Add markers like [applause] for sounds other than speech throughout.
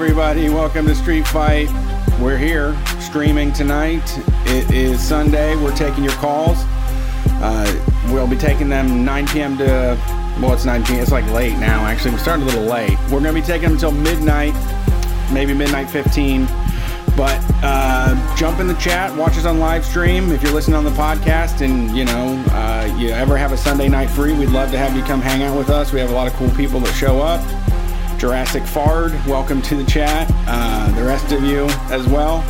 everybody. Welcome to Street Fight. We're here streaming tonight. It is Sunday. We're taking your calls. Uh, we'll be taking them 9 p.m. to, well, it's 9 p.m. It's like late now, actually. We started a little late. We're going to be taking them until midnight, maybe midnight 15. But uh, jump in the chat, watch us on live stream. If you're listening on the podcast and you know uh, you ever have a Sunday night free, we'd love to have you come hang out with us. We have a lot of cool people that show up. Jurassic Fard, welcome to the chat. Uh, the rest of you as well.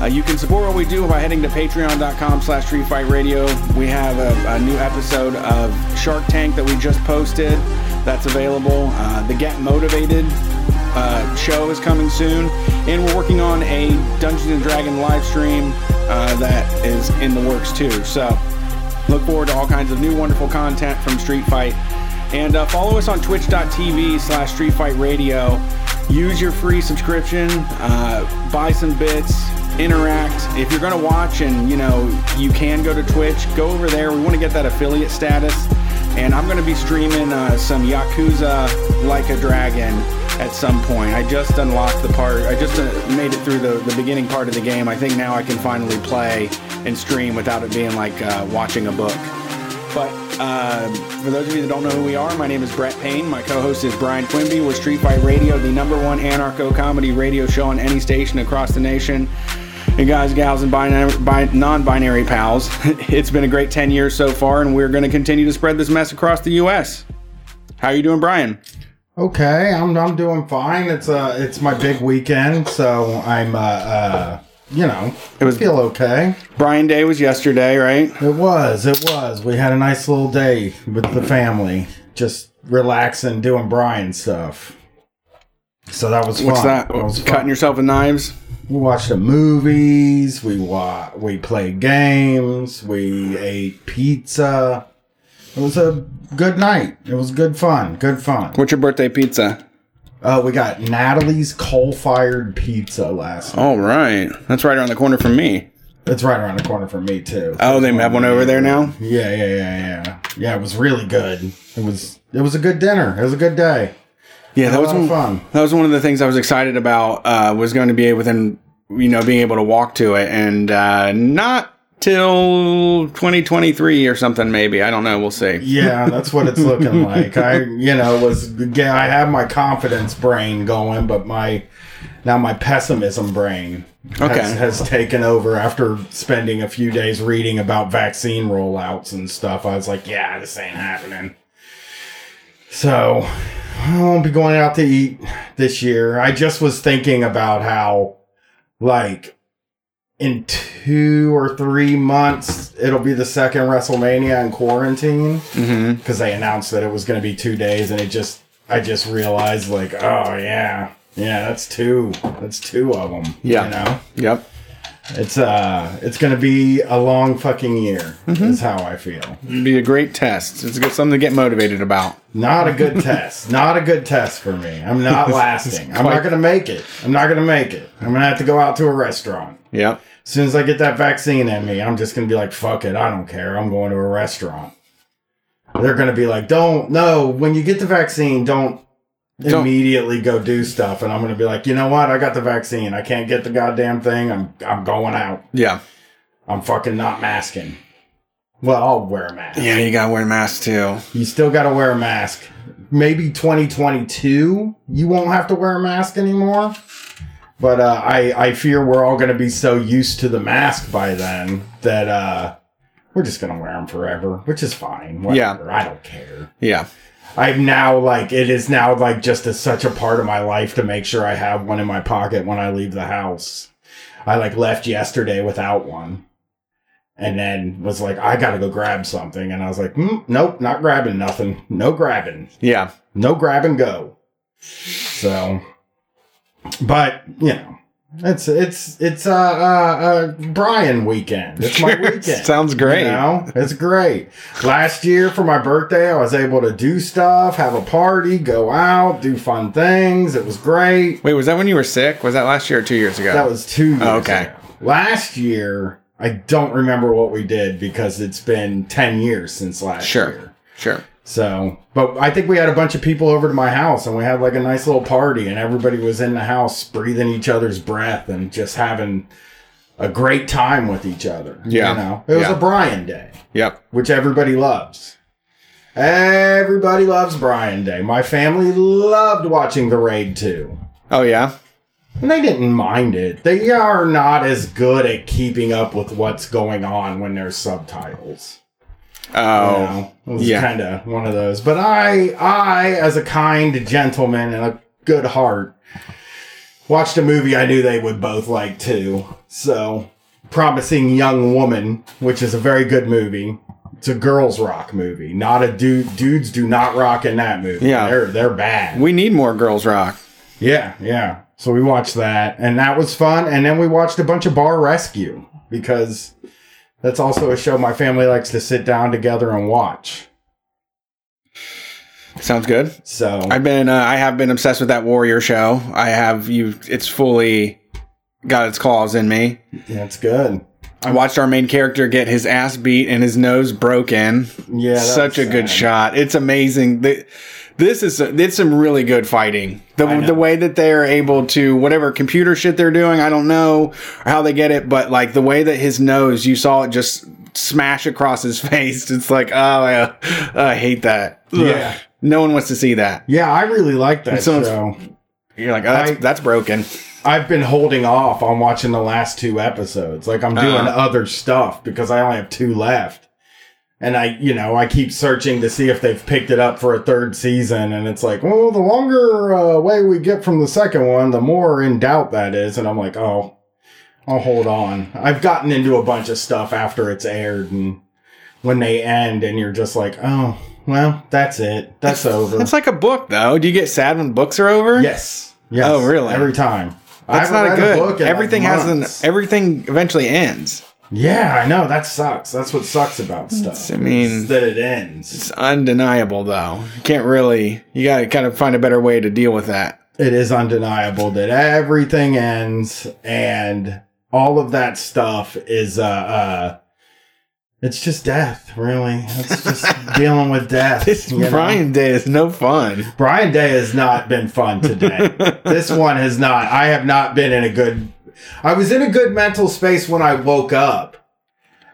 Uh, you can support what we do by heading to patreon.com slash street fight radio. We have a, a, new episode of Shark Tank that we just posted that's available. Uh, the Get Motivated uh, show is coming soon. And we're working on a Dungeons and Dragon live stream uh, that is in the works too. So look forward to all kinds of new wonderful content from Street Fight. And uh, follow us on twitch.tv slash Street Fight Radio. Use your free subscription, uh, buy some bits, interact. If you're going to watch and, you know, you can go to Twitch, go over there. We want to get that affiliate status. And I'm going to be streaming uh, some Yakuza Like a Dragon at some point. I just unlocked the part, I just uh, made it through the, the beginning part of the game. I think now I can finally play and stream without it being like uh, watching a book. But uh, for those of you that don't know who we are, my name is Brett Payne. My co-host is Brian Quimby. We're Street Fight Radio, the number one anarcho comedy radio show on any station across the nation. And guys, gals, and binary, non-binary pals, [laughs] it's been a great 10 years so far, and we're going to continue to spread this mess across the U.S. How are you doing, Brian? Okay, I'm I'm doing fine. It's uh it's my big weekend, so I'm uh, uh you know, it was feel okay. Brian Day was yesterday, right? It was. It was. We had a nice little day with the family, just relaxing, doing Brian stuff. So that was What's that? that was Cutting fun. yourself with knives. We watched the movies. We wa- We played games. We ate pizza. It was a good night. It was good fun. Good fun. What's your birthday pizza? Uh, we got Natalie's coal fired pizza last night. All right. That's right around the corner from me. It's right around the corner from me, too. Oh, they have one over there now? Yeah, yeah, yeah, yeah. Yeah, it was really good. It was it was a good dinner. It was a good day. Yeah, that was one, fun. That was one of the things I was excited about. Uh, was going to be within, you know, being able to walk to it, and uh, not till 2023 or something maybe. I don't know. We'll see. Yeah that's what it's looking [laughs] like. I you know was yeah i have my confidence brain going but my now my pessimism brain has, okay. has taken over after spending a few days reading about vaccine rollouts and stuff. I was like yeah this ain't happening. So i won't be going out to eat this year. I just was thinking about how like in two or three months, it'll be the second WrestleMania in quarantine because mm-hmm. they announced that it was going to be two days, and it just I just realized like, oh yeah, yeah, that's two, that's two of them. Yeah, you know, yep. It's uh, it's gonna be a long fucking year. Mm-hmm. Is how I feel. It'd be a great test. It's something to get motivated about. Not a good test. [laughs] Not a good test for me. I'm not [laughs] lasting. I'm not gonna make it. I'm not gonna make it. I'm gonna have to go out to a restaurant. Yep. As soon as I get that vaccine in me, I'm just gonna be like, fuck it, I don't care. I'm going to a restaurant. They're gonna be like, don't no, when you get the vaccine, don't, don't immediately go do stuff. And I'm gonna be like, you know what? I got the vaccine. I can't get the goddamn thing. I'm I'm going out. Yeah. I'm fucking not masking. Well, I'll wear a mask. Yeah, you gotta wear a mask too. You still gotta wear a mask. Maybe 2022, you won't have to wear a mask anymore. But uh, I I fear we're all going to be so used to the mask by then that uh, we're just going to wear them forever, which is fine. Whatever. Yeah, I don't care. Yeah. I'm now like it is now like just a, such a part of my life to make sure I have one in my pocket when I leave the house. I like left yesterday without one, and then was like, I gotta go grab something, and I was like, mm, nope, not grabbing nothing, no grabbing, yeah, no grab and go. So but you know, it's it's it's a uh, uh, uh, Brian weekend. It's my [laughs] weekend. Sounds great. You know? It's great. Last year for my birthday, I was able to do stuff, have a party, go out, do fun things. It was great. Wait, was that when you were sick? Was that last year or two years ago? That was two years. Oh, okay. Ago. Last year, I don't remember what we did because it's been ten years since last sure. year. Sure. So, but I think we had a bunch of people over to my house and we had like a nice little party and everybody was in the house breathing each other's breath and just having a great time with each other. Yeah. You know, it was Yeah. a Brian day, Yep. which everybody loves. Everybody loves Brian Day. My family loved watching The Raid 2. Oh yeah. And they didn't mind it. They are not as good at keeping up with what's going on when there's subtitles. Oh. You know, it was yeah. kind of one of those. But I, I, as a kind gentleman and a good heart, watched a movie I knew they would both like too. So, Promising Young Woman, which is a very good movie. It's a girls rock movie, not a dude. Dudes do not rock in that movie. Yeah. they're they're bad. We need more girls rock. Yeah, yeah. So we watched that, and that was fun. And then we watched a bunch of Bar Rescue because that's also a show my family likes to sit down together and watch. Sounds good. So I've been uh, I have been obsessed with that Warrior show. I have you it's fully got its claws in me. yeah, it's good. I watched our main character get his ass beat and his nose broken. Yeah, Such a was good shot. It's amazing. The- This is it's some really good fighting. The the way that they are able to whatever computer shit they're doing, I don't know how they get it, but like the way that his nose, you saw it just smash across his [laughs] face. It's like, oh, I, I hate that. Ugh. Yeah. no one wants to see that. Yeah, I really like that show. You're like, oh, that's I- that's broken. I've been holding off on watching the last two episodes. Like I'm doing Uh. other stuff because I only have two left. And I, you know, I keep searching to see if they've picked it up for a third season. And it's like, well, the longer uh, way we get from the second one, the more in doubt that is. And I'm like, oh, I'll hold on. I've gotten into a bunch of stuff after it's aired. And when they end, and you're just like, oh, well, that's it. That's over. It's like a book, though. Do you get sad when books are over? yes. Yes. Oh, really? Every time. That's haven't a good. book in, like, everything has an. Everything eventually ends. Yeah, I know. That sucks. That's what sucks about stuff. I mean- is that it ends. It's undeniable, though. You can't really. You got to kind of find a better way to deal with that. It is undeniable that everything ends and all of that stuff is uh uh it's just death, really. It's just [laughs] dealing with death. This you know? Brian Day is no fun. Brian Day has not been fun today. [laughs] this one has not. I have not been in a good. I was in a good mental space when I woke up.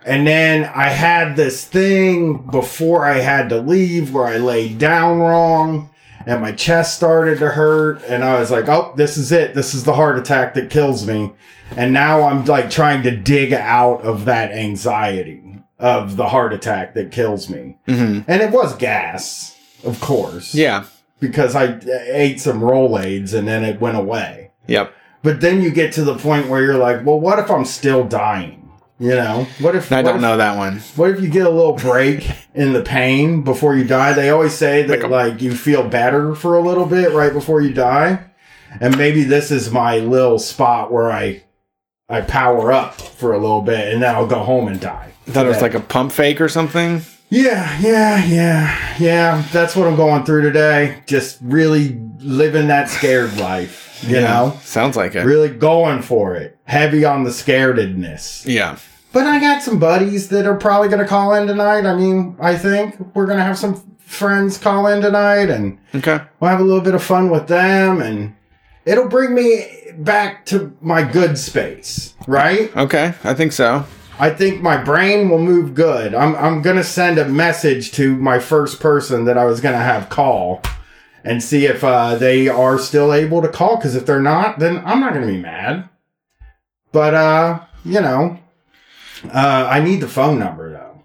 And then I had this thing before I had to leave where I laid down wrong and my chest started to hurt. And I was like, oh, this is it. This is the heart attack that kills me. And now I'm like trying to dig out of that anxiety of the heart attack that kills me. hmm And it was gas, of course Yeah. because I ate some Rolaids and then it went away. Yep. But then you get to the point where you're like, well, what if I'm still dying? You know, what if I what don't if, know that one. What if you get a little break in the pain before you die? They always say that Like like you feel better for a little bit right before you die, and maybe this is my little spot where I I power up for a little bit and then I'll go home and die. I thought it was like a pump fake or something. Yeah, yeah, yeah, yeah. That's what I'm going through today. Just really living that scared life, you know? Sounds like it. Really going for it. Heavy on the scaredness. Yeah. But I got some buddies that are probably going to call in tonight. I mean, I think we're going to have some friends call in tonight and Okay. we'll have a little bit of fun with them and it'll bring me back to my good space, right? Okay. I think so. I think my brain will move good. I'm I'm gonna send a message to my first person that I was gonna have call and see if uh, they are still able to call. Because if they're not, then I'm not gonna be mad. But uh, you know, uh, I need the phone number though.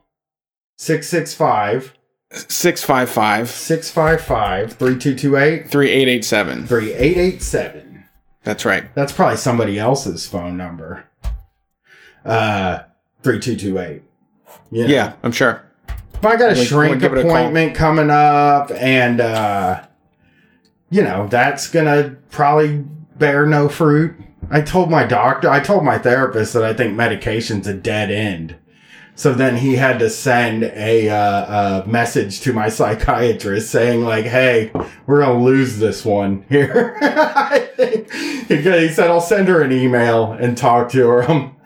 665 655 655 3228 3887. 3887. That's right. That's probably somebody else's phone number. Uh, 3228. You know? Yeah, I'm sure. If I got a Like, shrink it a appointment coming up, and uh, you know that's gonna probably bear no fruit. I told my doctor, I told my therapist that I think medication's a dead end. So then he had to send a, uh, a message to my [laughs] psychiatrist saying like, "Hey, we're gonna lose this one here." [laughs] I think he said I'll send her an email and talk to her. [laughs]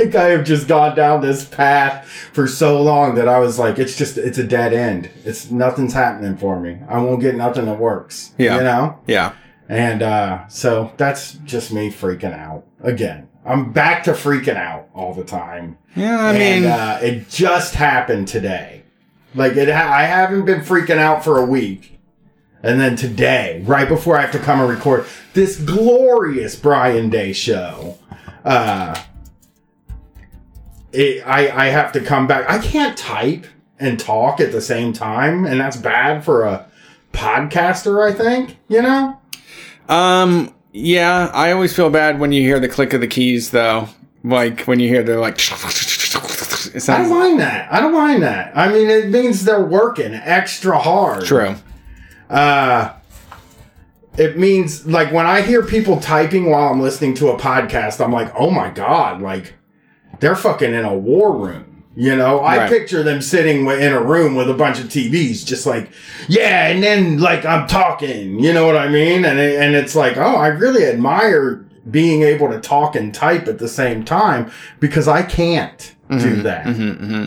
Think I have just gone down this path for so long that I was like, it's just, it's a dead end. It's nothing's happening for me. I won't get nothing that works. Yeah. You know? Yeah. And uh, so that's just me freaking out again. I'm back to freaking out all the time. Yeah, I and, mean, uh, it just happened today. Like it, ha- I haven't been freaking out for a week, and then today, right before I have to come and record this glorious Brian Day show, uh, it, I I have to come back. I can't type and talk at the same time, and that's bad for a podcaster. I think you know. um, yeah, I always feel bad when you hear the click of the keys, though. Like when you hear the like. It I don't mind that. I don't mind that. I mean, it means they're working extra hard. true. Uh, it means like when I hear people typing while I'm listening to a podcast, I'm like, oh my god, like they're fucking in a war room. You know, I Right. picture them sitting in a room with a bunch of TVs, just like, yeah, and then like I'm talking, you know what I mean? And it, and it's like, oh, I really admire being able to talk and type at the same time because I can't do that. hmm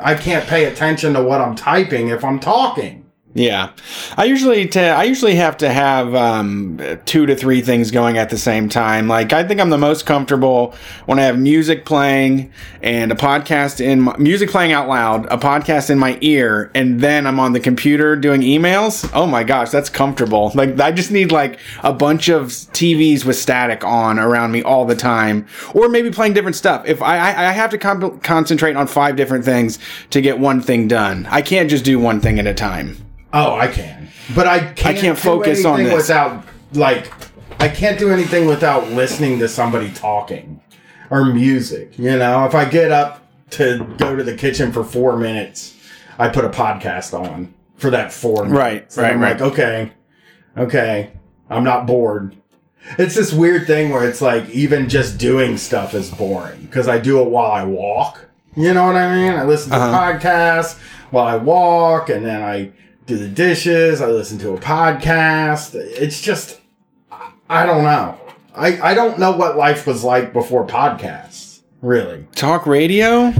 I can't pay attention to what I'm typing if I'm talking. Yeah, I usually t- I usually have to have um, two to three things going at the same time. Like I think I'm the most comfortable when I have music playing and a podcast in my, music playing out loud, a podcast in my ear, and then I'm on the computer doing emails. Oh my gosh, that's comfortable. Like I just need like a bunch of TVs with static on around me all the time, or maybe playing different stuff. If I I, I have to concentrate on five different things to get one thing done, I can't just do one thing at a time. Oh, I can, but I can't. I can't focus on anything this. without like. I can't do anything without listening to somebody talking or music. You know, if I get up to go to the kitchen for four minutes, I put a podcast on for that four minutes. Right, And right, I'm right. like, okay, okay, I'm not bored. It's this weird thing where it's like even just doing stuff is boring because I do it while I walk. You know what I mean? I listen to Uh-huh. podcasts while I walk, and then I do the dishes. I listen to a podcast. It's just, I don't know. I, I don't know what life was like before podcasts, really. Talk radio?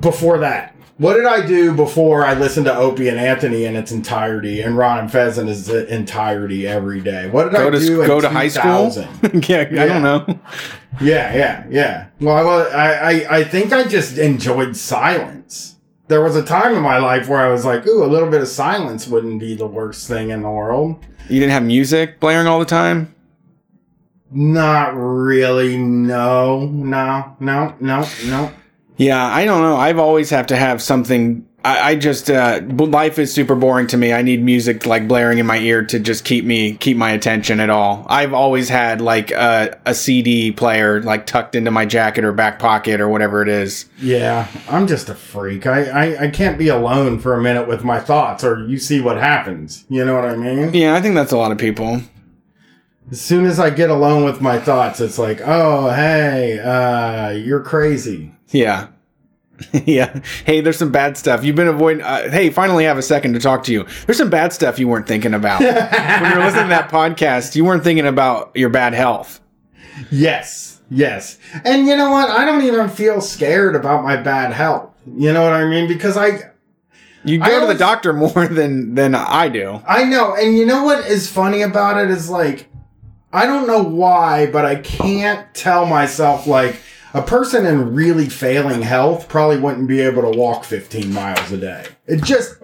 Before that. What did I do before I listened to Opie and Anthony in its entirety and Ron and Fez in its entirety every day? What did Go I to do go to high school? 2000? [laughs] yeah, I don't know. Yeah, yeah, yeah. Well, I, I, I think I just enjoyed silence. There was a time in my life where I was like, ooh, a little bit of silence wouldn't be the worst thing in the world. You didn't have music blaring all the time? Not really. No, no, no, no, no. Yeah, I don't know. I've always have to have something. I, I just uh, life is super boring to me. I need music like blaring in my ear to just keep me keep my attention at all. I've always had like a, a CD player like tucked into my jacket or back pocket or whatever it is. Yeah, I'm just a freak. I, I, I can't be alone for a minute with my thoughts, or you see what happens. You know what I mean? Yeah, I think that's a lot of people. As soon as I get alone with my thoughts, it's like, oh, hey, uh, you're crazy. Yeah. [laughs] yeah. Hey, there's some bad stuff. You've been avoiding. Uh, hey, finally have a second to talk to you. There's some bad stuff you weren't thinking about. [laughs] when you were listening to that podcast, you weren't thinking about your bad health. Yes, yes. And you know what? I don't even feel scared about my bad health. You know what I mean? Because I You I go to the doctor more [laughs] than than I do. I know, and you know what is funny about it is like I don't know why, but I can't tell myself like a person in really failing health probably wouldn't be able to walk 15 miles a day. It just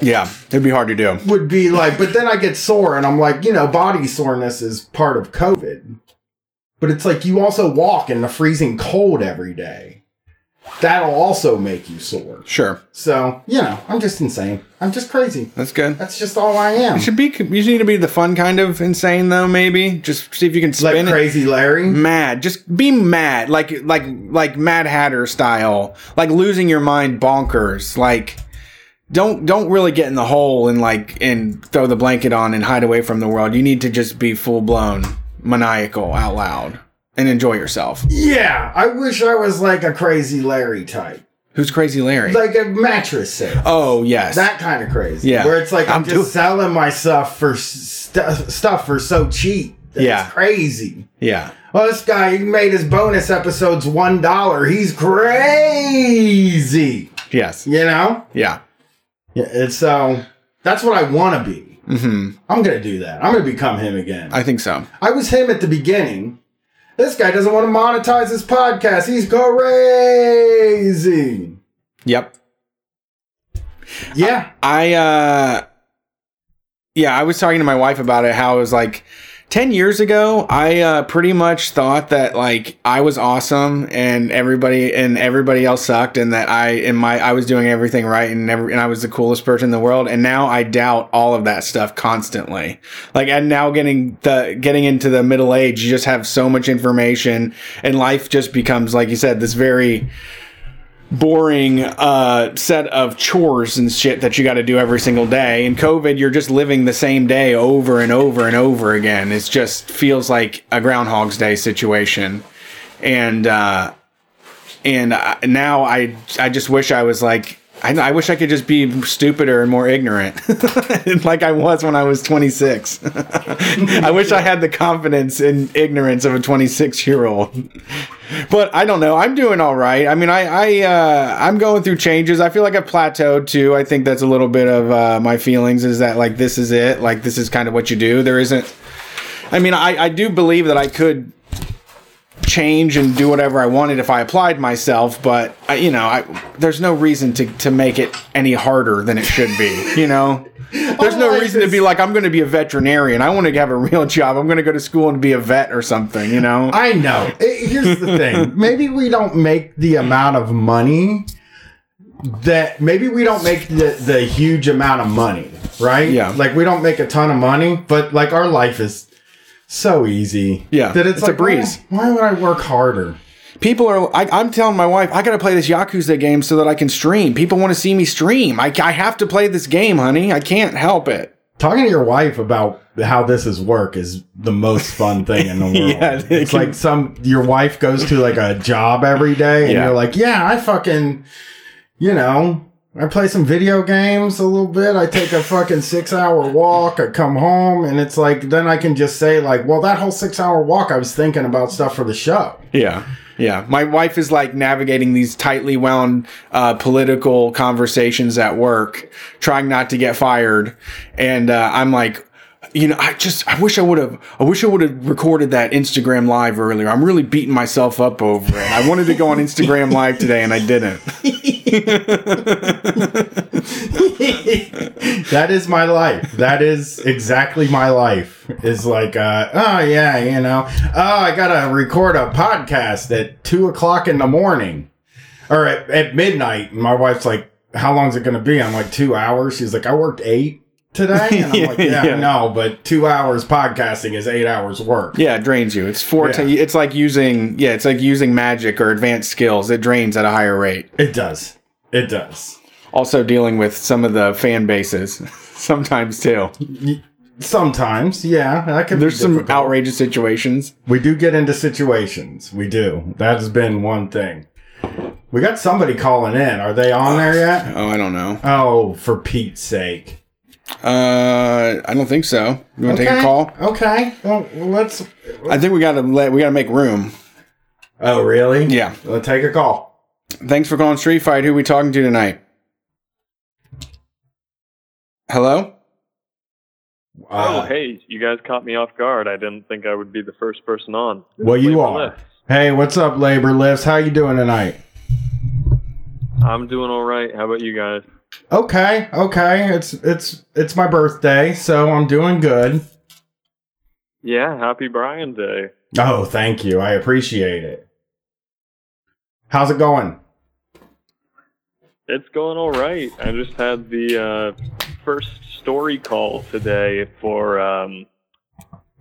Yeah, it'd be hard to do. would be like, but then I get sore and I'm like, you know, body soreness is part of COVID. But it's like you also walk in the freezing cold every day. That'll also make you sore. Sure, So, you know, I'm just insane. I'm just crazy. that's good. That's just all I am. You should be. You need to be the fun kind of insane though. Maybe just see if you can Like spin it. crazy Larry. Mad, just be mad, like like like Mad Hatter style, like losing your mind, bonkers. Like, don't don't really get in the hole and like and throw the blanket on and hide away from the world. You need to just be full blown maniacal out loud and enjoy yourself. Yeah, I wish I was like a crazy Larry type. Who's Crazy Larry? Like a mattress sale. oh yes, That kind of crazy. Yeah. Where it's like I'm, I'm just selling my stuff for st- stuff for so cheap Yeah. crazy. Yeah. Well, this guy he made his bonus episodes one dollar. He's crazy. Yes. You know? Yeah. Yeah, it's so that's what I want to be. hmm I'm gonna do that. I'm gonna become him again. I think so. I was him at the beginning. This guy doesn't want to monetize his podcast. He's crazy. Yep. Yeah. I uh yeah, I was talking to my wife about it how it was like 10 years ago, I uh pretty much thought that like I was awesome and everybody and everybody else sucked and that I in my I was doing everything right and never and I was the coolest person in the world and now I doubt all of that stuff constantly. Like and now getting the getting into the middle age, you just have so much information and life just becomes like you said this very boring uh, set of chores and shit that you got to do every single day. In COVID, you're just living the same day over and over and over again. It just feels like a Groundhog's Day situation, and uh, and uh, now I I just wish I was like. I, I wish I could just be stupider and more ignorant, [laughs] like I was when I was 26. [laughs] I wish I had the confidence and ignorance of a 26 year old but I don't know. I'm doing all right. I mean, I, I, uh, I'm going through changes. I feel like I've plateaued too. I think that's a little bit of uh, my feelings. Is that like this is it? Like this is kind of what you do. There isn't. I mean, I, I do believe that I could change and do whatever I wanted if I applied myself, but I, you know, I, there's no reason to, to make it any harder than it should be. You know, [laughs] there's no like reason to be like I'm going to be a veterinarian. I want to have a real job. I'm going to go to school and be a vet or something. You know. I know. Here's the thing. [laughs] Maybe we don't make the amount of money that maybe we don't make the, the huge amount of money, right? Yeah. Like we don't make a ton of money, but like our life is so easy. Yeah, That it's, it's a breeze. Why, why would I work harder? People are. I, I'm telling my wife I got to play this Yakuza game so that I can stream. People want to see me stream. I, I have to play this game, honey. I can't help it. Talking to your wife about how this is work is the most fun thing in the [laughs] world. Yeah, it it's can- like some your wife goes to like a job every day, and Yeah. you're like, yeah, I fucking, you know, I play some video games a little bit. I take a fucking six hour walk. I come home, and it's like then I can just say like, well, that whole six hour walk, I was thinking about stuff for the show. Yeah. Yeah. My wife is like navigating these tightly wound uh, political conversations at work, trying not to get fired. And uh, I'm like, you know, I just, I wish I would have, I wish I would have recorded that Instagram live earlier. I'm really beating myself up over it. I wanted to go on Instagram live today and I didn't. [laughs] that is my life. That is exactly my life. Is like, uh, oh yeah, you know, oh I gotta record a podcast at two o'clock in the morning, or at, at midnight. And my wife's like, how long's it gonna be? I'm like, two hours. She's like, I worked eight today, and I'm like, [laughs] yeah, Yeah. no, but two hours podcasting is eight hours work. Yeah, it drains you. It's four. Yeah. ti- it's like using. Yeah, it's like using magic or advanced skills. It drains at a higher rate. It does. It does. Also dealing with some of the fan bases [laughs] sometimes too. Sometimes, yeah, that can. be There's some outrageous situations. We do get into situations. We do. That has been one thing. We got somebody calling in. Are they on there yet? Oh, I don't know. Oh, for Pete's sake. Uh, I don't think so. You want to take a call? Okay. Well, let's. I think we gotta let we gotta make room. Oh, really? Yeah. Let's take a call. Thanks for calling Street Fight. Who we talking to tonight? Hello. Uh, oh, hey, you guys caught me off guard. I didn't think I would be the first person on. Well, you are. Lifts. Hey, what's up, Labor Lifts? How you doing tonight? I'm doing all right. How about you guys? Okay, okay. It's it's it's my birthday, so I'm doing good. Yeah, happy Brian Day. Oh, thank you. I appreciate it. How's it going? It's going all right. I just had the uh, first story call today for um,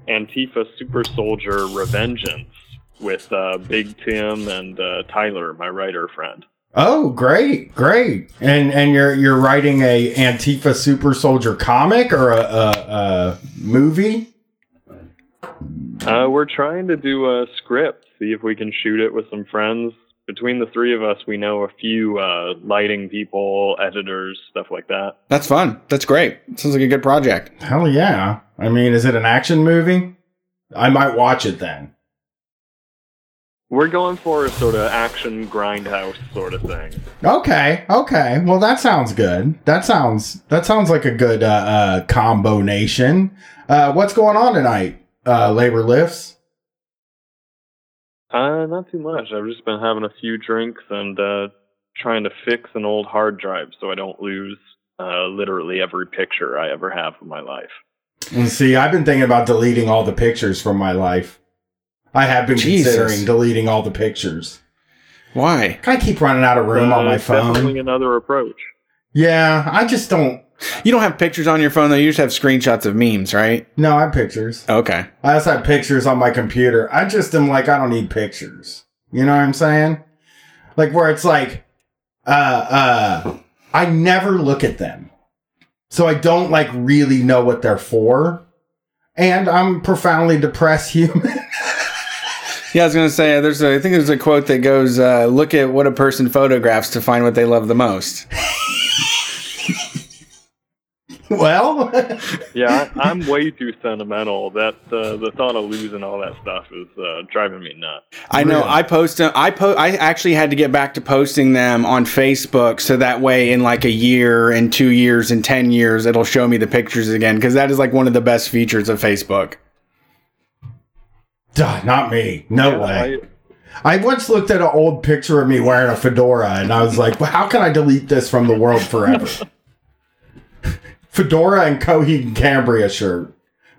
Antifa Super Soldier Revengeance with uh, Big Tim and uh, Tyler, my writer friend. Oh, great, great! And and you're you're writing a Antifa Super Soldier comic or a, a, a movie? Uh, we're trying to do a script, see if we can shoot it with some friends. Between the three of us, we know a few uh, lighting people, editors, stuff like that. That's fun. That's great. Sounds like a good project. Hell yeah! I mean, is it an action movie? I might watch it then. We're going for a sort of action grindhouse sort of thing. Okay, okay. Well, that sounds good. That sounds that sounds like a good uh, uh, combo nation. Uh, what's going on tonight? Uh, labor lifts. Uh, not too much. I've just been having a few drinks and uh, trying to fix an old hard drive so I don't lose uh, literally every picture I ever have of my life. And see, I've been thinking about deleting all the pictures from my life. I have been Jesus. considering deleting all the pictures. Why? I keep running out of room Uh, on my it's Definitely phone. another approach. Yeah, I just don't. You don't have pictures on your phone though. You just have screenshots of memes, right? No, I have pictures. Okay. I also have pictures on my computer. I just am like, I don't need pictures. You know what I'm saying? Like where it's like, uh, uh, I never look at them. So I don't like really know what they're for. And I'm profoundly depressed [laughs] human. Yeah, I was gonna say there's a, I think there's a quote that goes, uh, "Look at what a person photographs to find what they love the most." [laughs] well, [laughs] Yeah, I, I'm way too sentimental. That uh, the thought of losing all that stuff is uh, driving me nuts. I know. Really? I post them. I po- I actually had to get back to posting them on Facebook, so that way, in like a year, and two years, and ten years, it'll show me the pictures again. Because that is like one of the best features of Facebook. Duh, not me. No Yeah, way. I- I once looked at an old picture of me wearing a fedora and I was like, well, how can I delete this from the world forever? [laughs] fedora and Coheed and Cambria shirt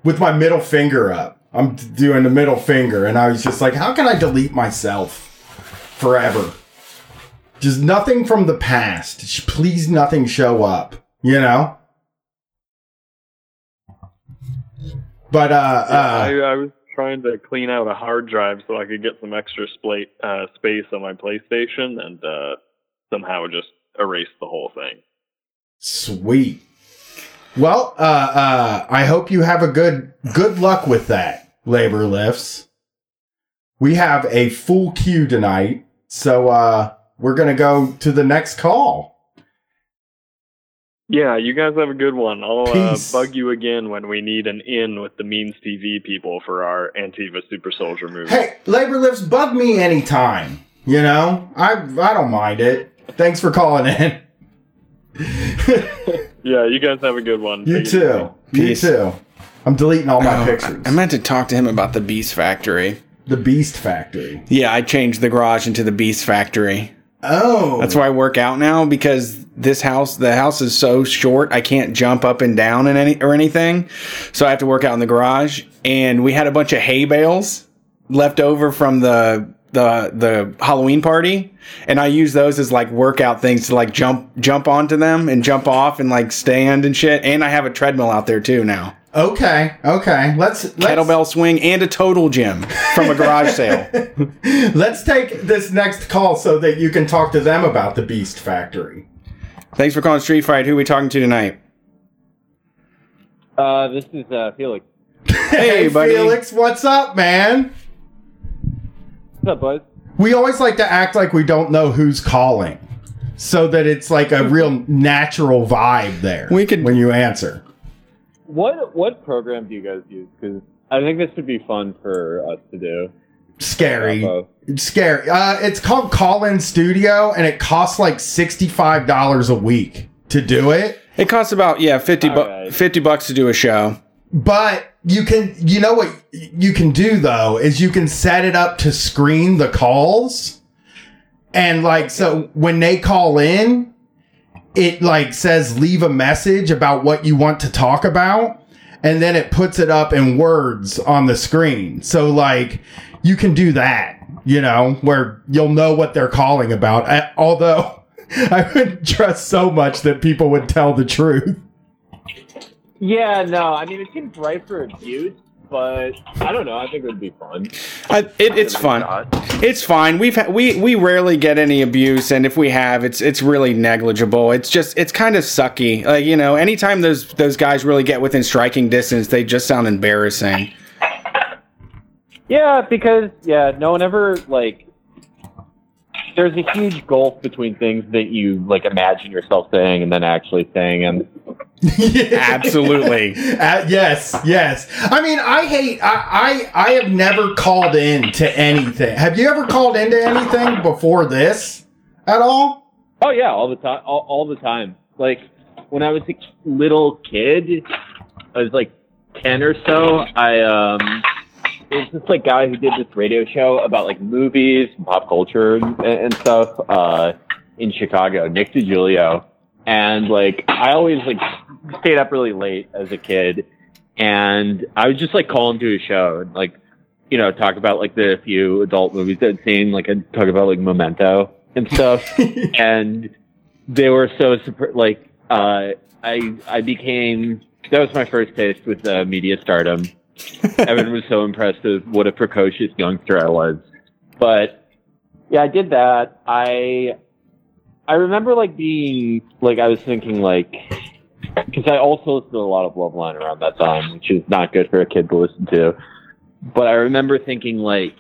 with my middle finger up. I'm doing the middle finger and I was just like, how can I delete myself forever? Just nothing from the past. Please nothing show up, you know? But uh, I, uh I was trying to clean out a hard drive so I could get some extra uh, space on my PlayStation, and uh, somehow just erased the whole thing. Sweet. Well, uh, uh, I hope you have a good good luck with that, labor lifts. We have a full queue tonight, so uh, we're gonna go to the next call. Yeah, you guys have a good one. I'll uh, bug you again when we need an in with the Means TV people for our Antifa Super Soldier movie. Hey, labor lifts, bug me anytime. You know, I I don't mind it. Thanks for calling in. [laughs] Yeah, you guys have a good one. You Take it too. You Peace. too. I'm deleting all my Oh, pictures. I meant to talk to him about the Beast Factory. the Beast Factory. Yeah, I changed the garage into the Beast Factory. Oh, That's why I work out now because this house, the house is so short, I can't jump up and down and any or anything. So I have to work out in the garage. And we had a bunch of hay bales left over from the the the Halloween party, and I use those as like workout things to like jump jump onto them and jump off and like stand and shit. And I have a treadmill out there too now, Okay, okay. Let's, let's kettlebell swing and a total gym from a garage sale. [laughs] Let's take this next call so that you can talk to them about the Beast Factory. Thanks for calling Street Fight. Who are we talking to tonight? Uh, this is uh, Felix. [laughs] Hey, buddy. Felix, what's up, man? What's up, bud? We always like to act like we don't know who's calling, so that it's like a real natural vibe there. We could- when you answer. What what program do you guys use? Because I think this would be fun for us to do. Scary, Bravo. Scary. Uh, it's called Call In Studio, and it costs like sixty-five dollars a week to do it. It costs about yeah fifty bu- Alright. fifty bucks to do a show. But you can, you know what you can do though is you can set it up to screen the calls, and like so when they call in, it like says leave a message about what you want to talk about, and then it puts it up in words on the screen. So like you can do that, you know, where you'll know what they're calling about. [laughs] I, although I wouldn't trust so much that people would tell the truth. Yeah, no, I mean it seems right for abuse, but I don't know. I think it would be fun. I, it, it's fun. It's fine. We've ha- we we rarely get any abuse, and if we have, it's it's really negligible. It's just it's kind of sucky. Like you know, anytime those those guys really get within striking distance, they just sound embarrassing. Yeah, because yeah, no one ever like there's a huge gulf between things that you like imagine yourself saying and then actually saying and [laughs] Absolutely. Uh, yes, yes. I mean, I hate. I, I I have never called in to anything. Have you ever called into anything before this at all? oh yeah all the time all, all the time like when i was a little kid i was like 10 or so i um there's this like guy who did this radio show about like movies pop culture and, and stuff uh in chicago nick Digilio. and like i always like stayed up really late as a kid and i would just like call him to a show and like you know talk about like the few adult movies i'd seen like i'd talk about like memento and stuff [laughs] and they were so like uh, I I became that was my first taste with uh, media stardom. [laughs] Evan was so impressed with what a precocious youngster I was, but yeah, I did that. I I remember like being like I was thinking like because I also listened to a lot of Loveline around that time, which is not good for a kid to listen to. But I remember thinking like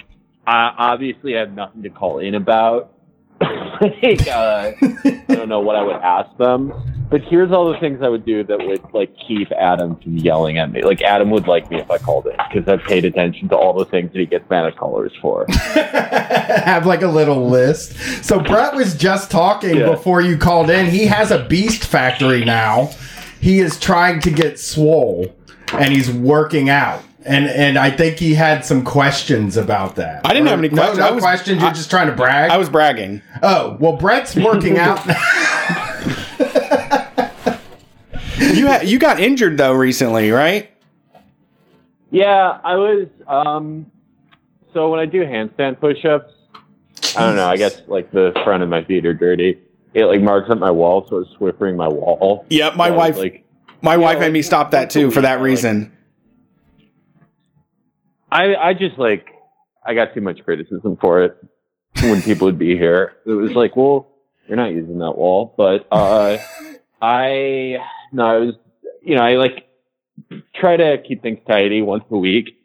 I obviously have nothing to call in about [laughs] like, uh, I don't know what I would ask them, but here's all the things I would do that would like keep Adam from yelling at me. Like Adam would like me if I called in because I've paid attention to all the things that he gets mad at callers for. [laughs] have like a little list. So Brett was just talking Yeah. before you called in. He has a beast factory now. He is trying to get swole and he's working out. And and I think he had some questions about that. I didn't have any No- questions. No, I was- questions. You're I- just trying to brag. I was bragging. oh well, Brett's working [laughs] out. You ha- you got injured though recently, right? Yeah, I was. Um, so when I do handstand push-ups, I don't know. I guess like the front of my feet are dirty. It like marks up my wall, so it's swiffering my wall. Yep, my So, wife like my wife Yeah, made me stop that too for that reason. I I just like I got too much criticism for it when people would be here. It was like, well, you're not using that wall, but uh, [laughs] I no, I was you know I like try to keep things tidy once a week,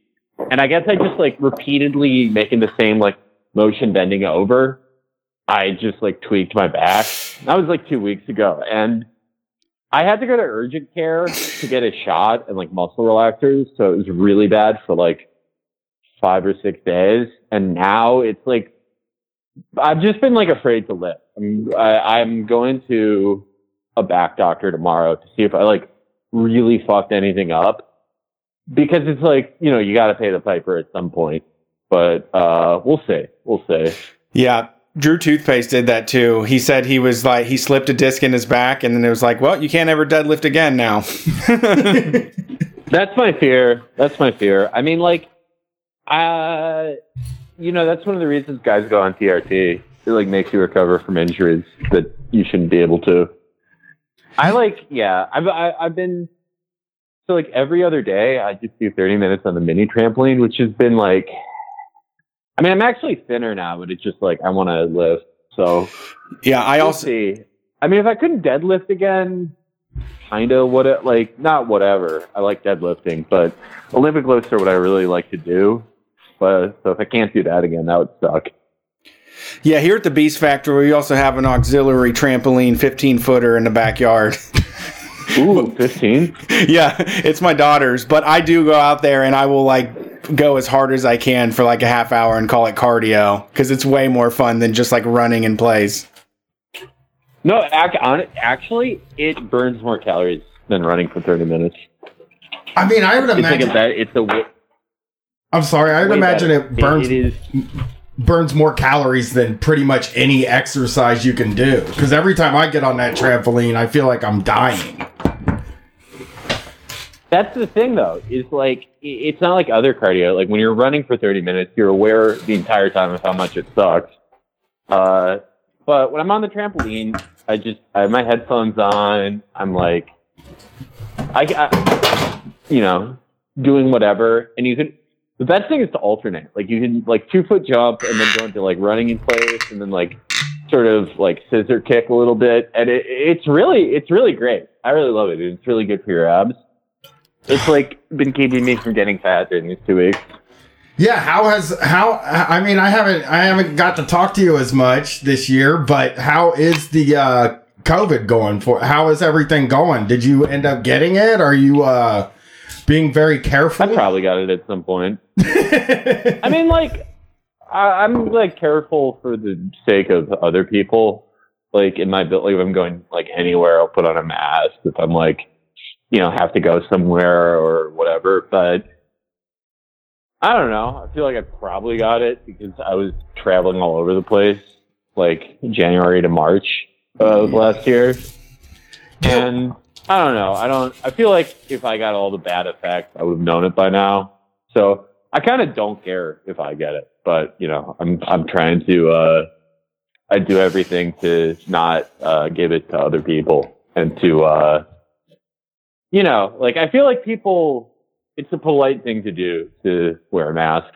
and I guess I just like repeatedly making the same like motion bending over. I just like tweaked my back. That was like two weeks ago, and I had to go to urgent care to get a shot and like muscle relaxers. So it was really bad for like five or six days. And now it's like, I've just been like afraid to lift. I'm, I, I'm going to a back doctor tomorrow to see if I like really fucked anything up because it's like, you know, you got to pay the piper at some point. But uh, we'll see. We'll see. Yeah. Drew Toothpaste did that too. He said he was like he slipped a disc in his back and then it was like, well, you can't ever deadlift again now. [laughs] That's my fear. That's my fear. I mean, like, uh, you know, that's one of the reasons guys go on TRT. It like makes you recover from injuries that you shouldn't be able to. I like, yeah, I've I, I've been so like every other day I just do 30 minutes on the mini trampoline, which has been like, I mean, I'm actually thinner now, but it's just like I want to lift. So yeah, I also see. I mean, if I couldn't deadlift again, kind of what it like, not whatever. I like deadlifting, but Olympic lifts are what I really like to do. But so if I can't do that again, that would suck. Yeah, here at the Beast Factory, we also have an auxiliary trampoline 15 footer in the backyard. Ooh, 15? [laughs] yeah, it's my daughter's, but I do go out there and I will like go as hard as I can for like a half hour and call it cardio because it's way more fun than just like running in place. No, ac- on, actually, it burns more calories than running for 30 minutes. I mean, I would It's like imagine. a bet. It's a w- I'm sorry. I would way imagine better. it burns It is. Burns more calories than pretty much any exercise you can do. Because every time I get on that trampoline, I feel like I'm dying. That's the thing, though, is like it's not like other cardio. Like when you're running for 30 minutes, you're aware the entire time of how much it sucks. Uh, but when I'm on the trampoline, I just I have my headphones on. I'm like, I, I you know, doing whatever, and you can. The best thing is to alternate. Like you can like two foot jump and then go into like running in place, and then like sort of like scissor kick a little bit, and it, it's really it's really great. I really love it. It's really good for your abs. It's like been keeping me from getting fat during these two weeks. Yeah, how has how I mean I haven't I haven't got to talk to you as much this year, but how is the uh COVID going for how is everything going? Did you end up getting it? Are you uh being very careful? I probably got it at some point. [laughs] I mean like I, I'm like careful for the sake of other people. Like in my like if I'm going like anywhere, I'll put on a mask if I'm like, you know, have to go somewhere or whatever. But I don't know. I feel like I probably got it because I was traveling all over the place, like January to March of last year. And I don't know. I don't. I feel like if I got all the bad effects, I would have known it by now. So I kind of don't care if I get it, but you know, I'm I'm trying to. uh I do everything to not uh, give it to other people and to, uh, you know, like I feel like people it's a polite thing to do to wear a mask.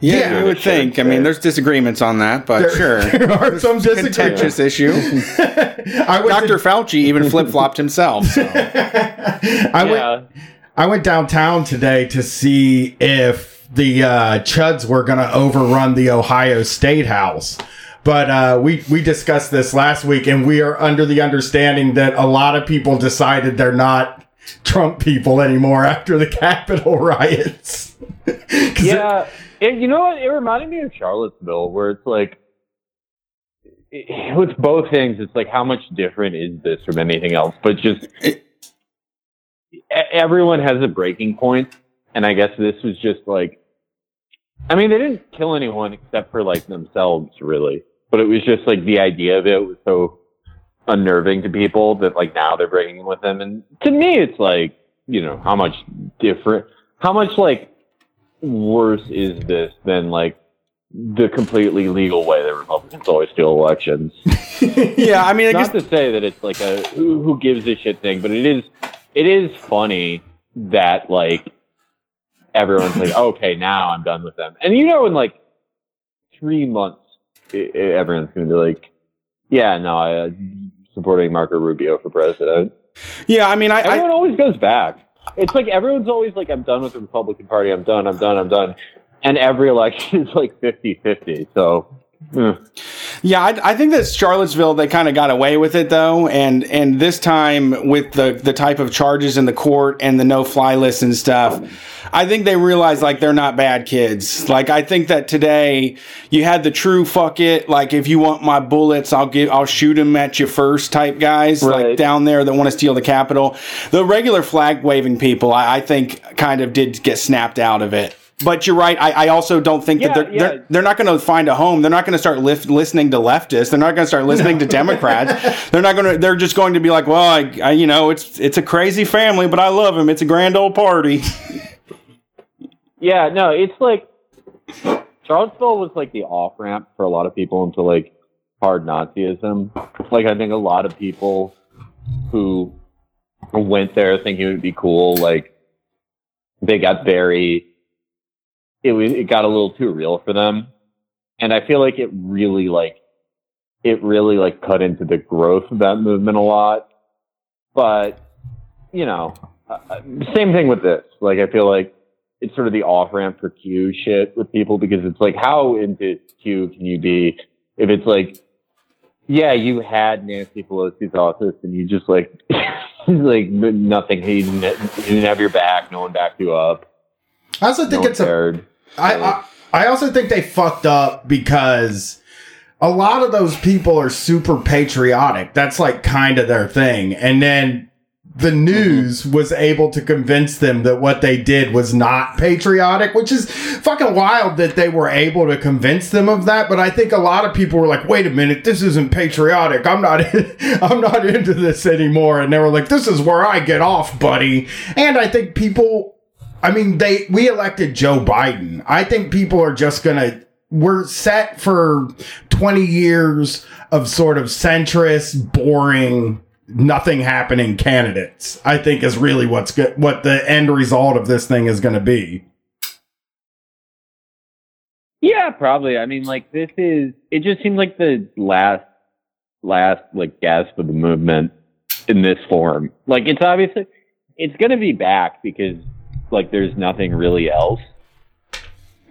Yeah, yeah you would think. I mean, there's disagreements on that, but there, sure, [laughs] there are some contentious issue. [laughs] [laughs] Dr. Fauci even flip flopped himself. So. I yeah. went. I went downtown today to see if the uh, Chuds were going to overrun the Ohio State House. But uh, we we discussed this last week, and we are under the understanding that a lot of people decided they're not Trump people anymore [laughs] after the Capitol riots. [laughs] yeah, it, you know what? It reminded me of Charlottesville, where it's like, it, with both things, it's like, how much different is this from anything else? But just everyone has a breaking point, and I guess this was just like, I mean, they didn't kill anyone except for like themselves, really. But it was just like the idea of it was so unnerving to people that like now they're bringing with them. And to me, it's like, you know, how much different, how much like worse is this than like the completely legal way that Republicans always steal elections? [laughs] yeah, I mean, I not guess... to say that it's like a who, who gives a shit thing, but it is, it is funny that like everyone's like, [laughs] okay, now I'm done with them. And you know, in like three months, it, it, everyone's going to be like, yeah, no, I uh, supporting Marco Rubio for president. Yeah, I mean, I everyone I, always goes back. It's like everyone's always like, I'm done with the Republican Party. I'm done. I'm done. I'm done. And every election is like 50-50. So yeah, I, I, think that Charlottesville they kind of got away with it though, and and this time with the the type of charges in the court and the no fly list and stuff, I think they realized like they're not bad kids. Like I think that today you had the true fuck it, like if you want my bullets, I'll give I'll shoot them at you first type guys right. like down there that want to steal the Capitol. The regular flag waving people, I, I think, kind of did get snapped out of it but you're right. I, I also don't think yeah, that they're, yeah. they're, they're not going to find a home. They're not going to start listening to leftists. They're not going to start listening to Democrats. [laughs] they're not going to. They're just going to be like, well, I, I, you know, it's it's a crazy family, but I love him. It's a grand old party. [laughs] yeah, no, it's like Charlottesville was like the off ramp for a lot of people into like hard Nazism. Like I think a lot of people who went there thinking it would be cool, like they got very it was it got a little too real for them, and I feel like it really like it really like cut into the growth of that movement a lot. But you know, uh, uh same thing with this. Like I feel like it's sort of the off ramp for Q shit with people because it's like how into Q can you be if it's like yeah, you had Nancy Pelosi's office and you just like [laughs] like nothing. He didn't, he didn't have your back. No one backed you up. I also think no it's a I, I I also think they fucked up because a lot of those people are super patriotic. That's like kind of their thing. And then the news mm-hmm. was able to convince them that what they did was not patriotic, which is fucking wild that they were able to convince them of that. But I think a lot of people were like, "Wait a minute, this isn't patriotic. I'm not, [laughs] I'm not into this anymore." And they were like, "This is where I get off, buddy." And I think people I mean, they we elected Joe Biden. I think people are just gonna we're set for 20 years of sort of centrist, boring, nothing happening candidates. I think is really what's good what the end result of this thing is gonna be. Yeah, probably. I mean, like this is it just seems like the last last like gasp of the movement in this form. Like it's obviously it's gonna be back because like there's nothing really else.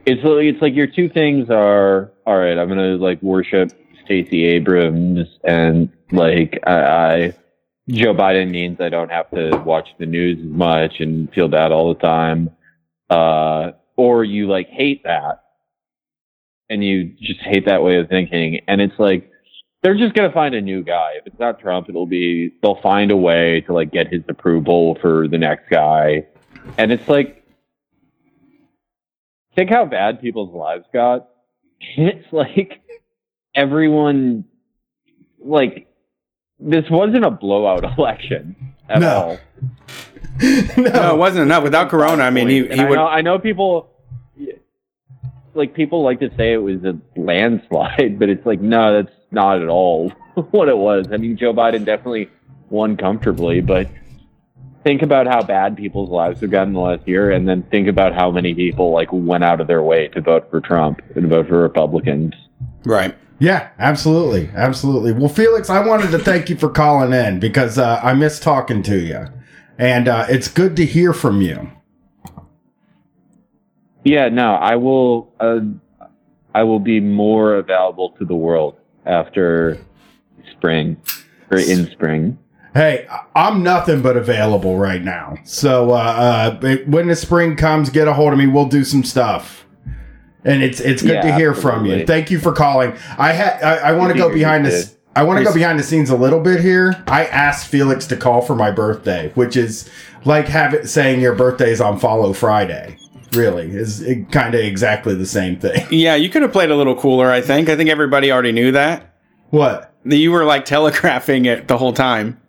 it's like it's like your two things are all right. I'm gonna like worship Stacey Abrams and like I, I Joe Biden means I don't have to watch the news as much and feel bad all the time. Uh, or you like hate that and you just hate that way of thinking. And it's like, they're just going to find a new guy. If it's not Trump, it'll be, they'll find a way to like get his approval for the next guy. And it's like, think how bad people's lives got. [laughs] It's like everyone, like, this wasn't a blowout [laughs] election at No. all. [laughs] no, No, it wasn't enough. Without Corona, I mean, he, And he I would. know, I know people, like people like to say it was a landslide, but it's like no, that's not at all what it was. I mean, Joe Biden definitely won comfortably, but think about how bad people's lives have gotten the last year, and then think about how many people like went out of their way to vote for Trump and vote for Republicans. Right. Yeah, absolutely, absolutely. Well, Felix, I wanted to thank you for calling in because uh, I miss talking to you, and uh, it's good to hear from you. Yeah, no, I will. Uh, I will be more available to the world after spring or in spring. Hey, I'm nothing but available right now. So uh, uh, when the spring comes, get a hold of me. We'll do some stuff. And it's it's good Yeah, to hear from you. Thank you for calling. I had I, I want to go behind this. I want to go behind the scenes a little bit here. I asked Felix to call for my birthday, which is like have it saying your birthday is on Follow Friday. Really, is kind of exactly the same thing. [laughs] Yeah, you could have played a little cooler, I think. I think everybody already knew that. What? That You were like telegraphing it the whole time.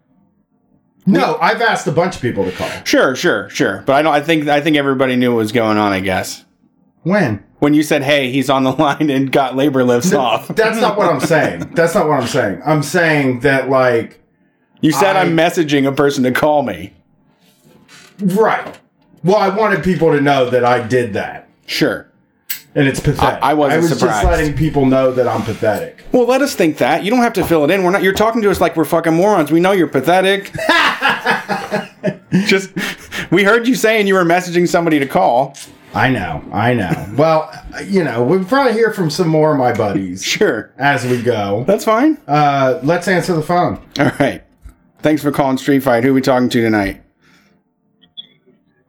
No, I've asked a bunch of people to call. Sure, sure, sure. But I don't I think I think everybody knew what was going on, I guess. When? When you said, "Hey, he's on the [laughs] line and got labor lifts off." [laughs] That's not what I'm saying. That's not what I'm saying. I'm saying that like You said I- I'm messaging a person to call me. Right. Well, I wanted people to know that I did that, Sure. and it's pathetic. I- I wasn't I was surprised. just letting people know that I'm pathetic. Well, let us think that. You don't have to fill it in. We're not you're talking to us like we're fucking morons. We know you're pathetic. [laughs] [laughs] Just we heard you saying you were messaging somebody to call. I know. I know. well, you know, we'll probably hear from some more of my buddies [laughs] Sure. as we go. That's fine. Uh, let's answer the phone. All right. Thanks for calling Street Fight. Who are we talking to tonight?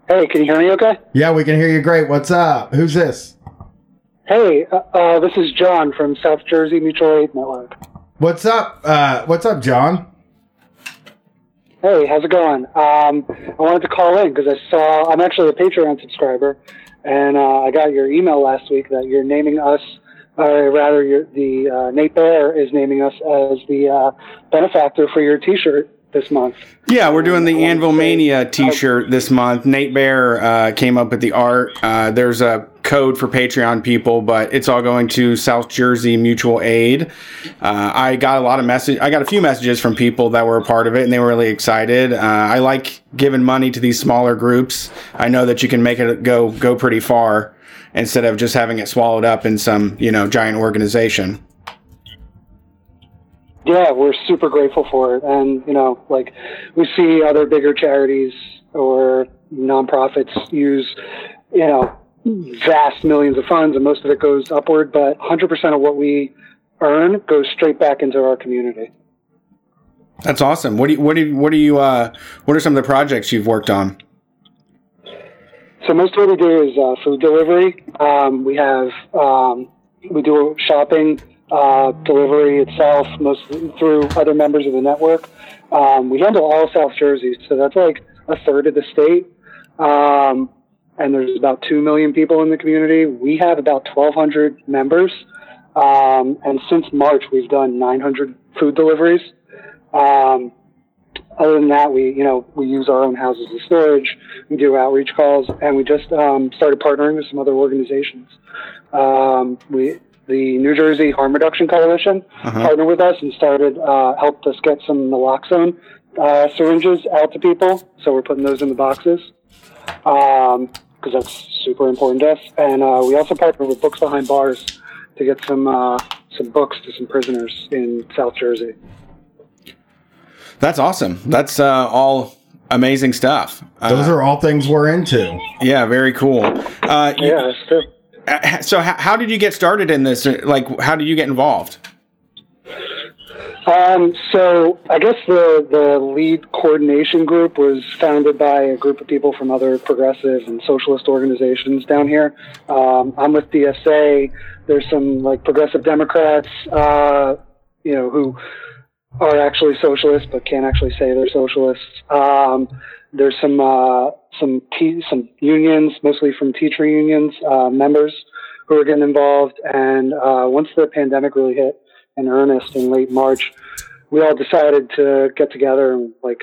Hey, can you hear me okay? Yeah, we can hear you great. What's up? Who's this? Hey, uh, uh, this is John from South Jersey Mutual Aid Network. What's up? Uh, what's up, John? Hey, how's it going? Um, I wanted to call in because I saw I'm actually a Patreon subscriber, and uh, I got your email last week that you're naming us, or rather, the uh, Nate Bear is naming us as the uh, benefactor for your T-shirt this month. Yeah, we're doing the Anvil Mania T-shirt this month. Nate Bear uh, came up with the art. Uh, there's a code for Patreon people, but it's all going to South Jersey Mutual Aid. Uh, I got a lot of message. I got a few messages from people that were a part of it, and they were really excited. Uh, I like giving money to these smaller groups. I know that you can make it go go pretty far instead of just having it swallowed up in some you know giant organization. Yeah, we're super grateful for it. And, you know, like we see other bigger charities or nonprofits use, you know, vast millions of funds and most of it goes upward, but 100% of what we earn goes straight back into our community. That's awesome. What do you, what do you, what do you uh, what are some of the projects you've worked on? So most of what we do is uh, food delivery. Um, we have um, we do shopping uh, delivery itself, mostly through other members of the network. Um, we handle all South Jersey, so that's like a third of the state. Um, and there's about two million people in the community. We have about 1,200 members, um, and since March we've done 900 food deliveries. Um, other than that, we you know we use our own houses as storage. We do outreach calls, and we just um, started partnering with some other organizations. Um, we the New Jersey Harm Reduction Coalition Uh-huh. partnered with us and started uh, helped us get some naloxone uh, syringes out to people. So we're putting those in the boxes because that's super important to us. And uh, we also partnered with Books Behind Bars to get some uh, some books to some prisoners in South Jersey. That's awesome. That's uh, all amazing stuff. Uh, Those are all things we're into. yeah, very cool. Uh, you, Yeah, that's true. Uh, so how, did you get started in this? Like, how did you get involved? Um, so I guess the, the lead coordination group was founded by a group of people from other progressive and socialist organizations down here. Um, I'm with DSA. There's some like progressive Democrats, uh, you know, who are actually socialists but can't actually say they're socialists. Um, there's some uh, some te- some unions, mostly from teacher unions, uh, members who are getting involved. And uh, once the pandemic really hit, in earnest in late March, we all decided to get together and like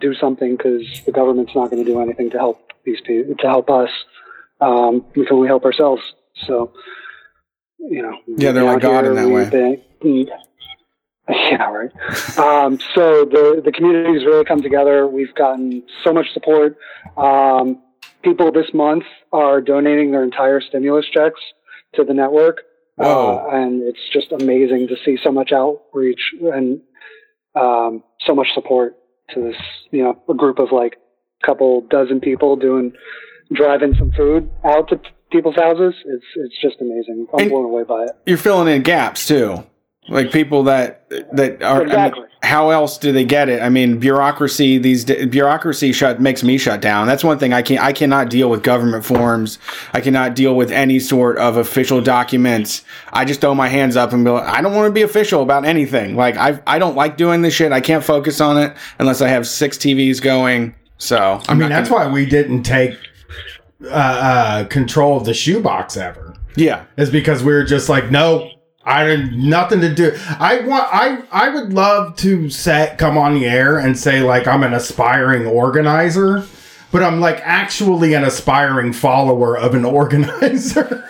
do something because the government's not going to do anything to help these people to help us. Um, we can only help ourselves. So, you know, yeah, they're like God in that way. Been, [laughs] yeah, right. um, so the the community's really come together. We've gotten so much support. Um, people this month are donating their entire stimulus checks to the network. Uh, and it's just amazing to see so much outreach and um, so much support to this, you know, a group of like a couple dozen people doing driving some food out to people's houses. It's it's just amazing. I'm and blown away by it. You're filling in gaps too like people that that are exactly. I mean, how else do they get it? I mean bureaucracy these bureaucracy shut makes me shut down. That's one thing i can i cannot deal with government forms. I cannot deal with any sort of official documents. I just throw my hands up and be like, i don't want to be official about anything. Like i i don't like doing this shit. I can't focus on it unless i have six tvs going so. I'm i mean that's gonna, why we didn't take uh, uh, control of the shoebox ever. Yeah. Is because we were just like no I had nothing to do. I want. I I would love to set come on the air and say like I'm an aspiring organizer, but I'm like actually an aspiring follower of an [laughs] organizer.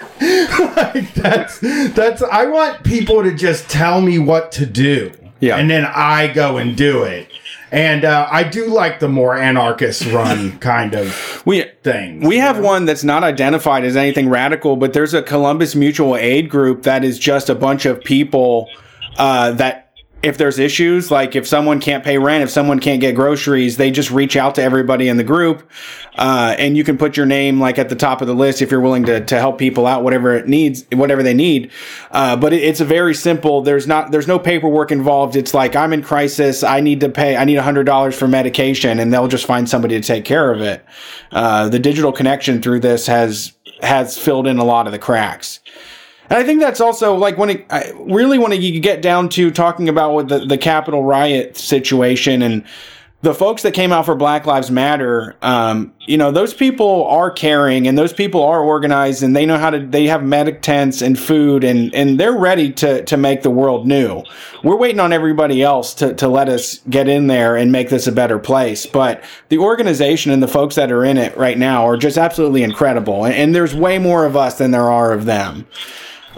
like that's that's. I want people to just tell me what to do. Yeah, and then I go and do it. And uh, I do like the more anarchist run [laughs] kind of we, thing. We have know? one that's not identified as anything radical, but there's a Columbus Mutual Aid group that is just a bunch of people uh, that if there's issues, like if someone can't pay rent, if someone can't get groceries, they just reach out to everybody in the group. Uh, and you can put your name like at the top of the list if you're willing to, to help people out, whatever it needs, whatever they need. Uh, but it, it's a very simple, there's not, there's no paperwork involved. It's like, I'm in crisis. I need to pay, I need hundred dollars for medication and they'll just find somebody to take care of it. Uh, the digital connection through this has, has filled in a lot of the cracks. And I think that's also like when it, I really when you get down to talking about the, the Capitol riot situation and the folks that came out for Black Lives Matter, um, you know, those people are caring and those people are organized and they know how to, they have medic tents and food and, and they're ready to, to make the world new. We're waiting on everybody else to, to let us get in there and make this a better place. But the organization and the folks that are in it right now are just absolutely incredible. And, and there's way more of us than there are of them.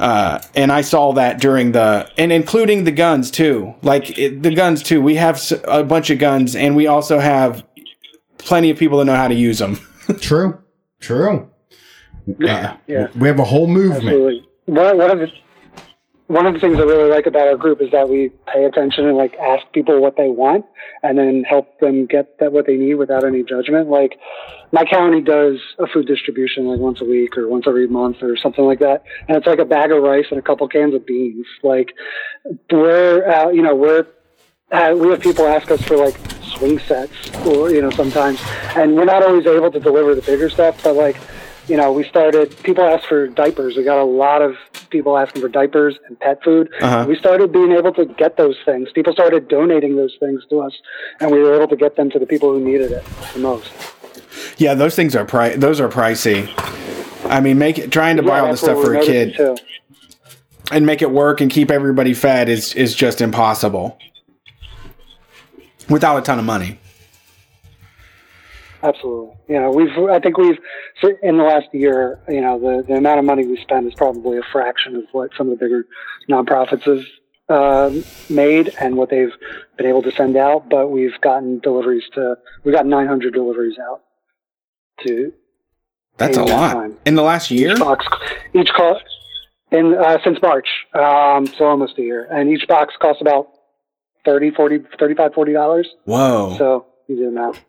Uh, and I saw that during the, and including the guns too. Like it, the guns too. We have a bunch of guns, and we also have plenty of people that know how to use them. [laughs] True. True. Yeah. Uh, yeah. We have a whole movement. Absolutely. One, one of the one of the things I really like about our group is that we pay attention and like ask people what they want and then help them get that what they need without any judgment. Like my county does a food distribution like once a week or once every month or something like that. And it's like a bag of rice and a couple cans of beans. Like we're, uh, you know, we're, uh, we have people ask us for like swing sets or, you know, sometimes, and we're not always able to deliver the bigger stuff, but like, you know, we started, people asked for diapers. We got a lot of people asking for diapers and pet food. Uh-huh. We started being able to get those things. People started donating those things to us, and we were able to get them to the people who needed it the most. Yeah, those things are pri- those are pricey. I mean, make it, trying to buy all this stuff for a kid too. and make it work and keep everybody fed is is just impossible without a ton of money. Absolutely. You know, we've, I think we've, in the last year, you know, the, the amount of money we spend is probably a fraction of what some of the bigger nonprofits have uh, made and what they've been able to send out. But we've gotten deliveries to, we've got 900 deliveries out to. That's a lot. Time. In the last year? Each box, each in, uh, since March. Um, so almost a year. And each box costs about 30, 40, 35, 40 dollars. Whoa. So you do the math.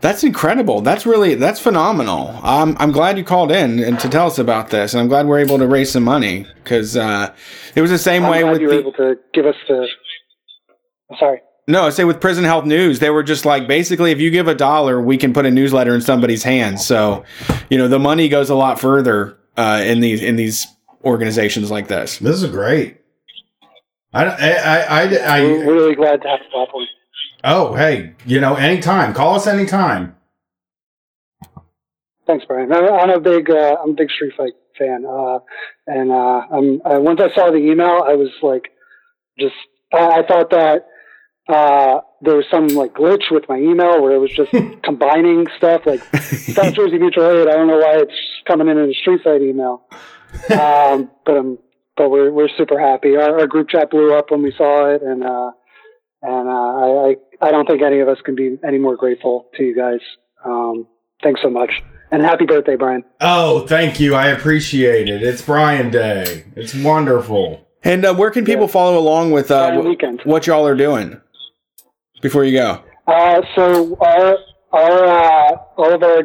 That's incredible. That's really that's phenomenal. I'm I'm glad you called in and to tell us about this, and I'm glad we're able to raise some money because uh, it was the same I'm way glad with you were the, able to give us the. Sorry. No. I say with Prison Health News, they were just like basically, if you give a dollar, we can put a newsletter in somebody's hands. So, you know, the money goes a lot further uh, in these in these organizations like this. This is great. I, I, I, I, I, We're really glad to have the platform. oh, hey, you know, anytime. Call us anytime. Thanks, Brian. I- I'm a big, uh, I'm a big Street Fight fan, uh, and uh, I'm, uh, once I saw the email, I was like, just, I, I thought that uh, there was some like glitch with my email where it was just [laughs] combining stuff like [laughs] South Jersey Mutual Aid. I don't know why it's coming in in a Street Fight email, um, [laughs] but um, but we're we're super happy. Our, our group chat blew up when we saw it, and uh, and uh, I, I I don't think any of us can be any more grateful to you guys. Um, thanks so much. And happy birthday, Brian. Oh, thank you. I appreciate it. It's Brian Day. It's wonderful. And uh, where can people Yeah. follow along with uh, Brian what y'all are doing before you go? Uh, so our our uh, all of our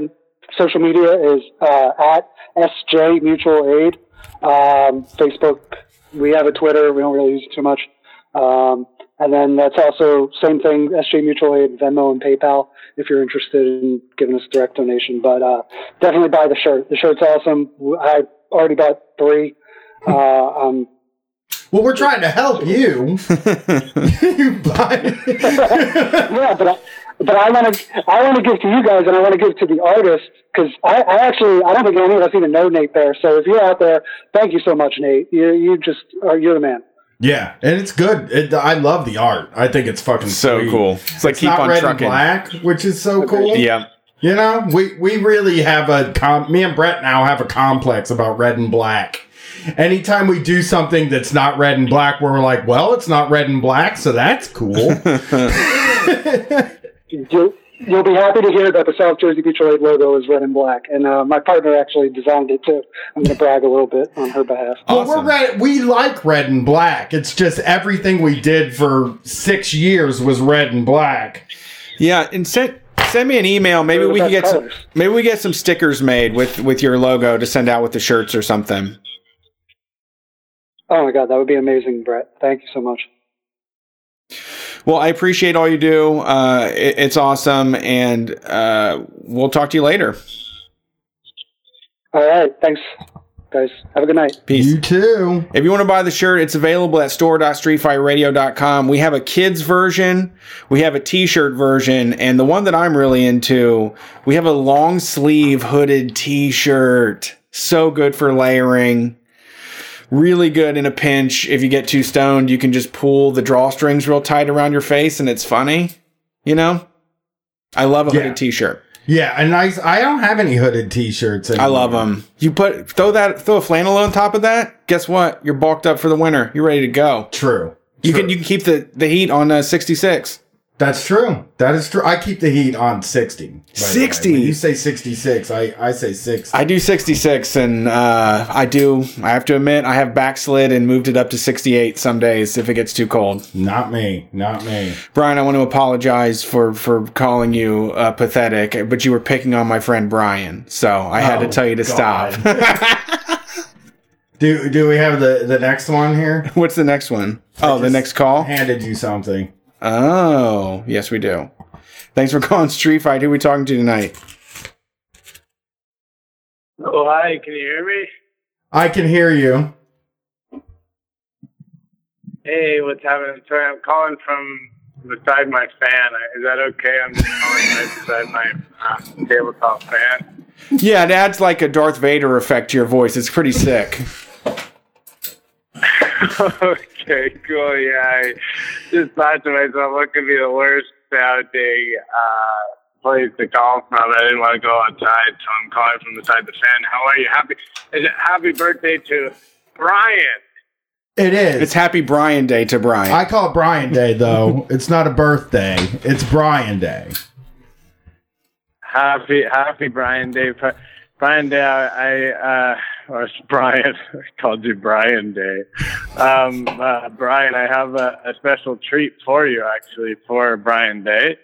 social media is uh, at SJ Mutual Aid. Um, Facebook. We have a Twitter. We don't really use it too much. Um, and then that's also same thing. SJ Mutual Aid, Venmo, and PayPal. If you're interested in giving us a direct donation, but uh, definitely buy the shirt. The shirt's awesome. I already bought three. Uh, um, Well, we're trying to help you. [laughs] you buy [laughs] yeah, but I, but I want to I want to give to you guys, and I want to give to the artists because I, I actually I don't think any of us even know Nate Bear. So if you're out there, thank you so much, Nate. You you just are you're the man. Yeah, and it's good. It, I love the art. I think it's fucking so sweet. cool. It's like It's keep not on red trucking. and black, which is so cool. Yeah. You know, we we really have a com- me and Brett now have a complex about red and black. Anytime we do something that's not red and black, we're like, well, it's not red and black, so that's cool. [laughs] You'll you'll be happy to hear that the South Jersey Mutual Aid logo is red and black, and uh, my partner actually designed it too. I'm going to brag a little bit on her behalf. Well, we're red. We like red and black. It's just everything we did for six years was red and black. Yeah, and send send me an email. Maybe we can best get some, maybe we get some stickers made with with your logo to send out with the shirts or something. Oh my God, that would be amazing, Brett. Thank you so much. Well, I appreciate all you do. Uh, it, it's awesome, and uh, we'll talk to you later. All right, thanks, guys. Have a good night. Peace. You too. If you want to buy the shirt, it's available at store.streetfightradio.com. We have a kids version, we have a t-shirt version, and the one that I'm really into, we have a long sleeve hooded t-shirt. So good for layering. Really good in a pinch. If you get too stoned, you can just pull the drawstrings real tight around your face and it's funny. You know? I love a Yeah. hooded t-shirt. Yeah, and I I don't have any hooded T-shirts. I love them. You put throw that throw a flannel on top of that. Guess what? You're bulked up for the winter. You're ready to go. True. You True. can you can keep the, the heat on uh, 66. That's true. That is true. I keep the heat on 60. by the way. 60? When you say 66, I, I say 60. I do 66, and uh, I do. I have to admit, I have backslid and moved it up to 68 some days if it gets too cold. not me. Not me. Brian, I want to apologize for for calling you uh, pathetic, but you were picking on my friend Brian, so I had to Oh, tell you to God. stop. [laughs] Do do we have the, the next one here? [laughs] What's the next one? Oh, the next call. Handed you something. Oh, yes, we do. Thanks for calling Street Fight. Who are we talking to tonight? Oh, hi. Can you hear me? I can hear you. Hey, what's happening? Sorry, I'm calling from beside my fan. Is that okay? I'm just calling right beside my uh, tabletop fan. Yeah, it adds like a Darth Vader effect to your voice. It's pretty sick. [laughs] okay, cool. Yeah, I just thought to myself, what could be the worst sounding uh, place to call from? I didn't want to go outside, so I'm calling from beside the fan. How are you? Happy? Is it happy birthday to Brian? It is. It's Happy Brian Day to Brian. I call it Brian Day, though. [laughs] it's not a birthday. It's Brian Day. Happy Happy Brian Day, Brian Day. I, I uh, or it's [laughs] Brian I called you Brian Day. Um, uh, Brian, I have a, a special treat for you, actually, for Brian Day.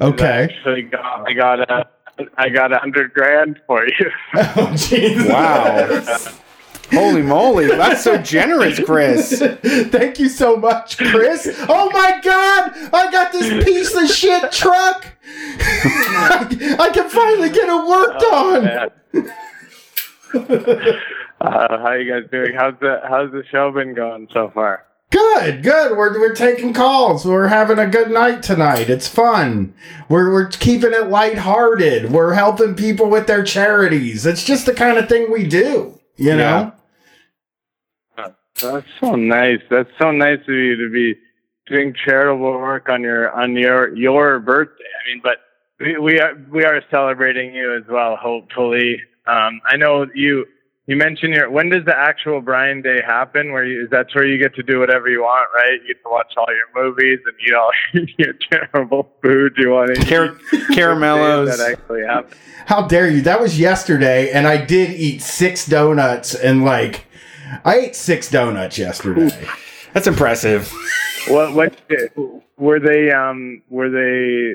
Okay. Actually, got, I got a I got a hundred grand for you. [laughs] Oh, Jesus. Wow. Holy moly, that's so generous, Chris. [laughs] Thank you so much, Chris. Oh my God, I got this piece of shit truck. I, I can finally get it worked on. [laughs] Uh, how you guys doing? How's the How's the show been going so far? Good, good. We're, we're taking calls. We're having a good night tonight. It's fun. We're, we're keeping it lighthearted. We're helping people with their charities. It's just the kind of thing we do, you know? That's so nice. That's so nice of you to be doing charitable work on your on your your birthday. I mean, but we, we are we are celebrating you as well. Hopefully, um, I know you you mentioned your when does the actual Brian Day happen? Where you, that's where you get to do whatever you want, right? You get to watch all your movies and eat all [laughs] your terrible food you want to Car- [laughs] eat. caramellos. That actually happens. How dare you? That was yesterday, and I did eat six donuts and like, I ate six donuts yesterday. That's impressive. What what were they? Um, were they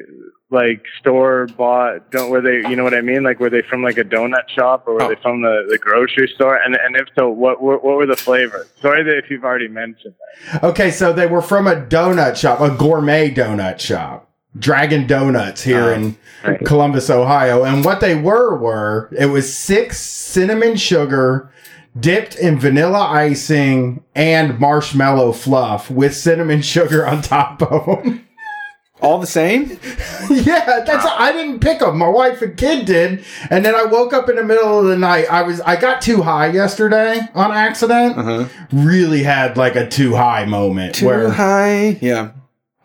like store bought? Don't were they? You know what I mean? Like were they from like a donut shop or were Oh. they from the, the grocery store? And and if so, what what, what were the flavors? Sorry that if you've already mentioned that. Okay, so they were from a donut shop, a gourmet donut shop, Dragon Donuts here oh, in right. Columbus, Ohio. And what they were were it was six cinnamon sugar dipped in vanilla icing and marshmallow fluff with cinnamon [laughs] sugar on top of them. All the same? [laughs] yeah, that's I didn't pick them. My wife and kid did, and then I woke up in the middle of the night. I was I got too high yesterday on accident. Uh-huh. Really had like a too high moment Too where high? Yeah.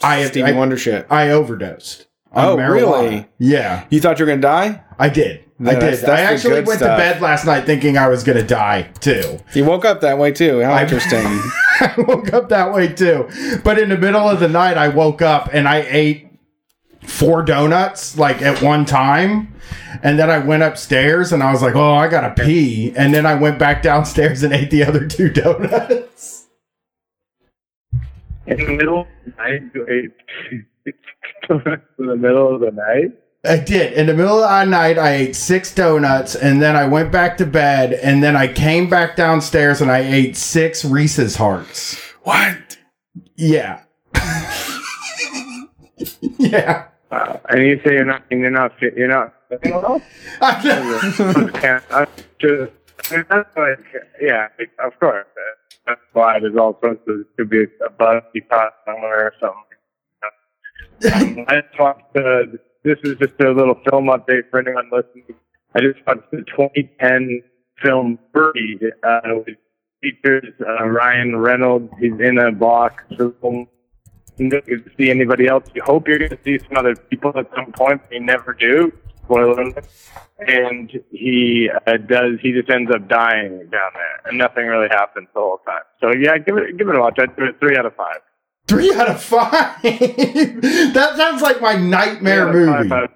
I Stevie I, Wonder shit. I overdosed. on Oh, marijuana. really? Yeah, You thought you were to die? I did. I that's- did. that's I the actually good went stuff. to bed last night thinking I was gonna die too. You woke up that way too. How interesting. [laughs] [laughs] I woke up that way too. But in the middle of the night, I woke up and I ate four donuts like at one time. And then I went upstairs and I was like, oh, I gotta pee. And then I went back downstairs and [laughs] ate the other two donuts. In the middle of the night, you ate donuts [laughs] in the middle of the night. I did. In the middle of the night, I ate six donuts and then I went back to bed and then I came back downstairs and I ate six Reese's hearts. what? Yeah. [laughs] yeah. Wow. And you say you're not, and you're not, fit- you're not. Well, [laughs] I can't. I just, I mean, that's like, yeah, like, of course. uh, That's why there's all sorts of, could be a buzz you caught somewhere or something. Um, [laughs] I talked watched, uh, this is just a little film update for anyone listening. I just watched the 2010 film Buried, uh, which features uh, Ryan Reynolds. He's in a box. You don't see anybody else. You hope you're going to see some other people at some point, but you never do. Spoiler. And he uh, does. He just ends up dying down there, and nothing really happens the whole time. So yeah, give it give it a watch. I'd give it three out of five. Three out of five. [laughs] that sounds like my nightmare movie. five.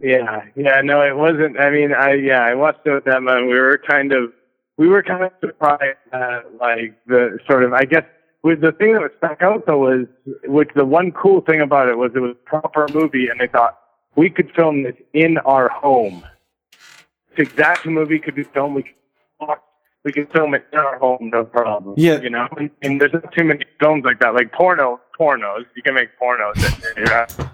Yeah, yeah, no, it wasn't. I mean, I yeah, I watched it with Emma, and we were kind of we were kind of surprised at like the sort of I guess with the thing that was stuck out though was which the one cool thing about it was it was a proper movie, and they thought we could film this in our home. This exact movie could be filmed. We could we can film it in our home, no problem. Yeah. you know, and, and there's not too many films like that. Like porno, pornos. You can make pornos. that-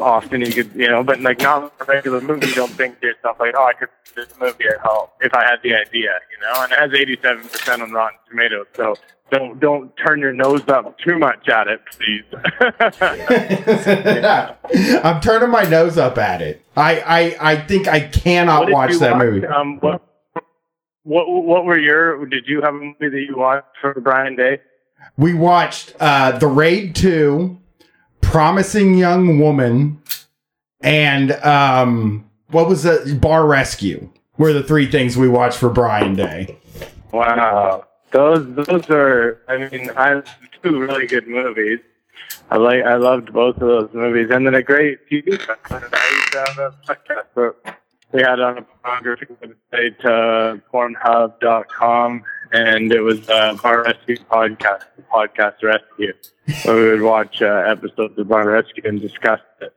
often you could, you know, but like not a regular movie, you don't think to yourself like, oh, I could do this movie at home if I had the idea, you know. And it has 87% on Rotten Tomatoes, so don't don't turn your nose up too much at it, please. [laughs] I'm turning my nose up at it. I I, I think I cannot watch that watch? movie. Um, what, what what were your? Did you have a movie that you watched for Brian Day? We watched uh, The Raid 2, Promising Young Woman, and um, what was the Bar Rescue? Were the three things we watched for Brian Day. Wow, those those are. I mean, I two really good movies. I like. I loved both of those movies, and then a great TV show. We had on a pornography website, uh, Pornhub.com, and it was a Bar Rescue podcast, Podcast Rescue. So we would watch uh, episodes of Bar Rescue and discuss it.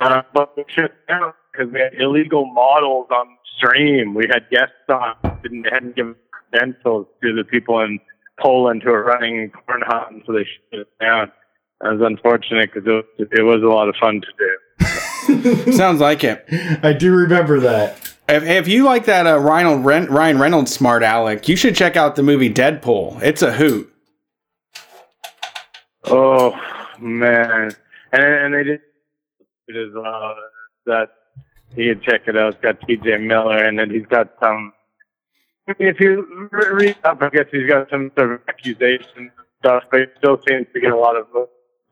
Uh, but we shut down because we had illegal models on stream. We had guests on, didn't hadn't given credentials to the people in Poland who were running Pornhub, so they shut it down. It was unfortunate because it it was a lot of fun to do. [laughs] Sounds like it. I do remember that. If, if you like that uh, Ryan, Ren- Ryan Reynolds smart aleck, you should check out the movie Deadpool. It's a hoot. Oh man, and and they did it is as well. That he could check it out. It's got T.J. Miller, and then he's got some. If you read up, I guess he's got some sort of accusations and stuff, but he still seems to get a lot of.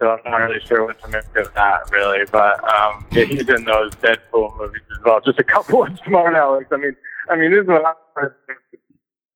So I'm not really sure what to make of that, really. But um, yeah, he's in those Deadpool movies as well. Just a couple of smart Alex. I mean, I mean, this is what I'm.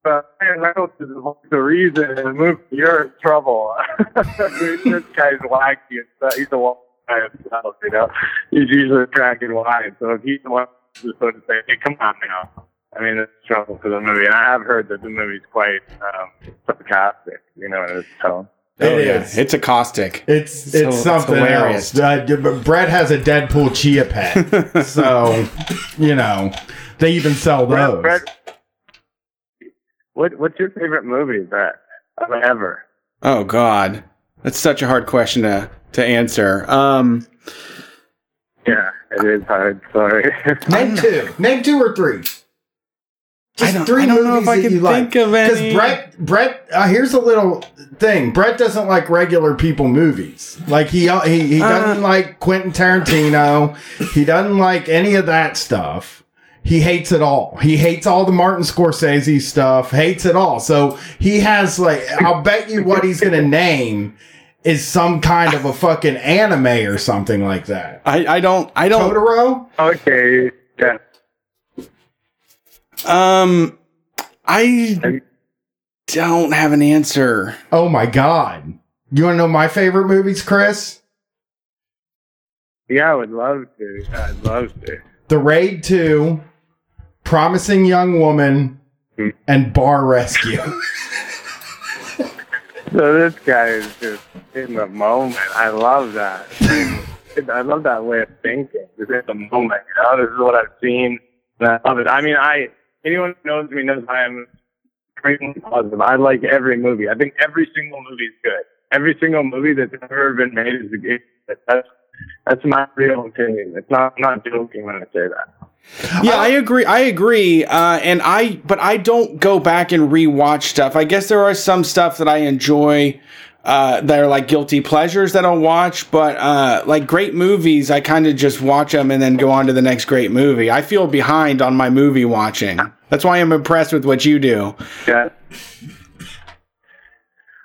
But Ryan Reynolds is the reason in the movie you're in trouble. [laughs] this guy's wacky. He's a guy himself, you know. He's usually cracking wine. So if he's the one to sort of say, hey, come on now. I mean, it's trouble for the movie. And I have heard that the movie's quite um, sarcastic, you know, in its tone. It Oh, yeah. It's a caustic. It's So- it's it's something hilarious. else. Uh, but Brett has a Deadpool chia pet, [laughs] so you know they even sell those. Brett, Brett, what, what's your favorite movie, Brett, of ever? Oh God, that's such a hard question to to answer. Um, Yeah, it is hard. Sorry. Name two. Name two or three. I Just don't- three I don't know movies if I that can you like. think of any. Because Brett, Brett, uh, here's a little thing. Brett doesn't like regular people movies. Like he uh, he he doesn't Uh. like Quentin Tarantino. he doesn't like any of that stuff. He hates it all. He hates all the Martin Scorsese stuff. Hates it all. So he has like, I'll bet you what he's gonna name is some kind of a fucking anime or something like that. I I don't I don't Totoro. okay. Yeah. Um I don't have an answer. Oh my god. You want to know my favorite movies, Chris? Yeah, I would love to. I'd love to. The Raid 2, Promising Young Woman, Hmm. and Bar Rescue. [laughs] So this guy is just in the moment. I love that. I love that way of thinking. Just in the moment. You know, this is what I've seen. And I love it. I mean, I anyone who knows me knows I am extremely positive. I like every movie. I think every single movie is good. Every single movie that's ever been made is a good. That's that's my real opinion. It's not I'm not joking when I say that. Yeah, I agree. I agree. Uh, and I, but I don't go back and rewatch stuff. I guess there are some stuff that I enjoy. Uh, that are like guilty pleasures that I'll watch, but uh, like great movies, I kind of just watch them and then go on to the next great movie. I feel behind on my movie watching. That's why I'm impressed with what you do. Yeah.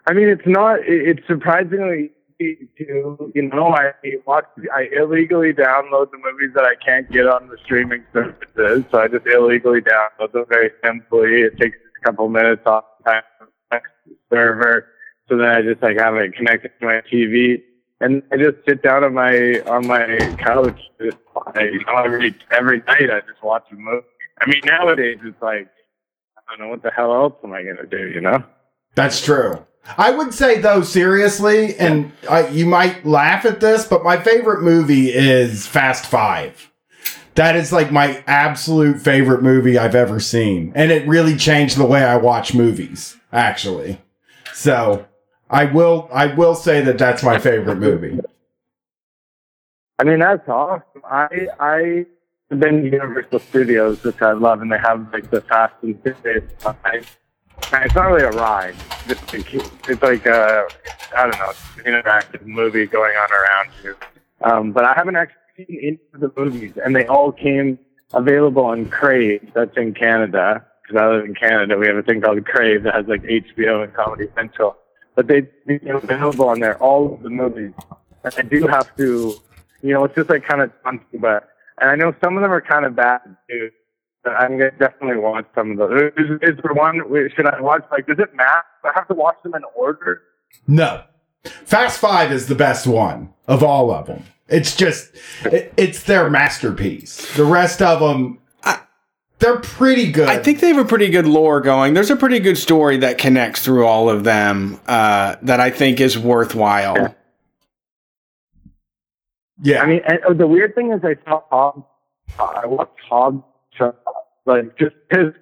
I mean, it's not. It's surprisingly easy to you know. I watch. I illegally download the movies that I can't get on the streaming services, so I just illegally download them very simply. It takes a couple minutes off the server, so then I just like have it connected to my TV. And I just sit down on my on my couch, I, every every night I just watch a movie. I mean, nowadays it's like I don't know what the hell else am I gonna do, you know? That's true. I would say though, seriously, and I, you might laugh at this, but my favorite movie is Fast Five. That is like my absolute favorite movie I've ever seen, and it really changed the way I watch movies. Actually, so I will I will say that that's my favorite movie. I mean, that's awesome. I I have been to Universal Studios, which I love, and they have like the Fast and Furious. ride. And It's not really a ride. It's like, it's like a I don't know, interactive movie going on around you. Um, but I haven't actually seen any of the movies, and they all came available on Crave. That's in Canada. Because I live in Canada, we have a thing called Crave that has like HBO and Comedy Central. But they became available on there, all of the movies. And I do have to you know, it's just like kind of funky, but and I know some of them are kind of bad too. But I'm gonna definitely watch some of those. Is, is there one? Should I watch? Like, does it matter? Do I have to watch them in order? No, Fast Five is the best one of all of them. It's just it, it's their masterpiece. The rest of them, they're pretty good. I think they have a pretty good lore going. There's a pretty good story that connects through all of them uh, that I think is worthwhile. Yeah. Yeah. I mean, and oh, the weird thing is, I saw Hobbs. I watched Hobbs, like just because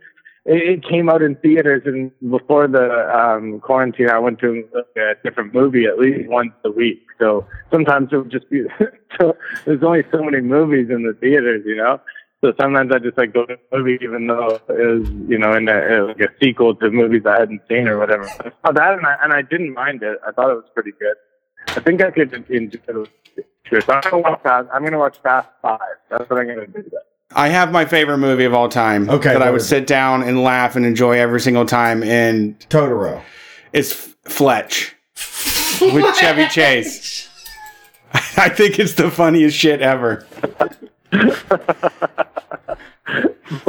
it, it came out in theaters, and before the um, quarantine, I went to a different movie at least once a week. So sometimes it would just be. [laughs] so there's only so many movies in the theaters, you know. So sometimes I just like go to a movie even though it was, you know, in a, like a sequel to movies I hadn't seen or whatever. I that and I, and I didn't mind it. I thought it was pretty good. I think I could enjoy it. Sure. So I'm gonna watch Fast. I'm gonna watch Fast Five. That's what I'm gonna do. Then. I have my favorite movie of all time. Okay, that I would sit down and laugh and enjoy every single time, and Totoro. it's Fletch with Chevy Chase. [laughs] I think it's the funniest shit ever. [laughs] That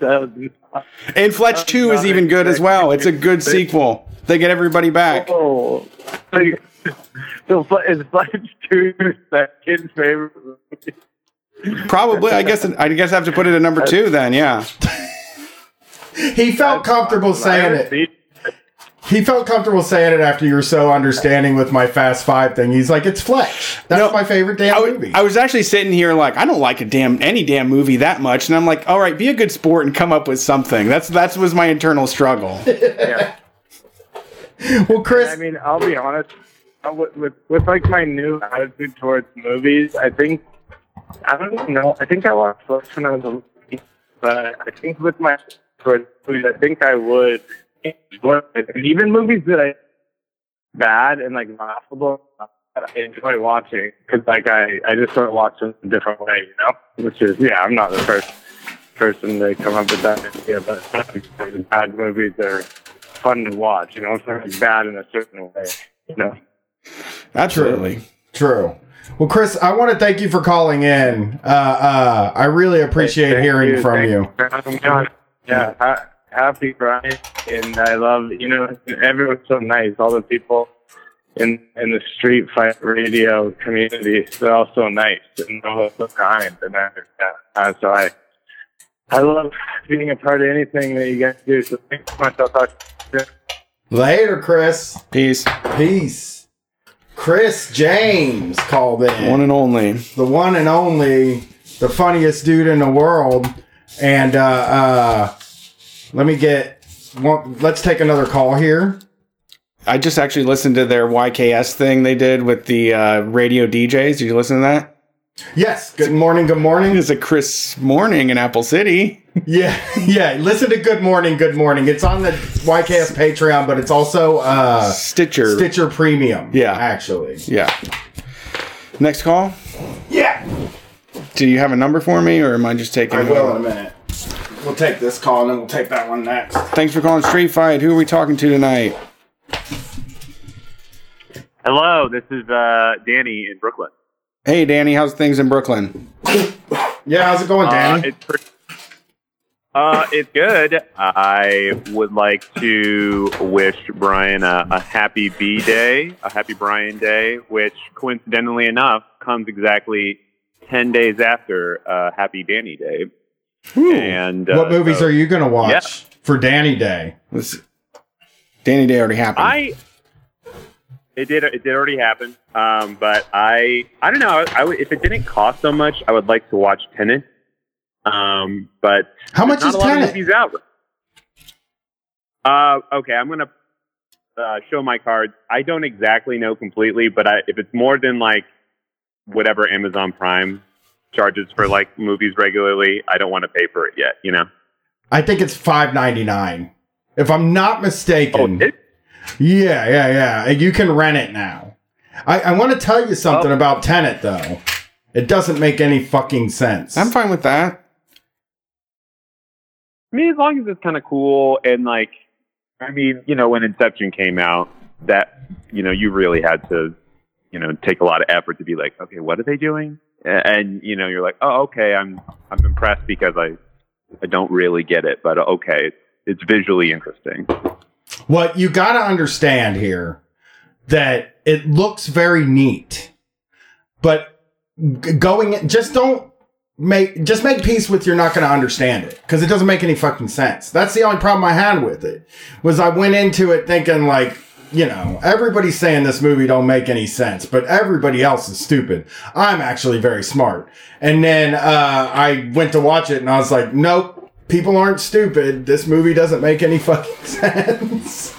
was- And Fletch Two is even good as well. It's a good sequel. They get everybody back. oh, like, so is Fletch Two that kid's favorite? Probably. I guess. I guess I have to put it at number two then. Yeah. He felt comfortable saying it. Seen- He felt comfortable saying it after you were so understanding with my Fast Five thing. He's like, "It's Fletch. That's No, my favorite damn I, movie." w- I was actually sitting here like I don't like a damn any damn movie that much, and I'm like, all right, be a good sport and come up with something. That's that's was my internal struggle. [laughs] Yeah. well, Chris, I mean, I'll be honest. uh, With, with with like my new attitude towards movies, I think I don't even know. I think I watched Fletch when I was a but I think with my towards movies, I think I would enjoy it. And even movies that I bad and like laughable, I enjoy watching because like I I just sort of watch them a different way, you know. Which is yeah, I'm not the first person to come up with that idea, but bad movies are fun to watch. You know, it's not bad in a certain way. You know. Absolutely. True. Well, Chris, I want to thank you for calling in. Uh, uh, I really appreciate Thank hearing from Thank you. having. Yeah, ha- happy Brian, and I love you know everyone's so nice. All the people in in the street fight radio community, they're all so nice and they're all so kind, and I, yeah, uh, so I I love being a part of anything that you guys do. So thanks so much. I'll talk to you. Later, Chris. Peace. Peace. Chris James called in. One and only. the one and only, the funniest dude in the world. And uh, uh, let me get. One, let's take another call here. I just actually listened to their YKS thing they did with the uh, radio DJs. Did you listen to that? Yes. Good morning. Good morning. It's a Chris morning in Apple City. [laughs] Yeah, yeah. Listen to Good Morning, Good Morning. It's on the YKS Patreon, but it's also uh, Stitcher. Stitcher Premium. Yeah. actually. Yeah. Next call. Yeah, Do you have a number for me, or am I just taking? I will in a minute. We'll take this call and then we'll take that one next. Thanks for calling Street Fight. Who are we talking to tonight? Hello, this is uh, Danny in Brooklyn. Hey, Danny. How's things in Brooklyn? Yeah, how's it going, Uh, Danny? it's pretty, uh, it's good. I would like to wish Brian a, a happy B Day, a happy Brian Day, which coincidentally enough comes exactly ten days after uh, Happy Danny Day. And uh, what movies so are you going to watch yeah. for Danny Day? This Danny Day already happened. I it did it did already happen, um, but I I don't know. I would, if it didn't cost so much, I would like to watch Tenet. Um, but How much there's is not a lot of movies out. Uh, okay, I'm gonna uh, show my cards. I don't exactly know completely, but I, if it's more than like whatever Amazon Prime charges for like movies regularly, I don't want to pay for it yet. You know? I think it's five ninety nine. If I'm not Oh, mistaken. it, yeah, yeah, yeah. You can rent it now. I, I want to tell you something Oh. about Tenet, though. It doesn't make any fucking sense. I'm fine with that. I mean, as long as it's kind of cool and like, I mean, you know, when Inception came out, that you know, you really had to, you know, take a lot of effort to be like, okay, what are they doing? And you know, you're like, oh, okay, I'm I'm impressed because I I don't really get it, but okay, it's visually interesting. What you got to understand here that it looks very neat, but going just don't make just make peace with you're not going to understand it because it doesn't make any fucking sense. That's the only problem I had with it. Was I went into it thinking like, you know, everybody's saying this movie don't make any sense, but everybody else is stupid. I'm actually very smart. And then uh, I went to watch it and I was like, nope, people aren't stupid. This movie doesn't make any [laughs] fucking sense.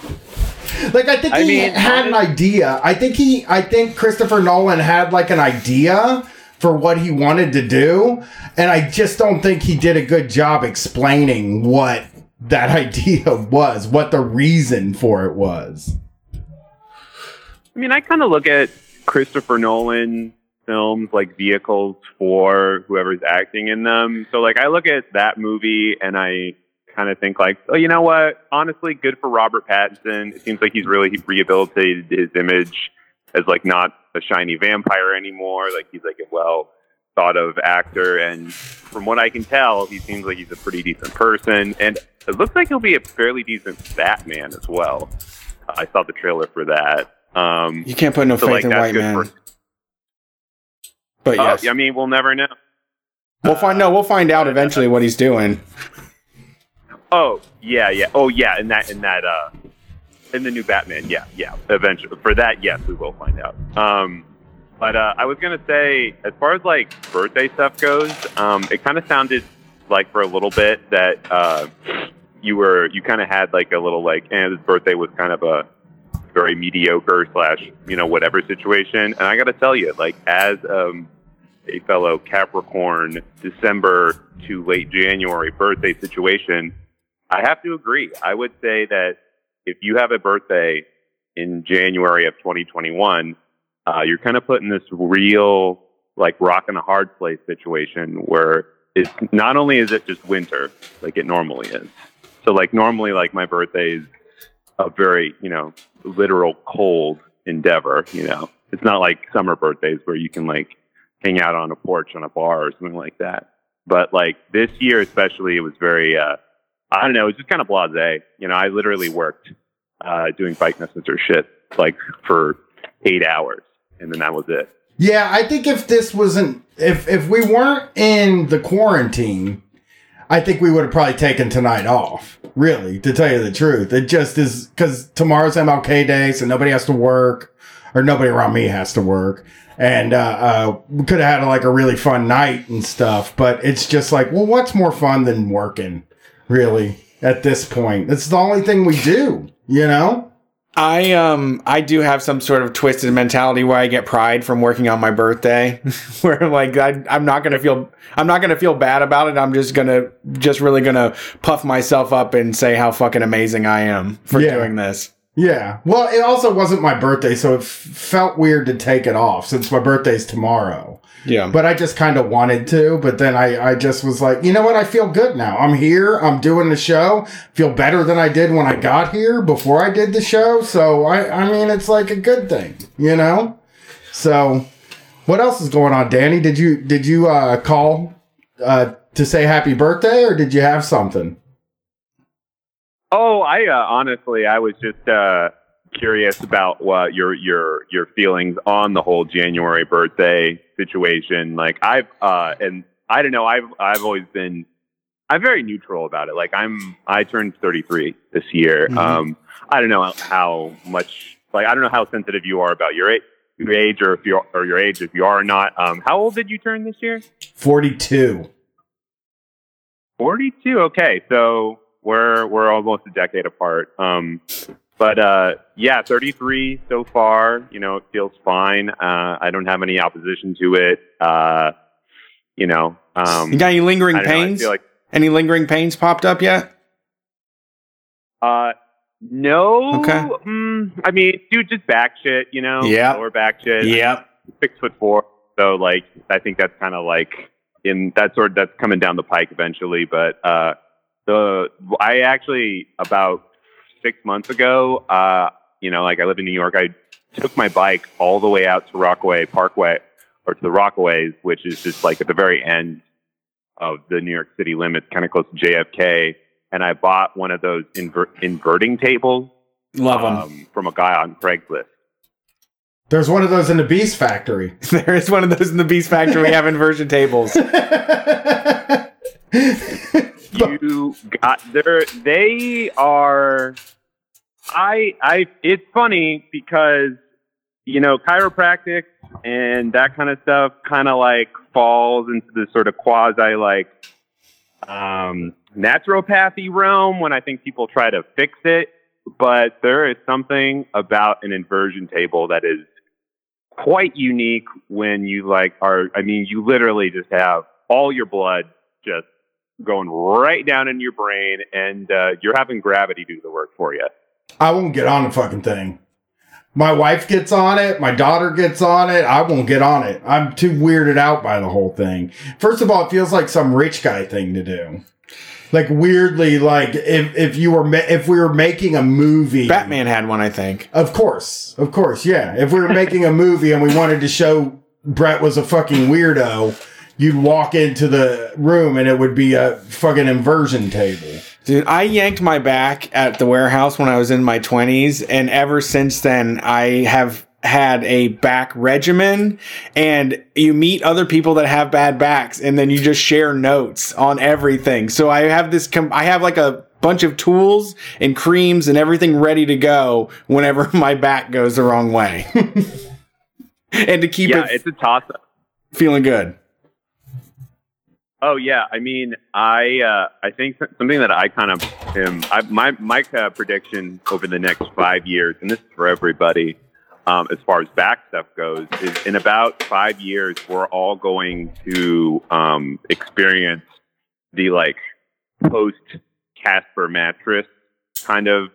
like I think I he mean, had an idea. I think he I think Christopher Nolan had like an idea for what he wanted to do, and I just don't think he did a good job explaining what that [laughs] idea was, what the reason for it was. I mean, I kind of look at Christopher Nolan films like vehicles for whoever's acting in them. So, like, I look at that movie and I kind of think, like, oh, you know what? Honestly, good for Robert Pattinson. It seems like he's really rehabilitated his image as like not a shiny vampire anymore. Like he's like a well thought of actor, and from what I can tell, he seems like he's a pretty decent person, and it looks like he'll be a fairly decent Batman as well. I saw the trailer for that. Um, You can't put no so, faith like, in white man. for- but Oh, yes, I mean, we'll never know. we'll find. No, we'll find out eventually what he's doing. Oh yeah, yeah. Oh yeah, in that in that uh in the new Batman, yeah, yeah. Eventually, for that, yes, we will find out. Um, but uh, I was gonna say, as far as like birthday stuff goes, um, it kind of sounded like for a little bit that uh, you were you kind of had like a little like, and his birthday was kind of a very mediocre slash you know whatever situation. And I got to tell you, like as um, a fellow Capricorn, December to late January birthday situation, I have to agree. I would say that if you have a birthday in January of 2021, uh, you're kind of put in this real, like, rock and a hard place situation where it's not only is it just winter, like it normally is. So, like, normally, like, my birthday is a very, you know, literal cold endeavor, you know. It's not like summer birthdays where you can, like, hang out on a porch on a bar or something like that. But, like, this year especially, it was very, uh, I don't know, it was just kind of blase. You know, I literally worked uh, doing bike messenger shit like for eight hours, and then that was it. Yeah, I think if this wasn't if if we weren't in the quarantine, I think we would have probably taken tonight off. Really, to tell you the truth, it just is because tomorrow's MLK Day, so nobody has to work, or nobody around me has to work, and uh, uh, we could have had like a really fun night and stuff. But it's just like, well, what's more fun than working? Really, at this point, it's the only thing we do. You know. I um I do have some sort of twisted mentality where I get pride from working on my birthday, [laughs] where like I, I'm not gonna feel I'm not gonna feel bad about it. I'm just gonna just really gonna puff myself up and say how fucking amazing I am for Yeah. doing this. Yeah. Well, it also wasn't my birthday, so it f- felt weird to take it off since my birthday's tomorrow. Yeah, But I just kind of wanted to, but then I, I just was like, you know what? I feel good now. I'm here. I'm doing the show. Feel better than I did when I got here before I did the show. So I, I mean, it's like a good thing, you know? So what else is going on, Danny? Did you, did you, uh, call, uh, to say happy birthday or did you have something? Oh, I uh, honestly, I was just uh, curious about what your your your feelings on the whole January birthday situation. Like I've uh, and I don't know, I've I've always been I'm very neutral about it. Like I'm I turned 33 this year. Mhm. Um, I don't know how much like I don't know how sensitive you are about your age. Your age, or if you're, or your age, if you are or not. Um, how old did you turn this year? 42. 42 okay so we're we're almost a decade apart um but uh yeah 33 so far you know it feels fine uh i don't have any opposition to it uh you know um you got any lingering don't know, pains? like any lingering pains popped up yet? uh no Okay. mm, i mean dude just back shit you know Yeah. lower back shit Yep. six foot four. So like I think that's kind of like in that sort that's coming down the pike eventually. But uh the I actually about six months ago, uh, you know, like I live in New York, I took my bike all the way out to Rockaway Parkway or to the Rockaways, which is just like at the very end of the New York City limits, kind of close to JFK. And I bought one of those inver- inverting tables Love them. um, from a guy on Craigslist. There's one of those in the Beast Factory. [laughs] there is one of those in the Beast Factory. We have inversion tables. [laughs] you got there. They are. I I. It's funny because you know chiropractic and that kind of stuff kind of like falls into the sort of quasi like um, naturopathy realm when I think people try to fix it. But there is something about an inversion table that is quite unique when you like are. I mean, you literally just have all your blood just going right down in your brain, and uh, you're having gravity do the work for you. I won't get on the fucking thing. My wife gets on it. My daughter gets on it. I won't get on it. I'm too weirded out by the whole thing. First of all, it feels like some rich guy thing to do. Like weirdly, like if if you were ma- if we were making a movie, Batman had one, I think. Of course, of course, yeah. If we were making a movie and we wanted to show Brett was a fucking weirdo, you'd walk into the room and it would be a fucking inversion table. Dude, I yanked my back at the warehouse when I was in my 20s, and ever since then, I have had a back regimen and you meet other people that have bad backs and then you just share notes on everything. So I have this, com- I have like a bunch of tools and creams and everything ready to go whenever [laughs] my back goes the wrong way. [laughs] and to keep yeah, it it's a toss up. feeling good. Oh yeah, I mean, I uh, I think something that I kind of am. I, my my uh, prediction over the next five years, and this is for everybody, um, as far as back stuff goes, is in about five years we're all going to um, experience the like post Casper mattress kind of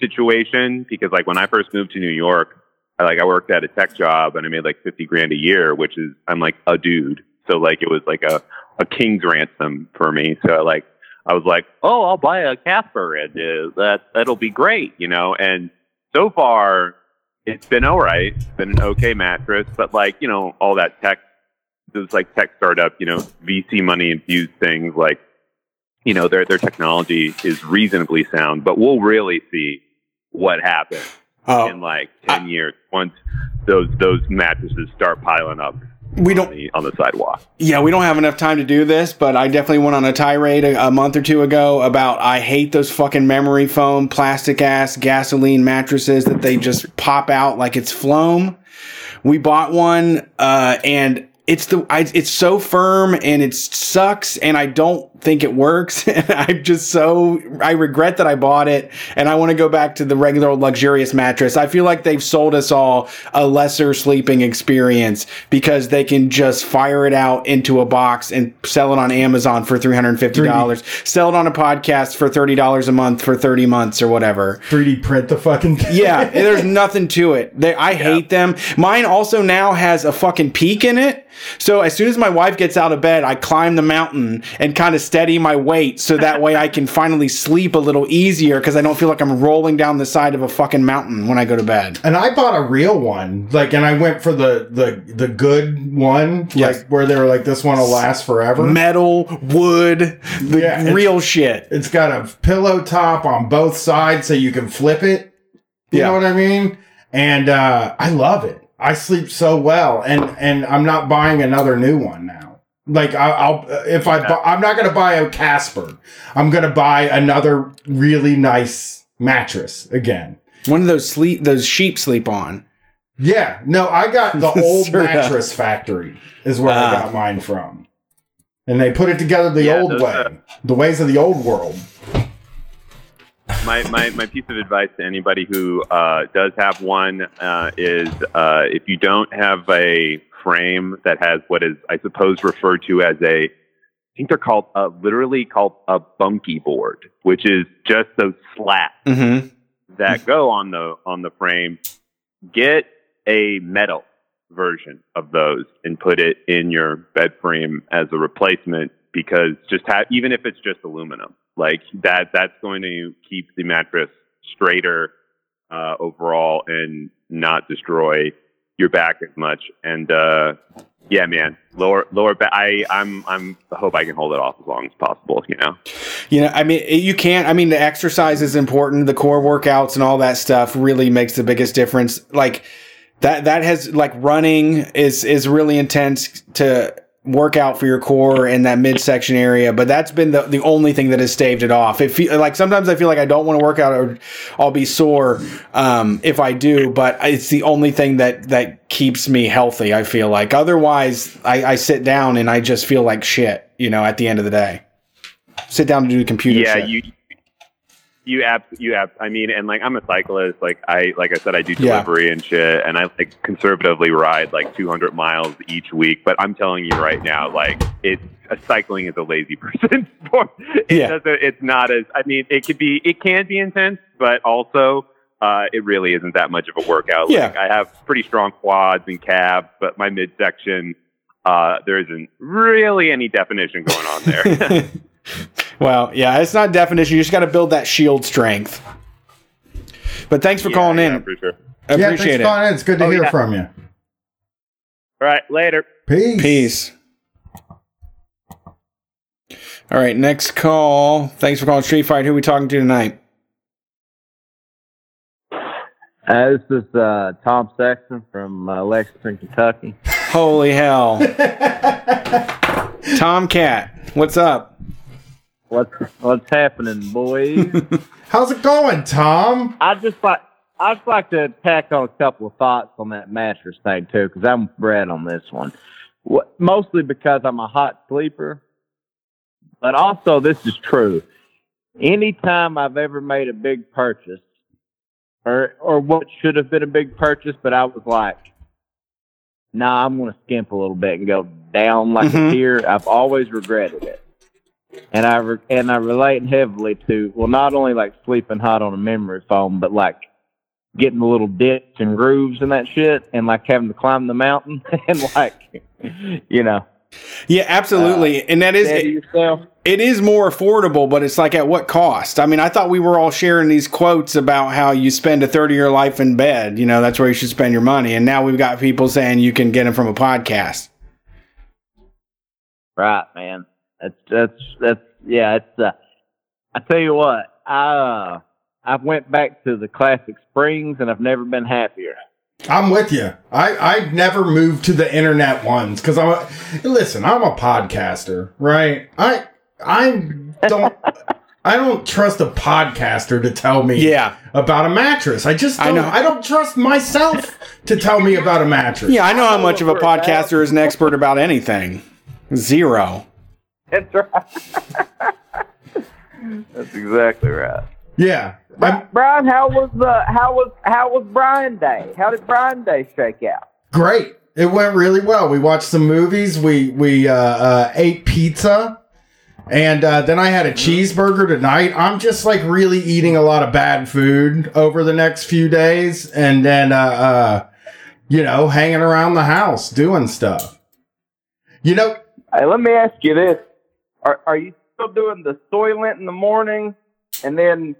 situation because like when I first moved to New York, I like I worked at a tech job and I made like fifty grand a year, which is I'm like a dude. So like it was like a a king's ransom for me. So like I was like, oh, I'll buy a Casper and uh, that that'll be great, you know. And so far, it's been all right. It's been an okay mattress, but like you know, all that tech, those like tech startup, you know, VC money infused things, like you know, their their technology is reasonably sound, but we'll really see what happens Oh, in like ten years once those those mattresses start piling up we on don't. the, on the sidewalk. Yeah, we don't have enough time to do this, but I definitely went on a tirade a, a month or two ago about I hate those fucking memory foam, plastic ass, gasoline mattresses that they just pop out like it's phloem. We bought one, uh, and it's the I, it's so firm and it sucks, and I don't think it works. [laughs] And I'm just so I regret that I bought it, and I want to go back to the regular old luxurious mattress. I feel like they've sold us all a lesser sleeping experience because they can just fire it out into a box and sell it on Amazon for three hundred and fifty dollars, sell it on a podcast for thirty dollars a month for thirty months or whatever. 3D print the fucking thing. Yeah, there's [laughs] nothing to it. They, I hate them. Mine also now has a fucking peak in it. So as soon as my wife gets out of bed, I climb the mountain and kind of steady my weight so that way I can finally sleep a little easier because I don't feel like I'm rolling down the side of a fucking mountain when I go to bed. And I bought a real one, like, and I went for the the the good one, Yes. like where they were like, this one will last forever. Metal, wood, the Yeah, real shit. It's got a pillow top on both sides so you can flip it. You Yeah. know what I mean? And uh, I love it. I sleep so well, and and I'm not buying another new one now. Like I, I'll if I bu- I'm not gonna buy a Casper. I'm gonna buy another really nice mattress again. One of those sleep, those sheep sleep on. Yeah, no, I got the [laughs] old mattress factory is where Ah. I got mine from, and they put it together the Yeah, old way, uh, the ways of the old world. My, my, my piece of advice to anybody who uh, does have one uh, is uh, if you don't have a frame that has what is, I suppose, referred to as a, I think they're called, uh, literally called a bunkie board, which is just those slats Mm-hmm. that go on the on the frame. Get a metal version of those and put it in your bed frame as a replacement because just have even if it's just aluminum like that that's going to keep the mattress straighter uh, overall and not destroy your back as much and uh, yeah man lower lower back i i'm i'm I hope i can hold it off as long as possible you know You know, I mean, you can't. I mean, the exercise is important. The core workouts and all that stuff really makes the biggest difference. Like, that that has like running is is really intense to work out for your core in that midsection area but that's been the, the only thing that has staved it off. It feel, like sometimes i feel like i don't want to work out or i'll be sore um, if i do but it's the only thing that that keeps me healthy i feel like. Otherwise I, I sit down and i just feel like shit you know at the end of the day. Sit down to do the computer yeah, shit. you you app you app. I mean, and like I'm a cyclist. Like I like I said, I do Yeah. delivery and shit, and I like conservatively ride like 200 miles each week. But I'm telling you right now, like it's a cycling is a lazy [laughs] person sport. It Yeah. doesn't. It's not as. I mean, it could be. It can be intense, but also. Uh, it really isn't that much of a workout. Yeah. Like, I have pretty strong quads and calves, but my midsection, uh, there isn't really any definition going on there. [laughs] [laughs] well, yeah, it's not definition. You just got to build that shield strength. But thanks for Yeah, calling yeah, in. for sure. I yeah, thanks it. for calling in. It's good to Oh, hear yeah. from you. All right, later. Peace. Peace. All right, next call. Thanks for calling Street Fight. Who we talking to tonight? Uh, this is uh, Tom Sexton from uh, Lexington, Kentucky. Holy hell. [laughs] Tomcat, what's up? What's what's happening, boys? [laughs] How's it going, Tom? I just like I just like to tack on a couple of thoughts on that mattress thing too, because I'm bred on this one. What, mostly because I'm a hot sleeper, but also this is true. Anytime I've ever made a big purchase, or or what should have been a big purchase, but I was like, nah, I'm going to skimp a little bit and go down like Mhm. a tier. I've always regretted it. And I re- and I relate heavily to well, not only like sleeping hot on a memory foam, but like getting the little dips and grooves and that shit, and like having to climb the mountain [laughs] and like, you know, Yeah, absolutely. Uh, and that is it is more affordable, but it's like at what cost? I mean, I thought we were all sharing these quotes about how you spend a third of your life in bed. You know, that's where you should spend your money. And now we've got people saying you can get them from a podcast. Right, man. That's that's that's yeah. It's uh, I tell you what, I uh, I went back to the classic springs, and I've never been happier. I'm with you. I I never moved to the internet ones because I'm. A, listen, I'm a podcaster, right? I I don't. I don't trust a podcaster to tell me Yeah. about a mattress. I just I don't, know. I, don't trust myself to tell me about a mattress. Yeah, I know how much of a what we're about. podcaster is an expert about anything. Zero. That's right. that's exactly right. Yeah. I'm Brian, how was uh, how was how was Brian Day? How did Brian Day shake out? great. It went really well. We watched some movies. We we uh, uh, ate pizza, and uh, then I had a cheeseburger tonight. I'm just like really eating a lot of bad food over the next few days, and then uh, uh, you know hanging around the house doing stuff. You know, Hey, let me ask you this: Are are you still doing the soylent in the morning, and then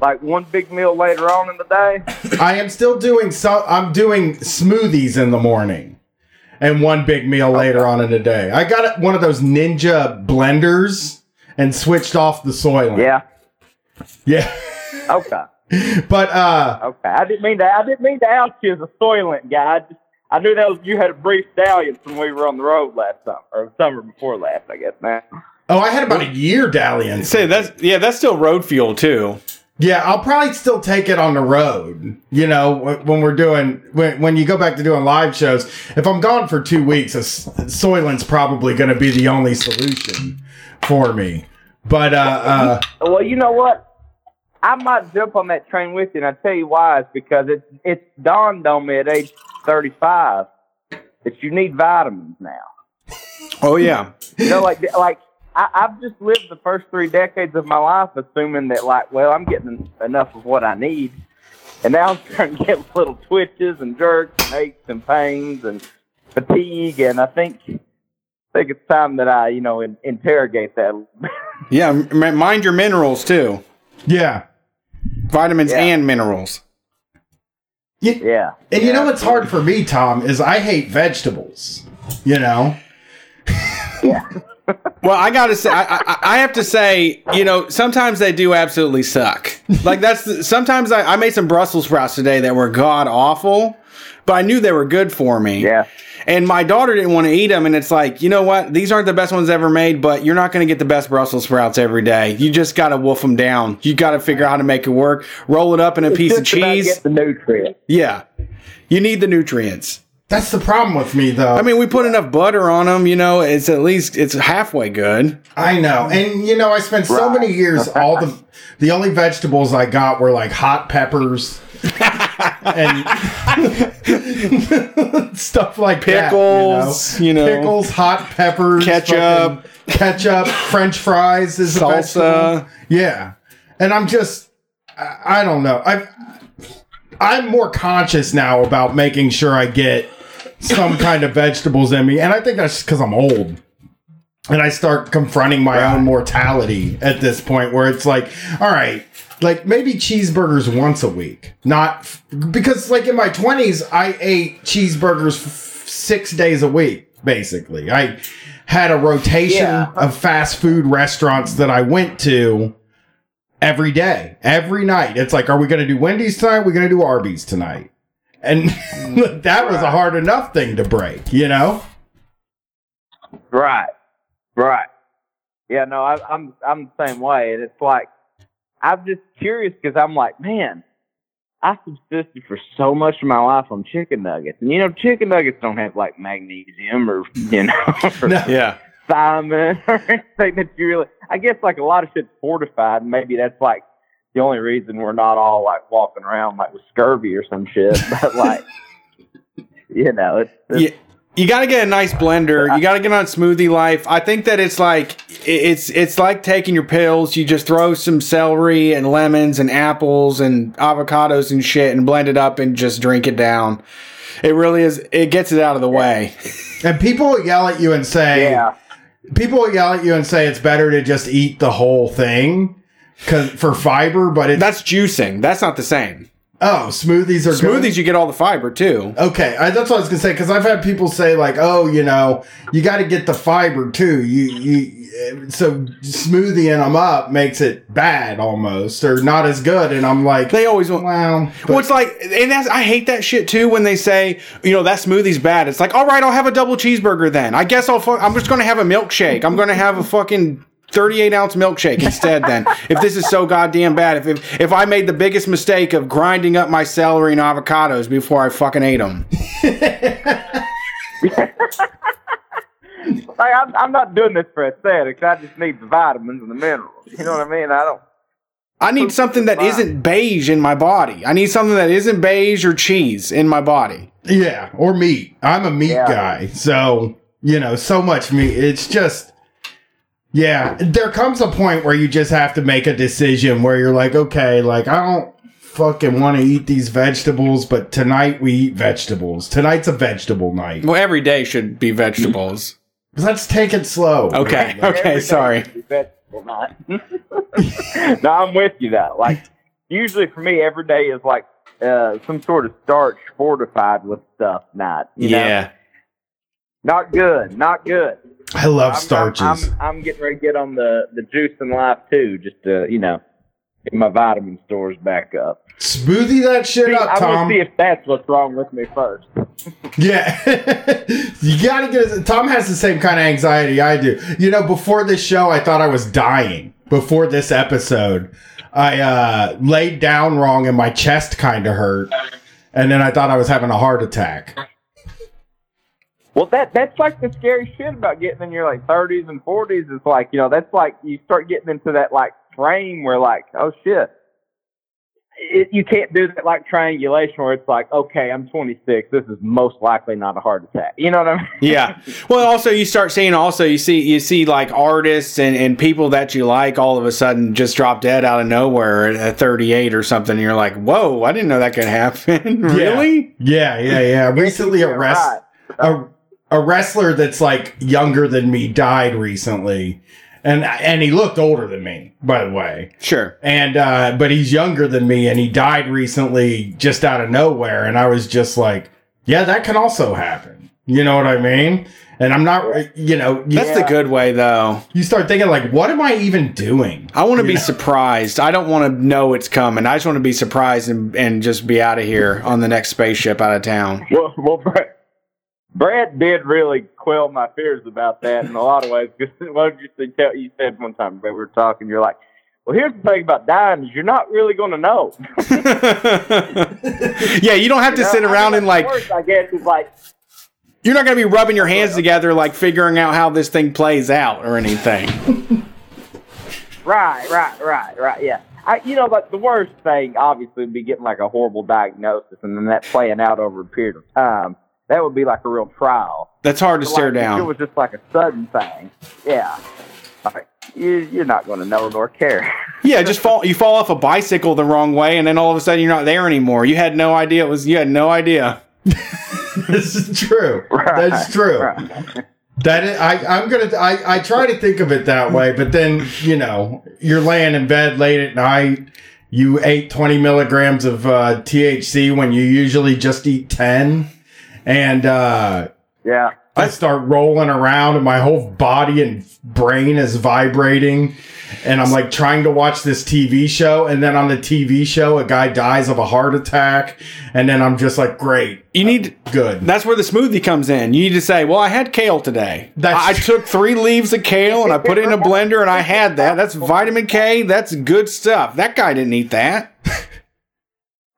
like one big meal later on in the day? I am still doing so. I'm doing smoothies in the morning, and one big meal later on in the day. I got one of those Ninja blenders and switched off the soil. Yeah. yeah. Okay. [laughs] but uh, Okay. I didn't mean to. I didn't mean to out you as a soylent guy. I, just, I knew that was you had a brief dalliance when we were on the road last summer or summer before last, I guess. Man. Oh, I had about a year dalliance. Say that's yeah, that's still road fuel too. Yeah, I'll probably still take it on the road. You know, when we're doing when when you go back to doing live shows. If I'm gone for two weeks, a s- Soylent's probably going to be the only solution for me. But uh, uh, Well, you know what? I might jump on that train with you, and I tell you why. It's because it's it's dawned on me at age thirty five that you need vitamins now. Oh yeah. You know, like like I, I've just lived the first three decades of my life assuming that like, well, I'm getting enough of what I need, and now I'm starting to get little twitches and jerks and aches and pains and fatigue, and I think I think it's time that I you know in, interrogate that. [laughs] Yeah, m- mind your minerals too. yeah. Vitamins Yeah. and minerals. You, yeah, And you Yeah. know what's hard for me, Tom, is I hate vegetables. You know? [laughs] Well, I gotta say, I, I, I have to say, you know, sometimes they do absolutely suck. Like that's the, sometimes I, I made some Brussels sprouts today that were god awful. but I knew they were good for me. Yeah. And my daughter didn't want to eat them, and it's like, you know what? These aren't the best ones ever made, but you're not going to get the best Brussels sprouts every day. You just got to wolf them down. You got to figure out how to make it work. Roll it up in a piece of cheese. Get the nutrients. Yeah, you need the nutrients. That's the problem with me, though. I mean, we put enough butter on them. You know, it's at least it's halfway good. I know, and you know, I spent so many years. All the the only vegetables I got were like hot peppers [laughs] and stuff like Pickles, that, you know. pickles, hot peppers, Ketchup. ketchup, French fries is Salsa. Yeah, and I'm just, I, I don't know. I I'm more conscious now about making sure I get some kind of vegetables in me, and I think that's because I'm old and I start confronting my own mortality at this point where it's like, all right, like maybe cheeseburgers once a week, not f- because like in my 20s, I ate cheeseburgers f- six days a week, basically. I had a rotation Yeah. of fast food restaurants that I went to every day, every night. It's like, are we going to do Wendy's tonight? We're going to do Arby's tonight. And mm. [laughs] that was a hard enough thing to break, you know? Right. Right. Yeah, no, I, I'm I'm the same way, and it's like I'm just curious because I'm like, man, I subsisted for so much of my life on chicken nuggets, and you know, chicken nuggets don't have like magnesium or [laughs] you know, [laughs] or No. Yeah, thiamine or anything that you really. I guess like a lot of shit's fortified, and maybe that's like the only reason we're not all like walking around like with scurvy or some shit. [laughs] But like, you know, it's, it's yeah. You got to get a nice blender. You got to get on Smoothie Life. I think that it's like it's it's like taking your pills. You just throw some celery and lemons and apples and avocados and shit and blend it up and just drink it down. It really is. It gets it out of the way. And people yell at you and say, yeah. people yell at you and say it's better to just eat the whole thing cause, for fiber, but it's That's juicing. That's not the same. oh smoothies are good? Smoothies, you get all the fiber too. Okay, I, that's what I was gonna say because I've had people say like, "Oh, you know, you got to get the fiber too." You, you, so smoothieing them up makes it bad almost or not as good, and I'm like, They always want. "Well, but- Well, it's like, and that's I hate that shit too when they say, you know, that smoothie's bad. It's like, all right, I'll have a double cheeseburger then. I guess I'll. Fu- I'm just gonna have a milkshake. I'm gonna have a fucking 38 ounce milkshake instead. Then, [laughs] if this is so goddamn bad, if, if if I made the biggest mistake of grinding up my celery and avocados before I fucking ate them, [laughs] Like I'm, I'm not doing this for aesthetics. I just need the vitamins and the minerals. You know what I mean? I don't. I need something that isn't beige in my body. I need something that isn't beige or cheese in my body. yeah, or meat. I'm a meat Yeah. guy, so you know, so much meat. It's just." Yeah, there comes a point where you just have to make a decision where you're like, okay, like I don't fucking want to eat these vegetables, but tonight we eat vegetables. Tonight's a vegetable night. Well, every day should be vegetables. Let's take it slow. Okay, okay, Every day sorry. is vegetable night. [laughs] no, I'm with you though. Like usually for me, every day is like uh, some sort of starch fortified with stuff. Not you know? Yeah. not good, not good. I love I'm- starches. I'm, I'm, I'm getting ready to get on the the juice in life too, just to you know get my vitamin stores back up. Smoothie that shit See, up, I Tom. want to see if that's what's wrong with me first. [laughs] Yeah. [laughs] you gotta get it. Tom has the same kind of anxiety I do. You know, before this show, I thought I was dying. Before this episode, I uh, laid down wrong and my chest kind of hurt. And then I thought I was having a heart attack. Well, that that's like the scary shit about getting in your like 30s and 40s. It's like you know that's like you start getting into that like frame where like oh shit, it, you can't do that like triangulation where it's like okay I'm 26, this is most likely not a heart attack. You know what I mean? [laughs] Yeah. Well, also you start seeing also you see you see like artists and, and people that you like all of a sudden just drop dead out of nowhere at, at 38 or something. And you're like, whoa, I didn't know that could happen. [laughs] really? Yeah, yeah, yeah. Recently, arrested. Right. a, a wrestler that's like younger than me died recently. And, and he looked older than me, by the way. Sure. and uh but he's younger than me and he died recently just out of nowhere and i was just like yeah that can also happen You know what I mean? And I'm not, you know, you, That's the good way, though. you start thinking like, what am I even doing? I want to be Yeah. surprised. I don't want to know it's coming. I just want to be surprised and, and just be out of here on the next spaceship out of town. Well, well, Brad, Brad did really quell my fears about that in a lot of ways. Because what did you say? Tell you said one time, but we were talking. You're like, "Well, here's the thing about dying: is you're not really going to know." [laughs] [laughs] yeah, you don't have to You know? sit I mean, around and like, the worst, I guess is like, you're not going to be rubbing your hands together, like figuring out how this thing plays out or anything. [laughs] right, right, right, right, yeah. I, you know, like the worst thing, obviously, would be getting like a horrible diagnosis and then that playing out over a period of time. That would be like a real trial. That's hard to But, stare like, If it was just like a sudden thing, yeah. Like, you, you're not going to know nor care. Yeah, just fall. You fall off a bicycle the wrong way, and then all of a sudden you're not there anymore. You had no idea it was. You had no idea. [laughs] this is true. Right, That's true. right. That is, I, I'm gonna. I, I try to think of it that way, but then you know, you're laying in bed late at night. You ate 20 milligrams of uh, THC when you usually just eat 10, and uh, Yeah. I start rolling around, and my whole body and brain is vibrating. And I'm like trying to watch this TV show, and then on the TV show, a guy dies of a heart attack, and then I'm just like, great, You need. good. That's where the smoothie comes in. You need to say, "Well, I had kale today. That's I true. took three leaves of kale and I put it in a blender and I had that. That's vitamin K. That's good stuff. That guy didn't eat that. [laughs]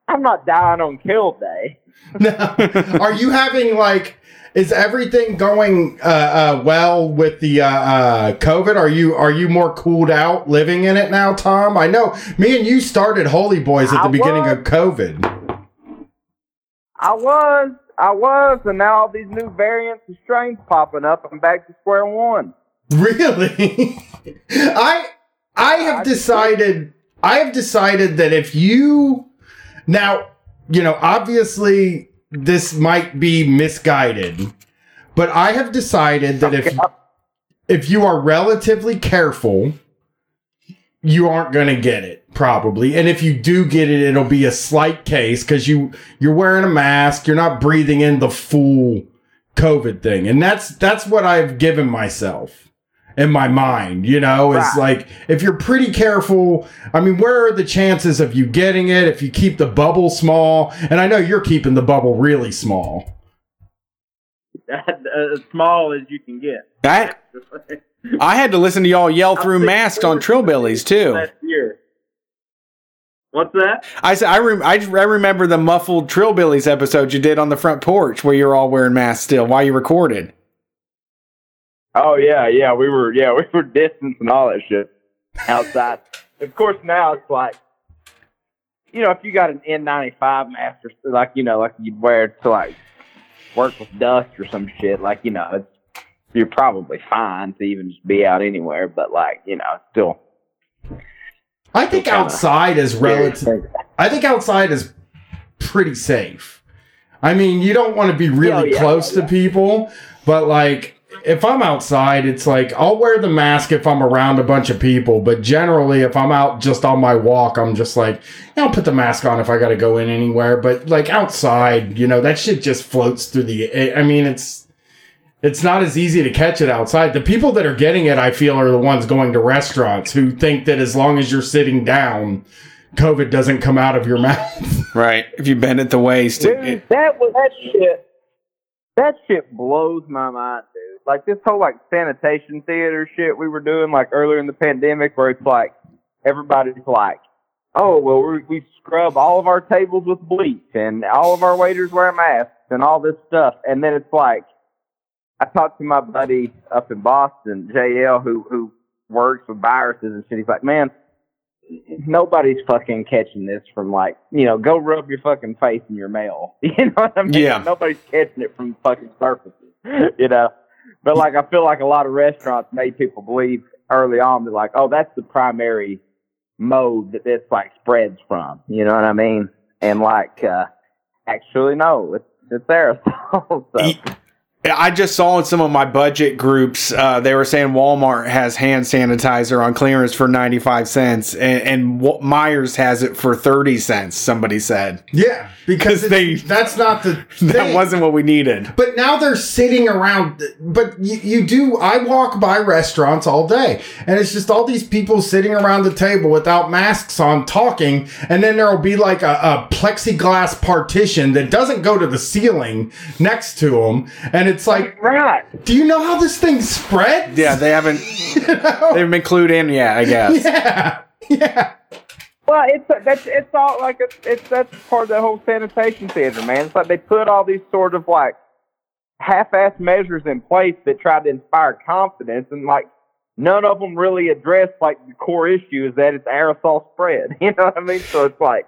I'm not dying on kale day. [laughs] No. Are you having like is everything going uh, uh, well with the uh, uh, COVID? Are you are you more cooled out living in it now, Tom? I know me and you started Holy Boys at the I beginning was. of COVID. I was, I was, and now all these new variants and strains popping up. I'm back to square one. Really? [laughs] I I have decided I have decided that if you now, you know, obviously this might be misguided, but I have decided that if if you are relatively careful, you aren't going to get it probably. And if you do get it, it'll be a slight case cuz you you're wearing a mask, you're not breathing in the full COVID thing. And that's that's what I've given myself in my mind, you know, it's Right. like if you're pretty careful, I mean, where are the chances of you getting it if you keep the bubble small? And I know you're keeping the bubble really small. as uh, small as you can get. I I had to listen to y'all yell through masks on Trillbillies too. Last year. What's that? I said I, rem- I I remember the muffled Trillbillies episode you did on the front porch where you're all wearing masks still while you recorded. Oh yeah, yeah. We were yeah [laughs] we were distancing all that shit outside. of course, now it's like you know if you got an N95 mask or like you know like you'd wear it to like work with dust or some shit like you know it's you're probably fine to even just be out anywhere. But like you know still I think outside is relative. I think outside is pretty safe. I mean, you don't want to be oh, really Oh, yeah, close yeah. to people, but like if I'm outside, it's like I'll wear the mask if I'm around a bunch of people. But generally, if I'm out just on my walk, I'm just like, yeah, I'll put the mask on if I got to go in anywhere. But like outside, you know, that shit just floats through the. I mean, it's it's not as easy to catch it outside. The people that are getting it, I feel, are the ones going to restaurants who think that as long as you're sitting down, COVID doesn't come out of your [laughs] mouth. Right. If you bend at the waist, Dude, it- that was that shit. That shit blows my mind, dude. Like this whole like sanitation theater shit we were doing like earlier in the pandemic, where it's like everybody's like, "Oh, well, we, we scrub all of our tables with bleach, and all of our waiters wear masks, and all this stuff." And then it's like, I talked to my buddy up in Boston, JL, who who works with viruses and shit. He's like, "Man, nobody's fucking catching this from like, you know, go rub your fucking face in your mail. [laughs] You know what I mean? Yeah. Nobody's catching it from fucking surfaces. [laughs] You know? But like I feel like a lot of restaurants made people believe early on that like, oh, that's the primary mode that this like spreads from. You know what I mean? And like uh actually no, it's it's aerosol. [laughs] so I just saw in some of my budget groups, uh, they were saying Walmart has hand sanitizer on clearance for 95 cents and, and w- Meijer's has it for 30 cents, somebody said. Yeah, because they- that's not the [laughs] That thing. wasn't what we needed. But now they're sitting around. But you, you do. I walk by restaurants all day, and it's just all these people sitting around the table without masks on, talking, and then there will be like a, a plexiglass partition that doesn't go to the ceiling next to them, and it's like, Right. do you know how this thing spreads? Yeah, they haven't [laughs] You know? they haven't been clued in yet, I guess. yeah, yeah. Well, it's that's it's all like it's, it's that's part of the whole sanitation theater, man. It's like they put all these sort of like half-ass measures in place that try to inspire confidence, and like none of them really address like the core issue is that it's aerosol spread. [laughs] You know what I mean? So it's like,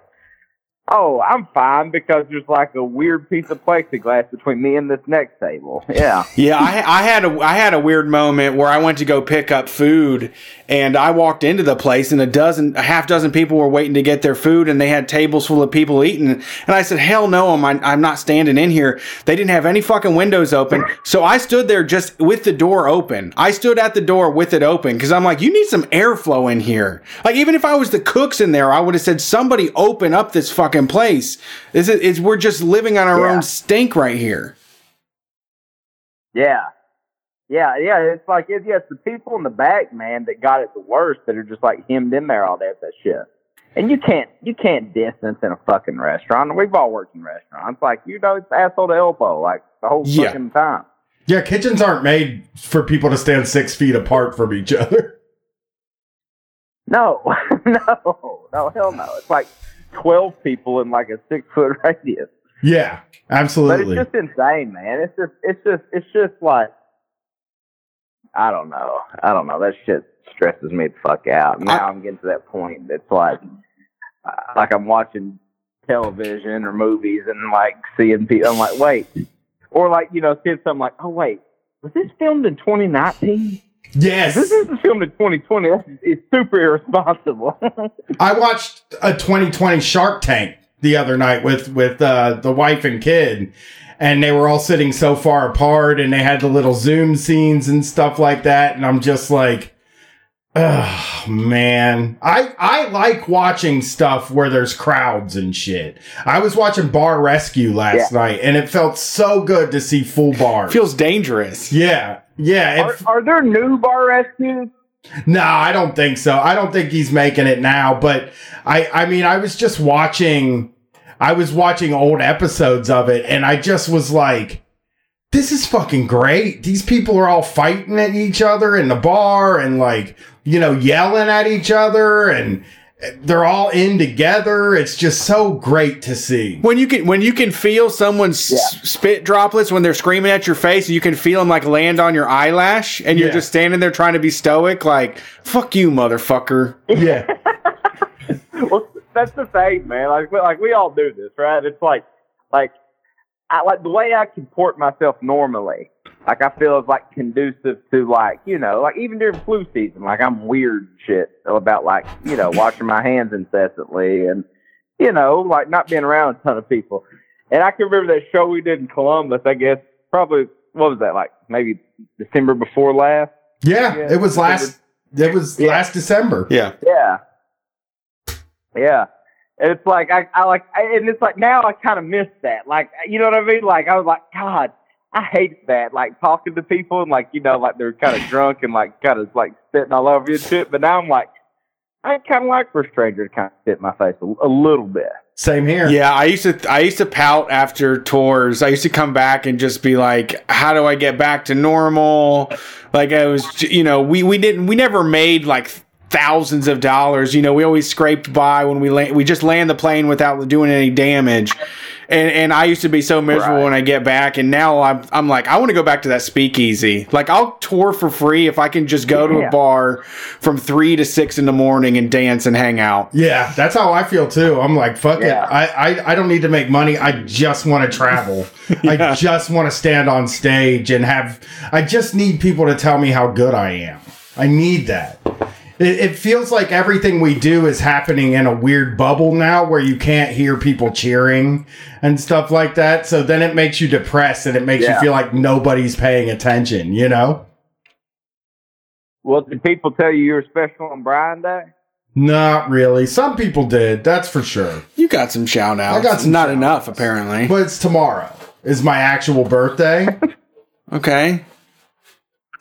oh, I'm fine because there's like a weird piece of plexiglass between me and this next table. Yeah. [laughs] Yeah, I, I had a I had a weird moment where I went to go pick up food, and I walked into the place, and a dozen, a half dozen people were waiting to get their food, and they had tables full of people eating. And I said, "Hell no, I'm I'm not standing in here." They didn't have any fucking windows open, so I stood there just with the door open. I stood at the door with it open because I'm like, "You need some airflow in here." Like even if I was the cooks in there, I would have said, "Somebody open up this fucking place." This is, is we're just living on our Yeah. own stink right here. Yeah. Yeah, yeah, it's like it's yeah, it's the people in the back, man, that got it the worst that are just like hemmed in there all day with that shit. And you can't you can't distance in a fucking restaurant. We've all worked in restaurants. Like you know it's asshole to elbow, like the whole Yeah. fucking time. Yeah, kitchens aren't made for people to stand six feet apart from each other. No, [laughs] no, no, hell no. It's like twelve people in like a six foot [laughs] radius. Yeah, absolutely. But it's just insane, man. It's just, it's just, it's just like, I don't know. I don't know. That shit stresses me the fuck out. Now I- I'm getting to that point. It's like, like I'm watching television or movies and like seeing people. I'm like, wait, or like you know, seeing something like, oh wait, was this filmed in 2019? Yes. This is filmed in 2020. It's super irresponsible. I watched a 2020 Shark Tank the other night with with uh, the wife and kid, and they were all sitting so far apart, and they had the little Zoom scenes and stuff like that, and I'm just like, oh man, I I like watching stuff where there's crowds and shit. I was watching Bar Rescue last night, and it felt so good to see full bars. Feels dangerous. yeah, yeah. are, It, are there new bar rescues? no, I don't think so. I don't think he's making it now, but I I mean, I was just watching I was watching old episodes of it and I just was like this is fucking great. These people are all fighting at each other in the bar and like, you know, yelling at each other and they're all in together. It's just so great to see. When you can when you can feel someone's s- spit droplets when they're screaming at your face, and you can feel them like land on your eyelash, and you're Yeah. just standing there trying to be stoic, like "fuck you, motherfucker." Yeah. [laughs] well, that's the thing, man. Like, we- like we all do this, right? It's like, like, I like the way I comport myself normally. Like, I feel is like conducive to like, you know, like even during flu season, like I'm weird shit about like, you know, washing my hands incessantly and, you know, like not being around a ton of people. And I can remember that show we did in Columbus. I guess probably what was that like? Maybe December before last. Yeah, Yeah. it was last it was Yeah. last December. Yeah, Yeah. Yeah. And it's like I, I like I, and it's like now I kind of miss that. Like you know what I mean? Like I was like, God, I hate that. Like talking to people and like, you know, like they're kind of drunk and like kind of like spitting all over you and shit. But now I'm like I kind of like for a stranger to kind of spit in my face a, a little bit. Same here. yeah. I used to I used to pout after tours. I used to come back and just be like, "How do I get back to normal?" Like I was, you know, we we didn't we never made like thousands of dollars. You know, we always scraped by when we land. We just land the plane without doing any damage. And and I used to be so miserable Right. when I get back, and now I'm I'm like I want to go back to that speakeasy. Like I'll tour for free if I can just go to a bar from three to six in the morning and dance and hang out. Yeah, that's how I feel too. I'm like, fuck Yeah. it. I, I, I don't need to make money. I just want to travel. [laughs] Yeah. I just want to stand on stage and have, I just need people to tell me how good I am. I need that. It, it feels like everything we do is happening in a weird bubble now where you can't hear people cheering and stuff like that. So then it makes you depressed and it makes Yeah. you feel like nobody's paying attention, you know? Well, did people tell you you were special on Brian Day? Not really. Some people did, that's for sure. You got some shout outs. I got some Not enough, apparently. But it's tomorrow, is my actual birthday. [laughs] Okay.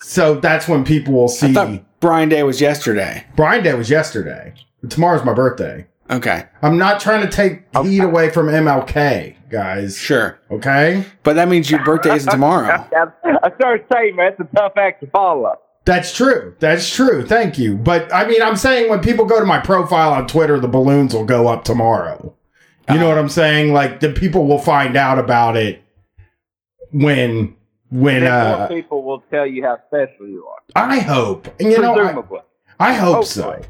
so that's when people will I see. thought Brian Day was yesterday. Brian Day was yesterday. Tomorrow's my birthday. Okay. I'm not trying to take heat away from MLK, guys. Sure. Okay? But that means your birthday isn't tomorrow. [laughs] I started saying, man, it's a tough act to follow. That's true. That's true. Thank you. But I mean, I'm saying when people go to my profile on Twitter, the balloons will go up tomorrow. You know what I'm saying? Like the people will find out about it when when uh people will tell you how special you are. I hope. And you know I, I hope so.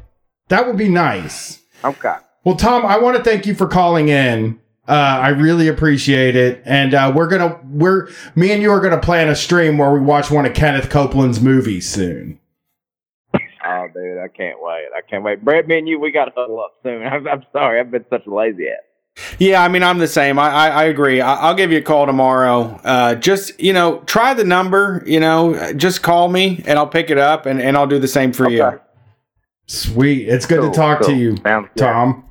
That would be nice. Okay. Well, Tom, I want to thank you for calling in. Uh, I really appreciate it, and uh, we're gonna we're me and you are gonna plan a stream where we watch one of Kenneth Copeland's movies soon. Oh, dude, I can't wait. I can't wait. Brad, me and you, we got to huddle up soon. [laughs] I'm, I'm sorry. I've been such a lazy ass. Yeah, I mean, I'm the same. I, I, I agree. I, I'll give you a call tomorrow. Uh, just, you know, try the number, you know, just call me and I'll pick it up and, and I'll do the same for you. Sweet, it's good Cool, to talk to you, Sounds good. Tom.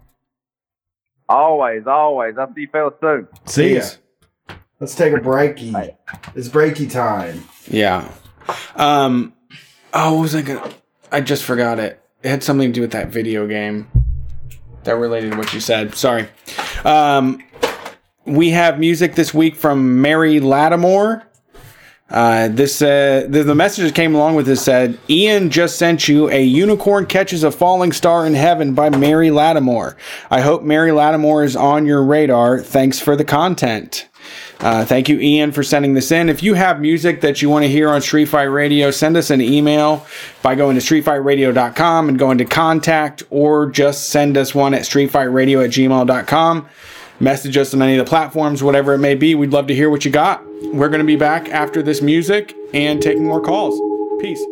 Always, always. I'll see you fellas soon. See ya. Let's take a breaky. It's breaky time. Yeah. Um, oh, what was I going to, I just forgot it. It had something to do with that video game that related to what you said. Sorry. Um, we have music this week from Mary Lattimore. Uh, this uh, the, the message that came along with this said, "Ian just sent you a unicorn catches a falling star in heaven by Mary Lattimore. I hope Mary Lattimore is on your radar. Thanks for the content." Uh, thank you, Ian, for sending this in. If you have music that you want to hear on Street Fight Radio, send us an email by going to streetfightradio.com and going to contact, or just send us one at streetfightradio at gmail.com. Message us on any of the platforms, whatever it may be. We'd love to hear what you got. We're going to be back after this music and taking more calls. Peace.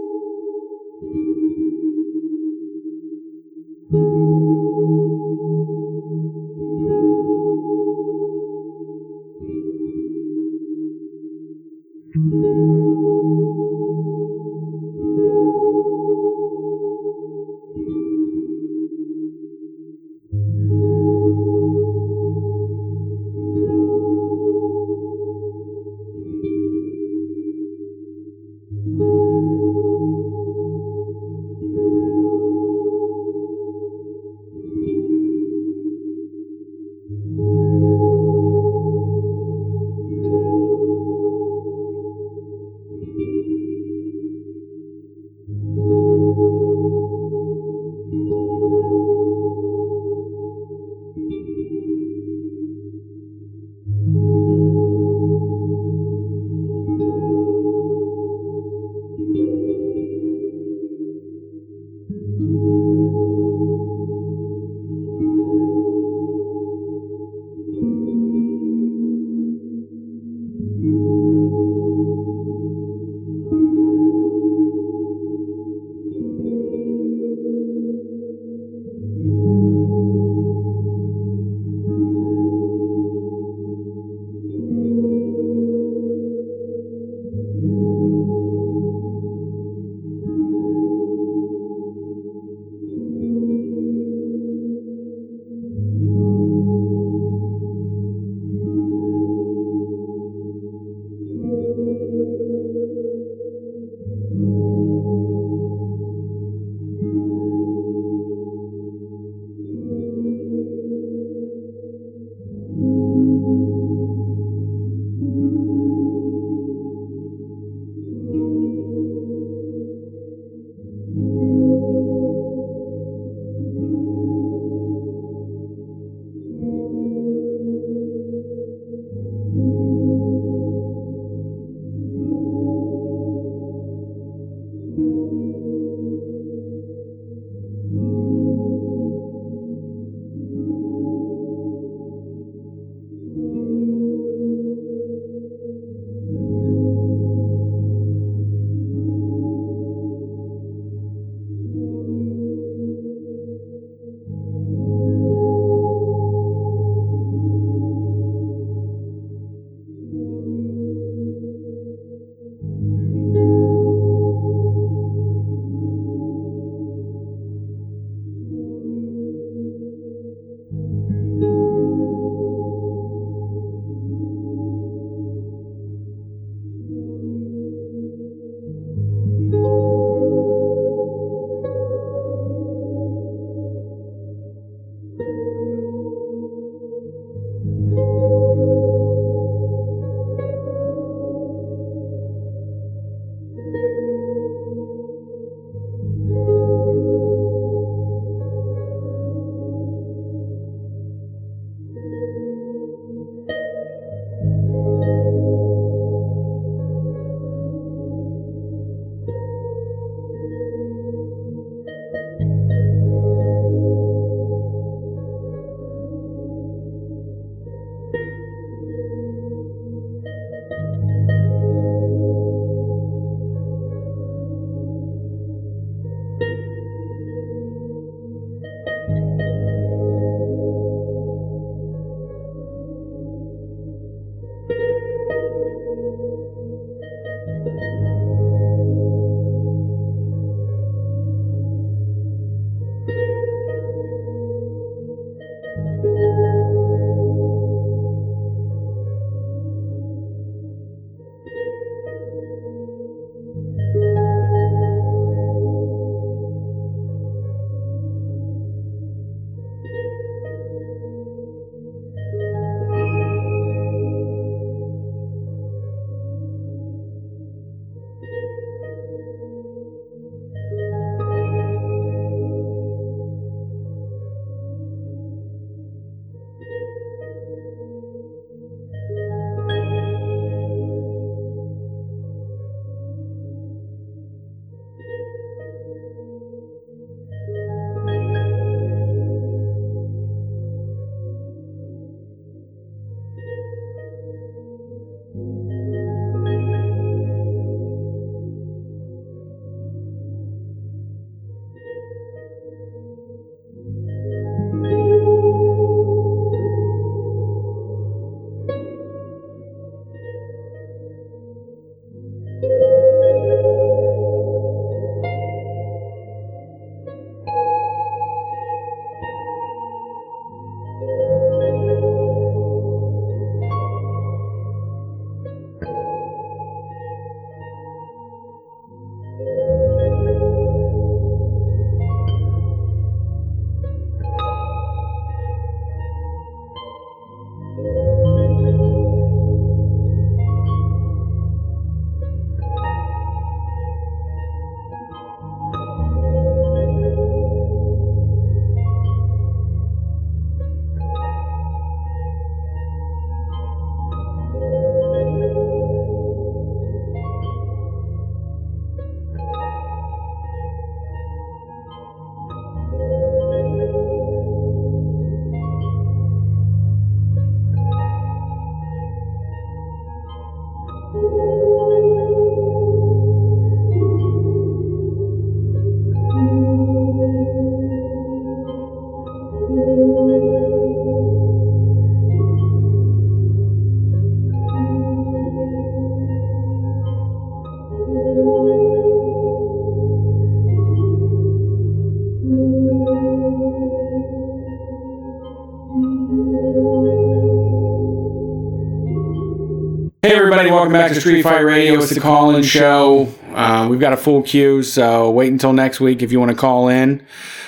Welcome back to Street Fight Radio. It's the call in show. Uh, we've got a full queue, so wait until next week if you want to call in.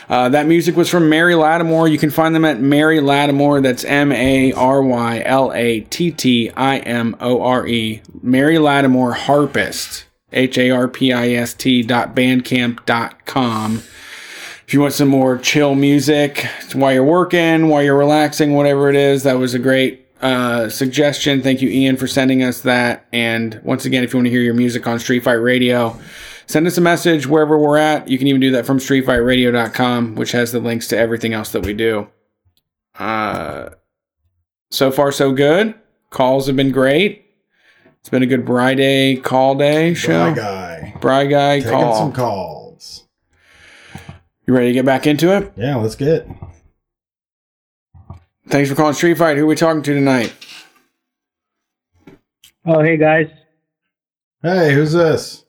Uh, that music was from Mary Lattimore. You can find them at Mary Lattimore. That's M A R Y L A T T I M O R E. Mary Lattimore Harpist. H A R P I S T dot bandcamp dot com. If you want some more chill music while you're working, while you're relaxing, whatever it is, that was a great uh, suggestion. Thank you, Ian, for sending us that. And once again, if you want to hear your music on Street Fight Radio, send us a message wherever we're at. You can even do that from streetfightradio.com, which has the links to everything else that we do. Uh, so far, so good. Calls have been great. It's been a good Bri Day call day show. Bri guy. Bri guy Taking call. some calls. You ready to get back into it? Yeah, let's get. Thanks for calling Street Fight. Who are we talking to tonight? Oh, hey guys. Hey, who's this?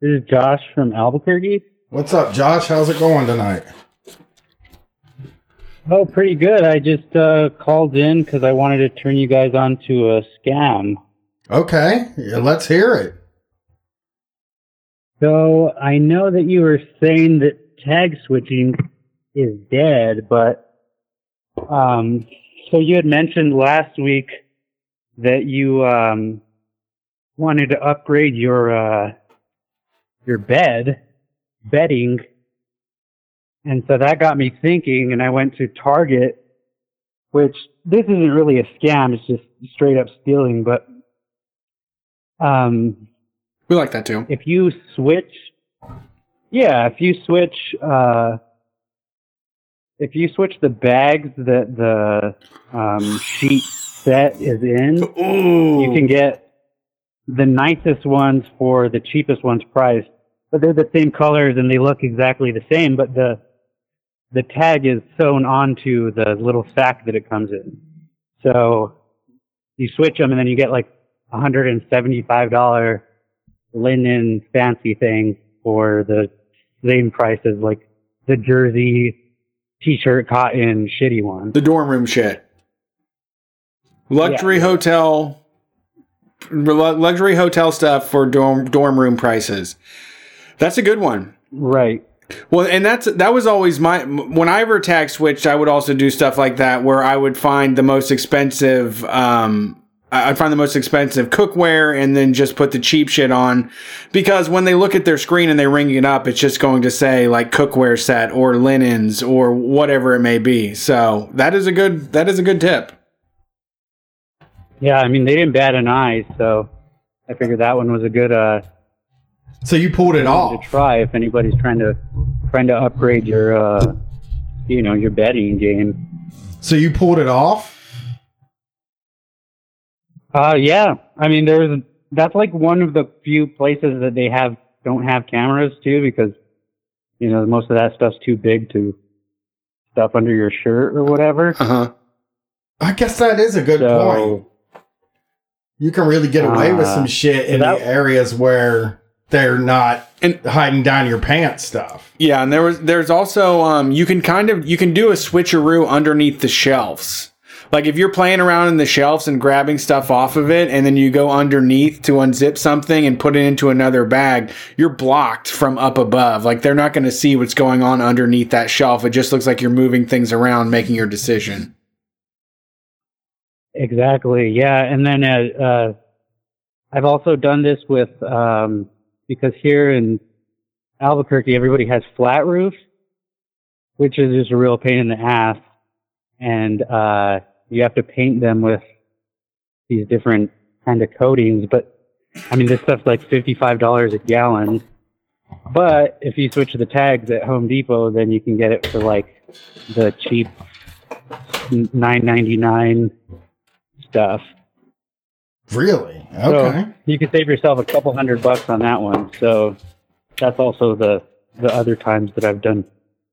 This is Josh from Albuquerque. What's up, Josh? How's it going tonight? Oh, pretty good. I just uh, called in because I wanted to turn you guys on to a scam. Okay, yeah, let's hear it. So I know that you were saying that tag switching is dead, but um, so you had mentioned last week that you um, wanted to upgrade your uh, your bed bedding, and so that got me thinking. And I went to Target, which this isn't really a scam; it's just straight up stealing. But um, we like that too. If you switch, yeah, if you switch. Uh, if you switch the bags that the um, sheet set is in, Ooh. you can get the nicest ones for the cheapest ones priced. But they're the same colors and they look exactly the same, but the the tag is sewn onto the little sack that it comes in. So you switch them and then you get like $175 linen fancy things for the same price as like the jersey t-shirt cotton shitty one. The dorm room shit. Luxury Yeah. hotel luxury hotel stuff for dorm dorm room prices. That's a good one. Right. Well, and that's that was always my when I ever tag switched, I would also do stuff like that where I would find the most expensive um I'd find the most expensive cookware and then just put the cheap shit on because when they look at their screen and they ring it up, it's just going to say like cookware set or linens or whatever it may be. So that is a good that is a good tip. Yeah, I mean they didn't bat an eye, so I figured that one was a good uh So you pulled it off to try if anybody's trying to trying to upgrade your uh you know, your betting game. So you pulled it off. Uh yeah. I mean there's that's like one of the few places that they have don't have cameras too because you know, most of that stuff's too big to stuff under your shirt or whatever. Uh-huh. I guess that is a good point. So You can really get away with Uh, some shit in that- the areas where they're not And- hiding down your pants stuff. Yeah, and there was there's also um you can kind of you can do a switcheroo underneath the shelves. Like if you're playing around in the shelves and grabbing stuff off of it and then you go underneath to unzip something and put it into another bag, you're blocked from up above. Like they're not going to see what's going on underneath that shelf. It just looks like you're moving things around making your decision. Exactly. Yeah, and then uh, uh, I've also done this with um, because here in Albuquerque, everybody has flat roofs, which is just a real pain in the ass, and uh, you have to paint them with these different kind of coatings. But I mean, this stuff's like fifty-five dollars a gallon. But if you switch the tags at Home Depot, then you can get it for like the cheap nine ninety nine stuff. Really? So Okay. you can save yourself a couple hundred bucks on that one. So that's also the the other times that I've done.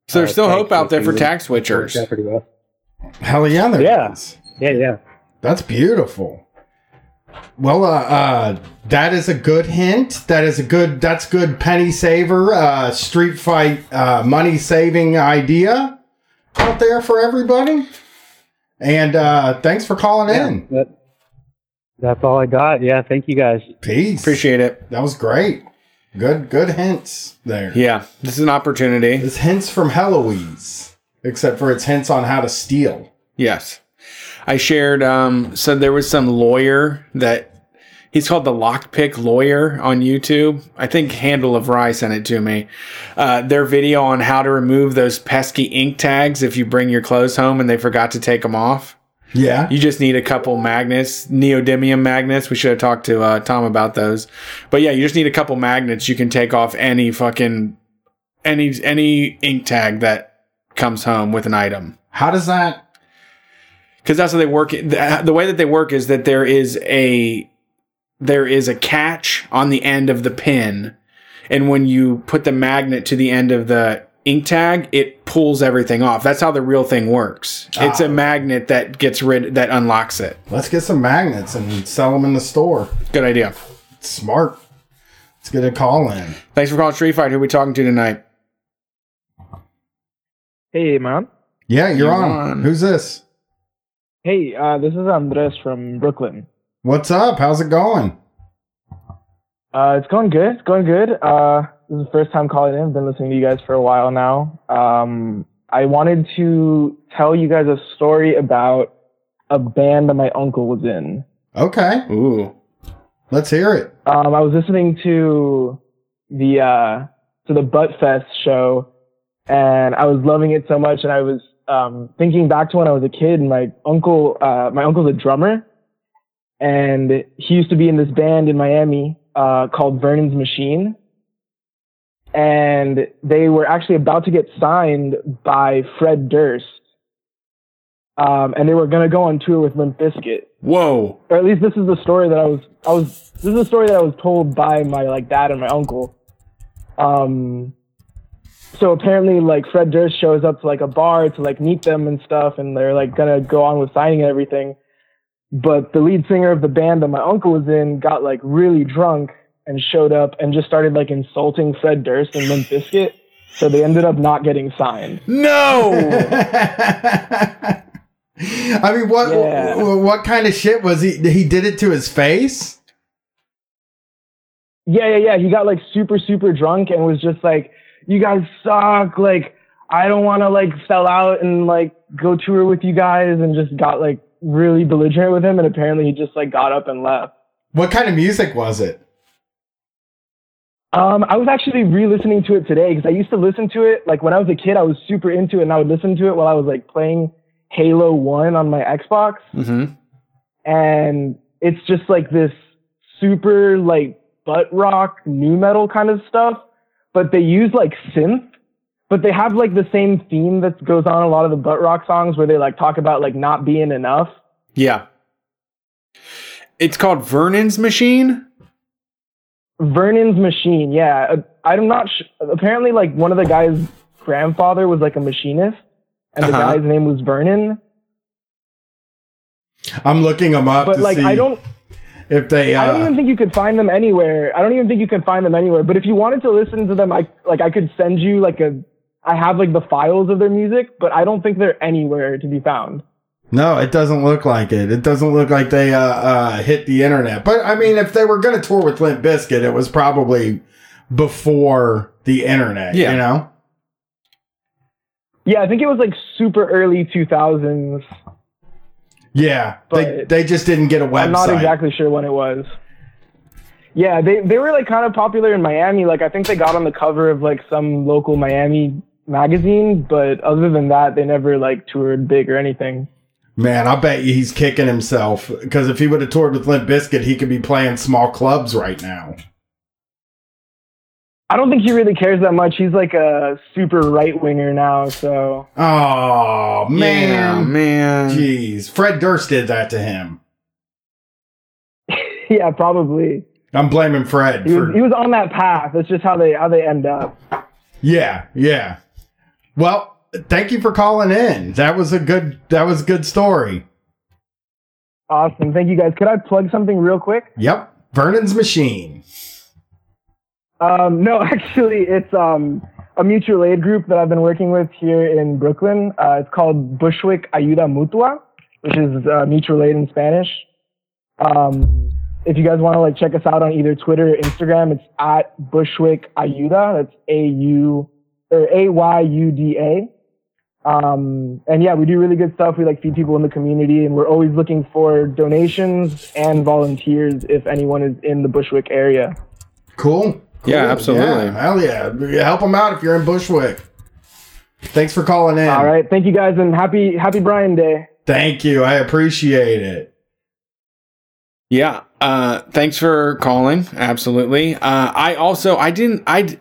So there's uh, still hope out there for switching tag switchers. works pretty well. Hell yeah, there Yeah. is. Yeah, yeah. That's beautiful. Well, uh, uh, that is a good hint. That is a good. That's good penny saver, uh, street fight, uh, money saving idea out there for everybody. And uh, thanks for calling in. That, that's all I got. Yeah, thank you guys. Peace. Appreciate it. That was great. Good, good hints there. Yeah, this is an opportunity. This hints from Heloise, except for it's hints on how to steal. Yes. I shared um so there was some lawyer that he's called the lockpick lawyer on YouTube. I think Handle of Rye sent it to me. Uh, their video on how to remove those pesky ink tags if you bring your clothes home and they forgot to take them off. Yeah. You just need a couple magnets, neodymium magnets. We should have talked to uh, Tom about those. But yeah, you just need a couple magnets. You can take off any fucking any any ink tag that comes home with an item How does that? because that's how they work. The, way that they work is that there is a there is a catch on the end of the pin, and when you put the magnet to the end of the ink tag, it pulls everything off. That's how the real thing works. It's Ah. a magnet that gets rid that unlocks it. Let's get some magnets and sell them in the store. Good idea. Smart. Let's get a call in. Thanks for calling Street Fight. Who are we talking to tonight? Hey, man. Yeah, you're, You're on. on. Who's this? Hey, uh, this is Andres from Brooklyn. What's up? How's it going? Uh, it's going good. It's going good. Uh, this is the first time calling in. I've been listening to you guys for a while now. Um, I wanted to tell you guys a story about a band that my uncle was in. Okay, Ooh. let's hear it. Um, I was listening to the uh, to the Butt Fest show, and I was loving it so much. And I was um, thinking back to when I was a kid. And my uncle, uh, my uncle's a drummer, and he used to be in this band in Miami uh, called Vernon's Machine. And they were actually about to get signed by Fred Durst. Um, and they were gonna go on tour with Limp Bizkit Whoa. or at least this is the story that I was I was this is the story that I was told by my like dad and my uncle. Um so apparently like Fred Durst shows up to like a bar to like meet them and stuff and they're like gonna go on with signing and everything. but the lead singer of the band that my uncle was in got like really drunk and showed up and just started like insulting Fred Durst and Limp Bizkit. So they ended up not getting signed. No. [laughs] I mean, what Yeah. what kind of shit was he? He did it to his face. Yeah, yeah, yeah. He got like super, super drunk and was just like, "You guys suck. Like, I don't want to like sell out and like go tour with you guys." And just got like really belligerent with him. And apparently, he just like got up and left. What kind of music was it? Um, I was actually re-listening to it today because I used to listen to it like when I was a kid. I was super into it, and I would listen to it while I was like playing Halo One on my Xbox. Mm-hmm. and it's just like this super like butt rock nu metal kind of stuff but they use like synth but they have like the same theme that goes on a lot of the butt rock songs where they like talk about like not being enough Yeah. It's called Vernon's Machine. vernon's machine yeah Uh, i'm not sh- apparently like one of the guys grandfather was like a machinist and the Uh-huh. guy's name was vernon I'm looking them up but to like see i don't if they. I don't Uh, even think you could find them anywhere. I don't even think you can find them anywhere. But if you wanted to listen to them, I like I could send you like a. I have like the files of their music, but I don't think they're anywhere to be found. no, it doesn't look like it. It doesn't look like they uh, uh, hit the internet. But I mean, if they were going to tour with Limp Bizkit, it was probably before the internet. Yeah. You know. Yeah, I think it was like super early 2000s. Yeah, they But they just didn't get a website. I'm not exactly sure when it was. Yeah, they they were like kind of popular in Miami. Like I think they got on the cover of like some local Miami magazine, but other than that, they never like toured big or anything. Man, I bet you he's kicking himself because if he would have toured with Limp Bizkit, he could be playing small clubs right now. I don't think he really cares that much. He's like a super right winger now, so Oh Yeah, man, man. jeez, Fred Durst did that to him. [laughs] yeah, probably. I'm blaming Fred He was for he was on that path. That's just how they how they end up. yeah, yeah. Well, thank you for calling in. That was a good that was a good story. Awesome. Thank you guys. Could I plug something real quick? Yep, Vernon's machine. Um, no, [laughs] actually, it's um, a mutual aid group that I've been working with here in Brooklyn. Uh, it's called Bushwick Ayuda Mutua, which is uh, mutual aid in Spanish. Um, if you guys want to like check us out on either Twitter or Instagram, it's at Bushwick Ayuda. That's A U or A Y U D A. Um, and yeah, we do really good stuff. We like feed people in the community, and we're always looking for donations and volunteers if anyone is in the Bushwick area. Cool. Yeah, absolutely. Yeah, hell yeah. Help them out if you're in Bushwick. Thanks for calling in. All right. Thank you guys and happy happy Brian Day. Thank you. I appreciate it. Yeah. Uh, thanks for calling. Absolutely. Uh, I also I didn't I.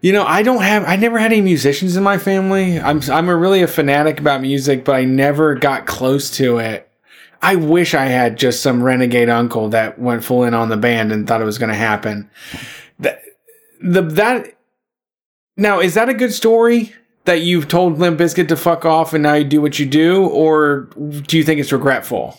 You know, I don't have. I never had any musicians in my family. I'm I'm a really a fanatic about music, but I never got close to it. I wish I had just some renegade uncle that went full in on the band and thought it was going to happen. That the that now is that a good story that you've told Limp Bizkit to fuck off and now you do what you do, or do you think it's regretful?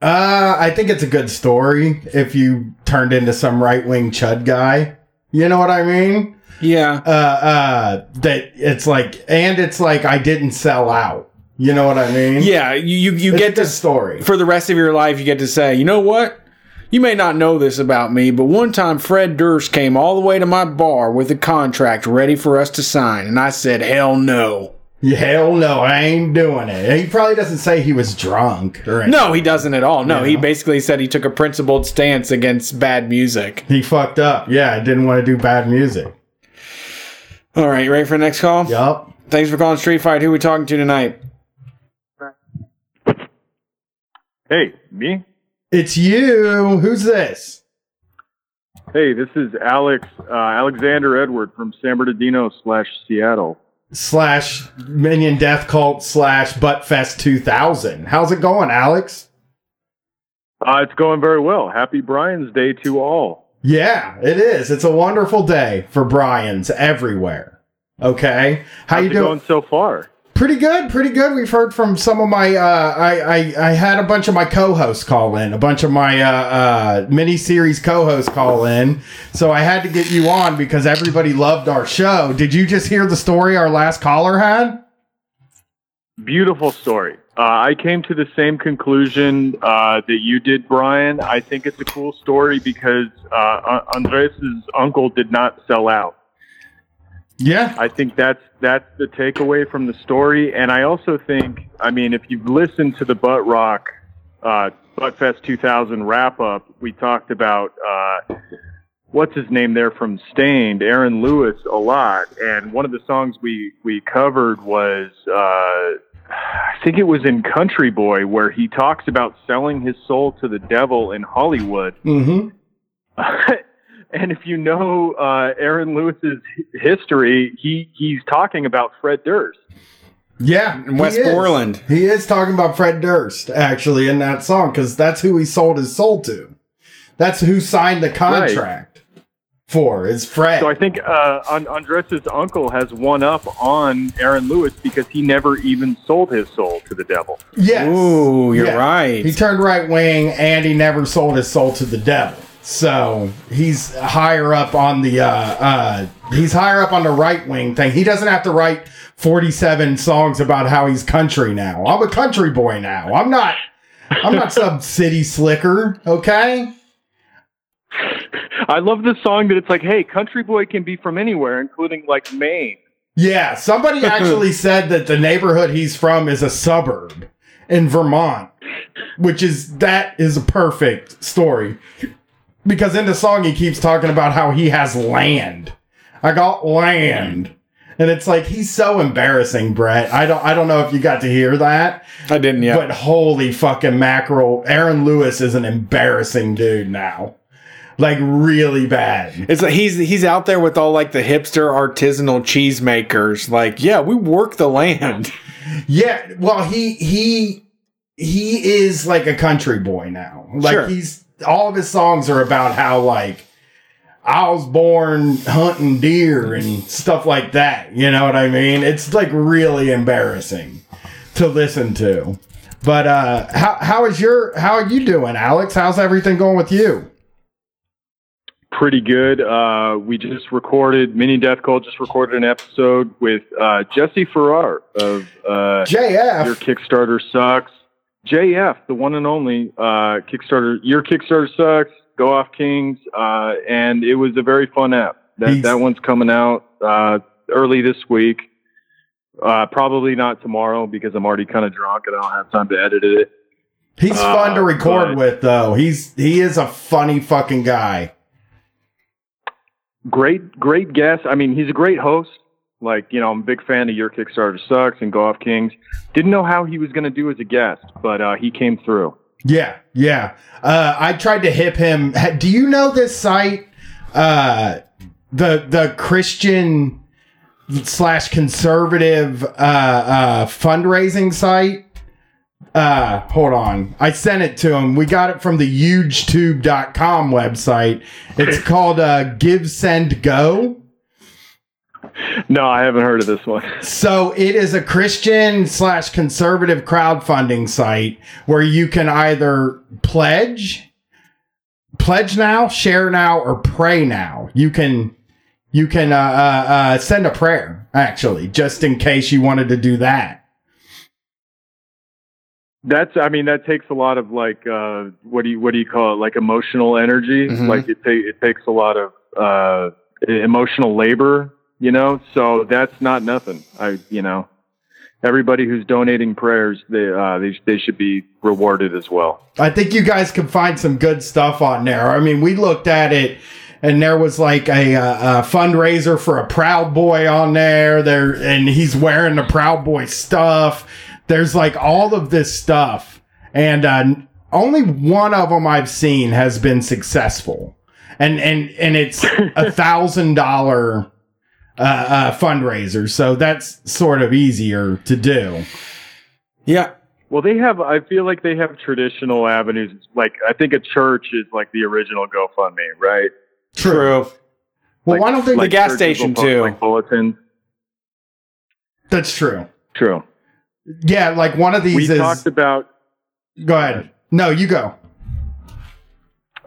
Uh, I think it's a good story if you turned into some right wing chud guy. You know what I mean? Yeah. Uh, uh, that it's like, and it's like I didn't sell out. You know what I mean? Yeah, you you, you It's get to story. for the rest of your life. You get to say, you know what? You may not know this about me, but one time Fred Durst came all the way to my bar with a contract ready for us to sign, and I said, hell no. Hell no, I ain't doing it. He probably doesn't say he was drunk or anything. No, he doesn't at all. No, he Yeah. basically said he took a principled stance against bad music. He fucked up. Yeah, I didn't want to do bad music. All right, you ready for the next call? Yup. Thanks for calling Street Fight. Who we talking to tonight? Hey, me? It's you. Who's this? Hey, this is Alex uh, Alexander Edward from San Bernardino slash Seattle. Slash Minion Death Cult slash Buttfest 2000. How's it going, Alex? Uh, it's going very well. Happy Brian's Day to all. Yeah, it is. It's a wonderful day for Brian's everywhere. Okay, how How's you doing? so far? Pretty good, pretty good. We've heard from some of my. Uh, I, I I had a bunch of my co-hosts call in, a bunch of my uh, uh, mini-series co-hosts call in. So I had to get you on because everybody loved our show. Did you just hear the story our last caller had? Beautiful story. Uh, I came to the same conclusion uh, that you did, Brian. I think it's a cool story because uh, Andres' uncle did not sell out. Yeah, I think that's that's the takeaway from the story, and I also think, I mean, if you've listened to the Butt Rock uh, Buttfest 2000 wrap up, we talked about uh, what's his name there from Staind, Aaron Lewis, a lot, and one of the songs we we covered was. Uh, I think it was in Country Boy where he talks about selling his soul to the devil in Hollywood. Mm-hmm. [laughs] and if you know uh, Aaron Lewis's history, he he's talking about Fred Durst. Yeah, in Wes he is. Borland. He is talking about Fred Durst actually in that song because that's who he sold his soul to. That's who signed the contract for is Fred. So I think uh, An- Andres' uncle has one up on Aaron Lewis because he never even sold his soul to the devil. Yes. Ooh, you're Yeah. right. He turned right wing and he never sold his soul to the devil. So he's higher up on the uh, uh, he's higher up on the right wing thing. He doesn't have to write 47 songs about how he's country now. I'm a country boy now. I'm not I'm not some [laughs] city slicker, okay? I love this song that it's like, hey, country boy can be from anywhere, including like Maine. Yeah, somebody actually [laughs] said that the neighborhood he's from is a suburb in Vermont, which is that is a perfect story. Because in the song he keeps talking about how he has land. I got land. And it's like he's so embarrassing, Brett. I don't I don't know if you got to hear that. I didn't yet. But holy fucking mackerel, Aaron Lewis is an embarrassing dude now. Like really bad. It's like he's he's out there with all like the hipster artisanal cheesemakers. Like, yeah, we work the land. Yeah, well, he he he is like a country boy now. Like Sure. he's all of his songs are about how like I was born hunting deer and stuff like that. You know what I mean? It's like really embarrassing to listen to. But uh how how is your how are you doing, Alex? How's everything going with you? Pretty good. Uh, we just recorded, Mini Death Cult just recorded an episode with uh, Jesse Farrar of uh, JF. Your Kickstarter Sucks. JF, the one and only uh, Kickstarter. Your Kickstarter Sucks. Go Off Kings, uh, and it was a very fun app. That that one's coming out uh, early this week. Uh, probably not tomorrow because I'm already kind of drunk and I don't have time to edit it. He's fun to Uh, record but- with though. He's he is a funny fucking guy. great great guest i mean he's a great host like you know i'm a big fan of your kickstarter sucks and Go Off Kings didn't know how he was going to do as a guest but uh, he came through Yeah, yeah. Uh, I tried to hip him. Do you know this site? Uh, the the Christian slash conservative uh, uh, fundraising site. Uh, hold on. I sent it to him. We got it from the hugetube.com website. It's [laughs] called uh, GiveSendGo. No i haven't heard of this one So it is a Christian slash conservative crowdfunding site where you can either pledge, pledge now, share now, or pray now. You can you can uh, uh, uh, send a prayer actually, just in case you wanted to do that. that's i mean that takes a lot of like uh, what do you what do you call it like emotional energy Mhm. like it, ta- it takes a lot of uh, emotional labor you know so that's not nothing i you know everybody who's donating prayers they uh, they, they should be rewarded as well I think you guys can find some good stuff on there. I mean, we looked at it, and there was like a, uh, a fundraiser for a Proud Boy on there. There, and he's wearing the Proud Boy stuff. There's like all of this stuff, and uh, only one of them I've seen has been successful, and and and it's [laughs] a thousand dollar uh, uh, fundraiser, so that's sort of easier to do. Yeah. Well, they have. I feel like they have traditional avenues. Like I think a church is like the original GoFundMe, right? True. Well, why don't they? The gas station, post, too. Like bulletins. That's true. True. Yeah, like one of these We is. talked about. go ahead. No, you go.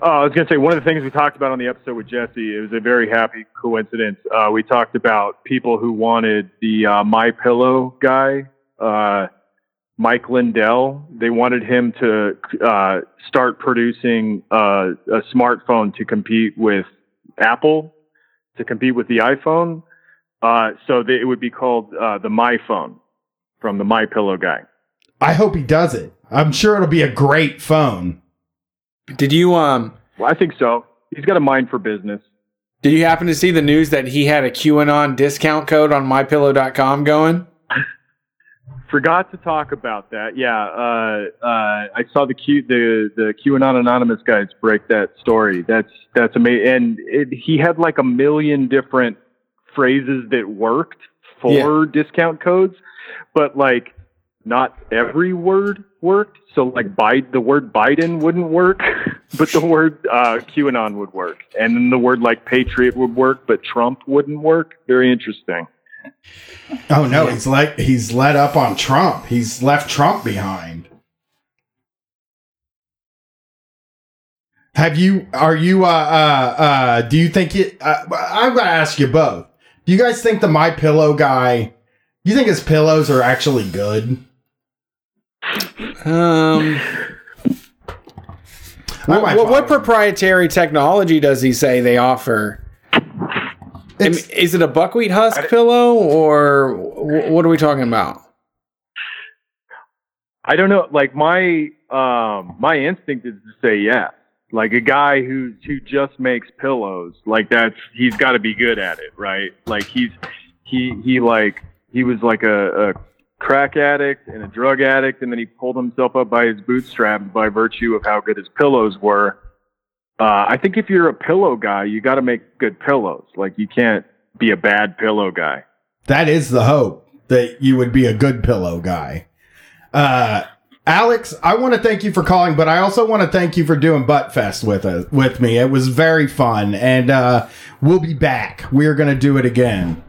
Oh, I was going to say one of the things we talked about on the episode with Jesse. It was a very happy coincidence. Uh, we talked about people who wanted the uh, My Pillow guy, uh, Mike Lindell. They wanted him to uh, start producing uh, a smartphone to compete with Apple, to compete with the iPhone. So they, it would be called the My Phone from the My Pillow guy. I hope he does it. I'm sure it'll be a great phone. Did you um? Well, I think so. He's got a mind for business. Did you happen to see the news that he had a QAnon discount code on MyPillow.com going? Forgot to talk about that. Yeah, uh, uh, I saw the Q the the QAnon anonymous guys break that story. That's that's amazing. And it, he had like a million different phrases that worked for discount codes, but like not every word worked. So like Biden, the word Biden wouldn't work, [laughs] but the word uh, QAnon would work, and then the word like patriot would work, but Trump wouldn't work. Very interesting. Oh no, he's like he's let up on Trump. He's left Trump behind. Have you? Are you? Uh, uh, uh do you think it? Uh, I'm gonna ask you both. Do you guys think the My Pillow guy? Do You think his pillows are actually good? Um, what, what, what proprietary technology does he say they offer? It's- is it a buckwheat husk pillow or what are we talking about? I don't know. Like my um my instinct is to say yes. Like a guy who who just makes pillows, like that's he's got to be good at it, right? Like he's he he like he was like a, a crack addict and a drug addict, and then he pulled himself up by his bootstraps by virtue of how good his pillows were. Uh, I think if you're a pillow guy, you got to make good pillows. Like you can't be a bad pillow guy. That is the hope that you would be a good pillow guy. Uh, Alex, I want to thank you for calling, but I also want to thank you for doing Butt Fest with us, with me. It was very fun, and uh, we'll be back. We're going to do it again.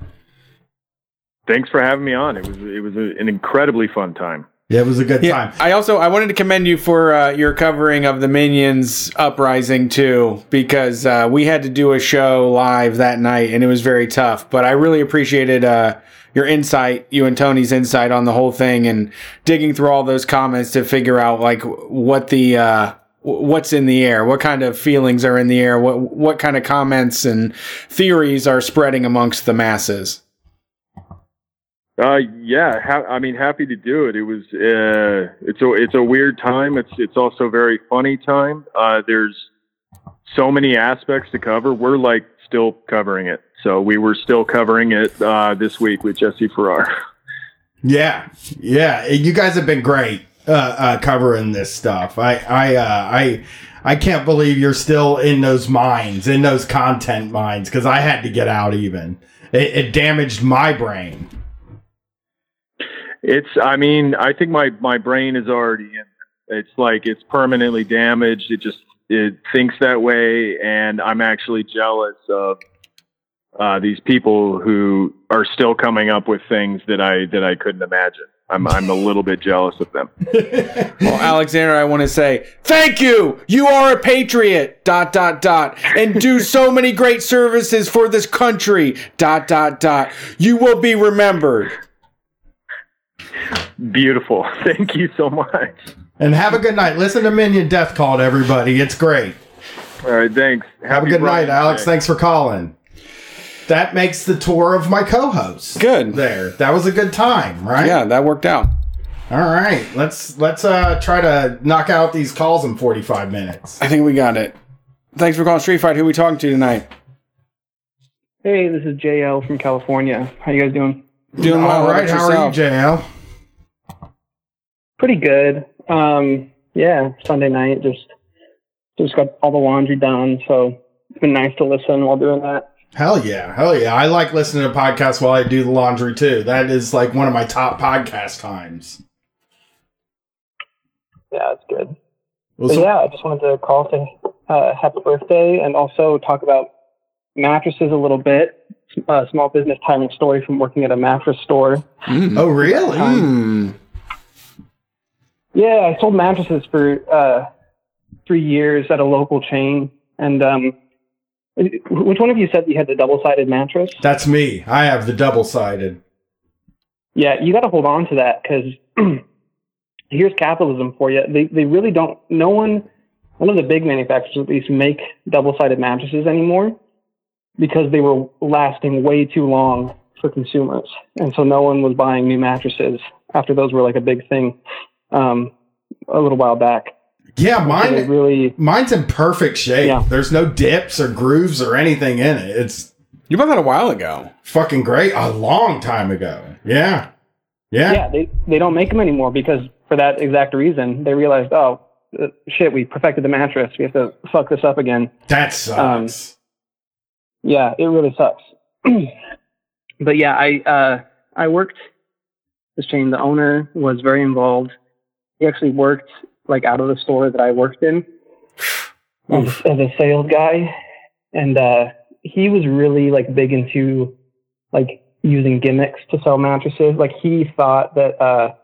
Thanks for having me on. It was it was a, an incredibly fun time. Yeah, it was a good Yeah, time. I also I wanted to commend you for uh, your covering of the Minions uprising too, because uh, we had to do a show live that night and it was very tough. But I really appreciated uh, your insight, you and Tony's insight on the whole thing, and digging through all those comments to figure out like what the uh, what's in the air, what kind of feelings are in the air, what what kind of comments and theories are spreading amongst the masses. Uh, yeah, ha- I mean, happy to do it. It was, uh, it's a, it's a weird time. It's, it's also very funny time. Uh, there's so many aspects to cover. We're like still covering it. So we were still covering it, uh, this week with Jesse Farrar. Yeah, yeah. You guys have been great uh, uh, covering this stuff. I, I, uh, I, I can't believe you're still in those mines, in those content mines, because I had to get out. Even it, it damaged my brain. It's, I mean, I think my, my brain is already in. It's like it's permanently damaged. It just, it thinks that way. And I'm actually jealous of, uh, these people who are still coming up with things that I that I couldn't imagine. I'm I'm a little bit jealous of them. [laughs] Well, Alexander, I want to say thank you. You are a patriot. Dot dot dot, and do so many great services for this country. Dot dot dot. You will be remembered. Beautiful. [laughs] Thank you so much. And have a good night. Listen to Minion Death Cult to everybody. It's great. All right, thanks. Have a good Friday. night, Alex. Thanks for calling. That makes the tour of my co-hosts. Good. There. That was a good time, right? Yeah, that worked out. All right. Let's let's uh try to knock out these calls in 45 minutes. I think we got it. Thanks for calling Street Fight. Who we talking to tonight? Hey, this is JL from California. How you guys doing? Doing well. All How right. How are you. JL? Pretty good. Um, yeah, Sunday night just just got all the laundry done, so it's been nice to listen while doing that. Hell yeah. Hell yeah. I like listening to podcasts while I do the laundry too. That is like one of my top podcast times. Yeah, it's good. Well, so- yeah, I just wanted to call to uh, happy birthday and also talk about mattresses a little bit. uh, small business timing story from working at a mattress store. Oh, really? Mm. Yeah, I sold mattresses for uh, three years at a local chain. And um, which one of you said you had the double sided mattress? That's me. I have the double sided. Yeah, you got to hold on to that because [clears throat] here's capitalism for you. They they really don't. No one, none of the big manufacturers at least make double sided mattresses anymore because they were lasting way too long for consumers, and so no one was buying new mattresses after those were like a big thing um, a little while back. Yeah, mine They really. mine's in perfect shape. Yeah. There's no dips or grooves or anything in it. It's you bought that a while ago. Fucking great, a long time ago. Yeah, yeah. Yeah, they they don't make them anymore because for that exact reason they realized, oh uh, shit, we perfected the mattress. We have to fuck this up again. That sucks. yeah, it really sucks. [clears throat] but yeah, I uh, I worked this chain. The owner was very involved. He actually worked like out of the store that I worked in. [sighs] As, as a sales guy, and uh, he was really like big into like using gimmicks to sell mattresses. Like he thought that uh,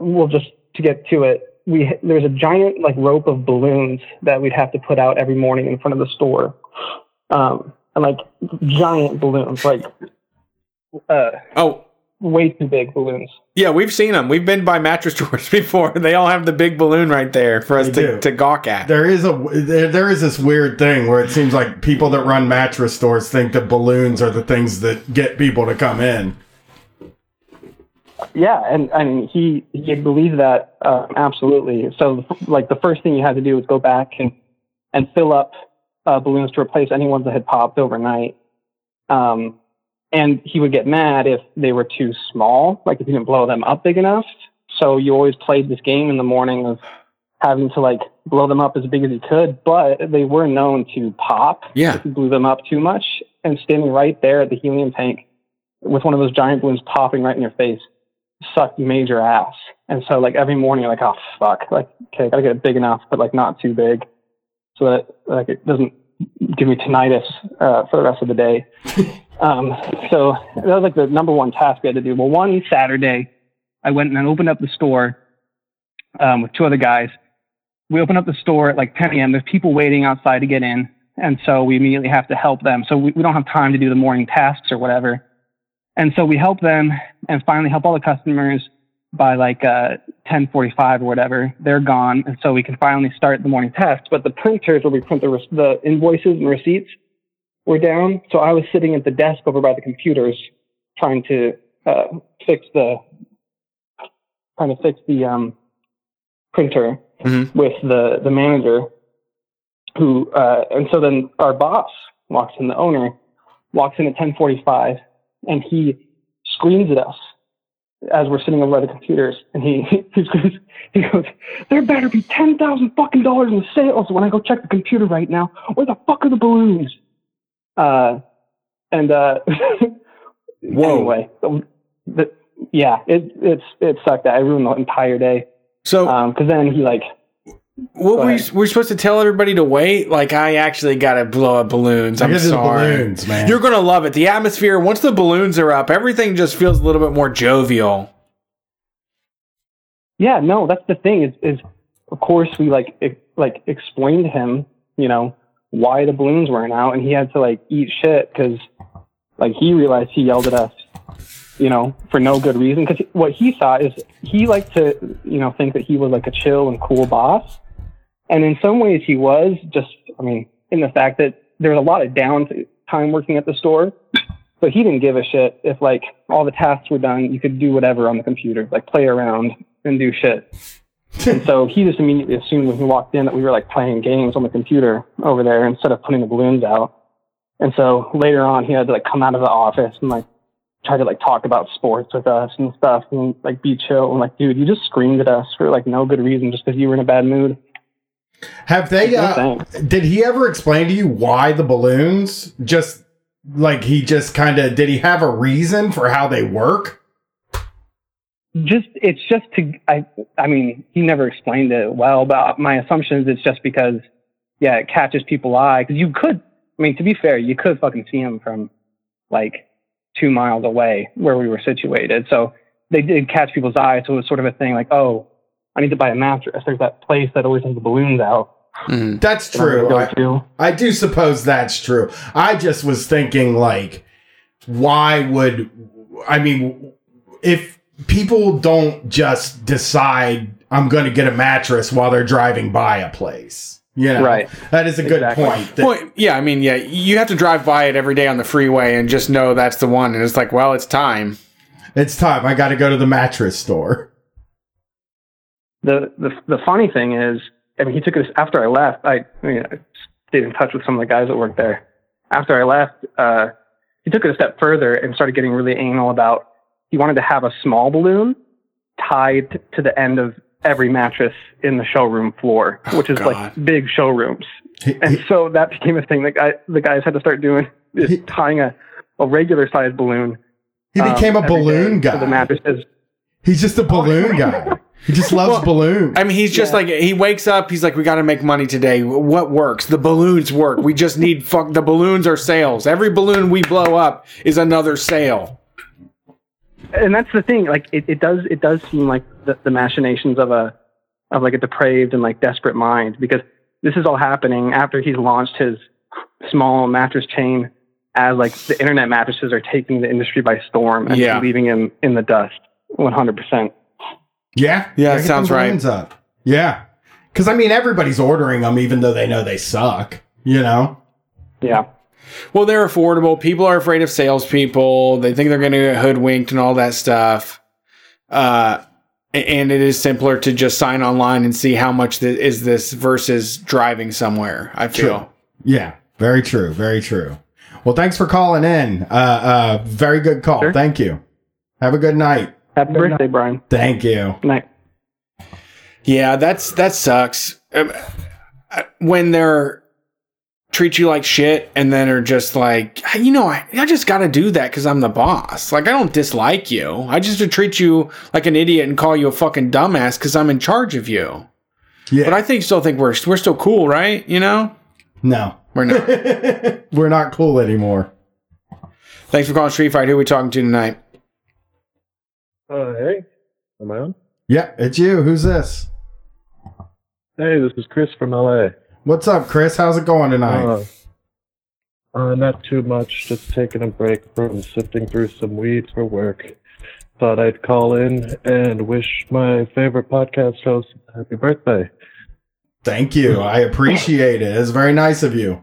well, just to get to it, we there's a giant like rope of balloons that we'd have to put out every morning in front of the store, um, and like giant balloons, like uh, oh, way too big balloons. Yeah, we've seen them. We've been by mattress [laughs] stores before. They all have the big balloon right there for us They to, do. to gawk at. There is a there, there is this weird thing where it seems like people that run mattress stores think that balloons are the things that get people to come in. Yeah, and and he he believed that uh, absolutely. So like the first thing you had to do was go back and and fill up uh, balloons to replace any ones that had popped overnight. Um, and he would get mad if they were too small, like if you didn't blow them up big enough. So you always played this game in the morning of having to like blow them up as big as you could, but they were known to pop Yeah. if you blew them up too much. And standing right there at the helium tank with one of those giant balloons popping right in your face sucked major ass. And so like every morning you're like, oh fuck, like okay, I gotta get it big enough, but like not too big, so that like it doesn't give me tinnitus uh, for the rest of the day. [laughs] um, so that was like the number one task we had to do. Well, one Saturday, I went and opened up the store um, with two other guys. We opened up the store at like 10 a.m. There's people waiting outside to get in, and so we immediately have to help them. So we, we don't have time to do the morning tasks or whatever. And so we help them and finally help all the customers by like uh, 10:45 or whatever. They're gone, and so we can finally start the morning test. But the printers where we print the, the invoices and receipts were down. So I was sitting at the desk over by the computers trying to uh, fix the trying to fix the um, printer with the the manager who uh, and so then our boss walks in the owner walks in at 10:45 and he screams at us as we're sitting over by the computers and he [laughs] he screams he goes there better be 10,000 fucking dollars in sales when I go check the computer right now. Where the fuck are the balloons uh and uh [laughs] anyway the, the, yeah it it's it sucked I ruined the entire day so um cuz then he like What were you, were you supposed to tell everybody to wait? Like, I actually got to blow up balloons. I I'm gotta do the sorry. balloons, man. You're going to love it. The atmosphere, once the balloons are up, everything just feels a little bit more jovial. Yeah, no, that's the thing. Is is of course we like e- like explained to him, you know, why the balloons weren't out, and he had to like eat shit because like he realized he yelled at us, you know, for no good reason. Because what he thought is he liked to, you know, think that he was like a chill and cool boss, and in some ways he was. Just, I mean, in the fact that there was a lot of downtime working at the store. But he didn't give a shit if like all the tasks were done. You could do whatever on the computer, like play around and do shit. And so he just immediately assumed when he walked in that we were like playing games on the computer over there instead of putting the balloons out. And so later on, he had to like come out of the office and like try to like talk about sports with us and stuff and like be chill. And like, dude, you just screamed at us for like no good reason just because you were in a bad mood. Have they? Uh, did he ever explain to you why the balloons? Just like he just kind of did he have a reason for how they work? Just it's just to I I mean he never explained it well, but my assumption is it's just because yeah it catches people eye because you could I mean to be fair you could fucking see him from like two miles away where we were situated. So they did catch people's eyes. So it was sort of a thing like, oh, I need to buy a mattress. There's that place that always has the balloons out. Mm-hmm. That's that I'm true. go I. I do suppose that's true. I just was thinking, like, why would I mean, if people don't just decide I'm going to get a mattress while they're driving by a place, you know, Right. That is a good Exactly. point. That- Well, yeah, I mean, yeah, you have to drive by it every day on the freeway and just know that's the one. And it's like, well, it's time. it's time. I got to go to the mattress store. the the the funny thing is, I mean, he took it after I left. I, I mean, I stayed in touch with some of the guys that worked there. After I left, uh, he took it a step further and started getting really anal about. He wanted to have a small balloon tied to the end of every mattress in the showroom floor, which is like big showrooms. And so that became a thing that guy, the guys had to start doing is tying a, a regular sized balloon. He um, became a balloon guy. The mattresses. He's just a balloon guy. He just [laughs] loves balloons. I mean, he's just like he wakes up. He's like, we got to make money today. What works? The balloons work. We just need fuck. The balloons are sales. Every balloon we blow up is another sale. And that's the thing like it, it does it does seem like the, the machinations of a of like a depraved and like desperate mind because this is all happening after he's launched his small mattress chain as like the internet mattresses are taking the industry by storm and Yeah. leaving him in the dust 100% Yeah, Yeah, get them sounds right. balloons Up. Yeah, because I mean, everybody's ordering them, even though they know they suck. You know. yeah Well, they're affordable. People are afraid of salespeople. They think they're going to get hoodwinked and all that stuff. Uh, and it is simpler to just sign online and see how much th- is this versus driving somewhere. I feel. True. Yeah, very true. Very true. Well, thanks for calling in. Uh, uh, very good call. Thank you. Have a good night. happy birthday brian Thank you. night Yeah, that's that sucks. Um, uh, when they're treat you like shit and then are just like, you know, I, I just got to do that because I'm the boss. Like, I don't dislike you. I just to treat you like an idiot and call you a fucking dumbass because I'm in charge of you. Yeah. But I think still think we're we're still cool, right? You know, No, we're not. [laughs] we're not cool anymore. Thanks for calling Street Fight. Who are we talking to tonight? Uh, hey, am I on? Yeah, it's you. Who's this? Hey, this is Chris from LA. What's up, Chris? How's it going tonight? Uh, uh, not too much. Just taking a break from sifting through some weed for work. Thought I'd call in and wish my favorite podcast host happy birthday. Thank you. I appreciate it. It's very nice of you.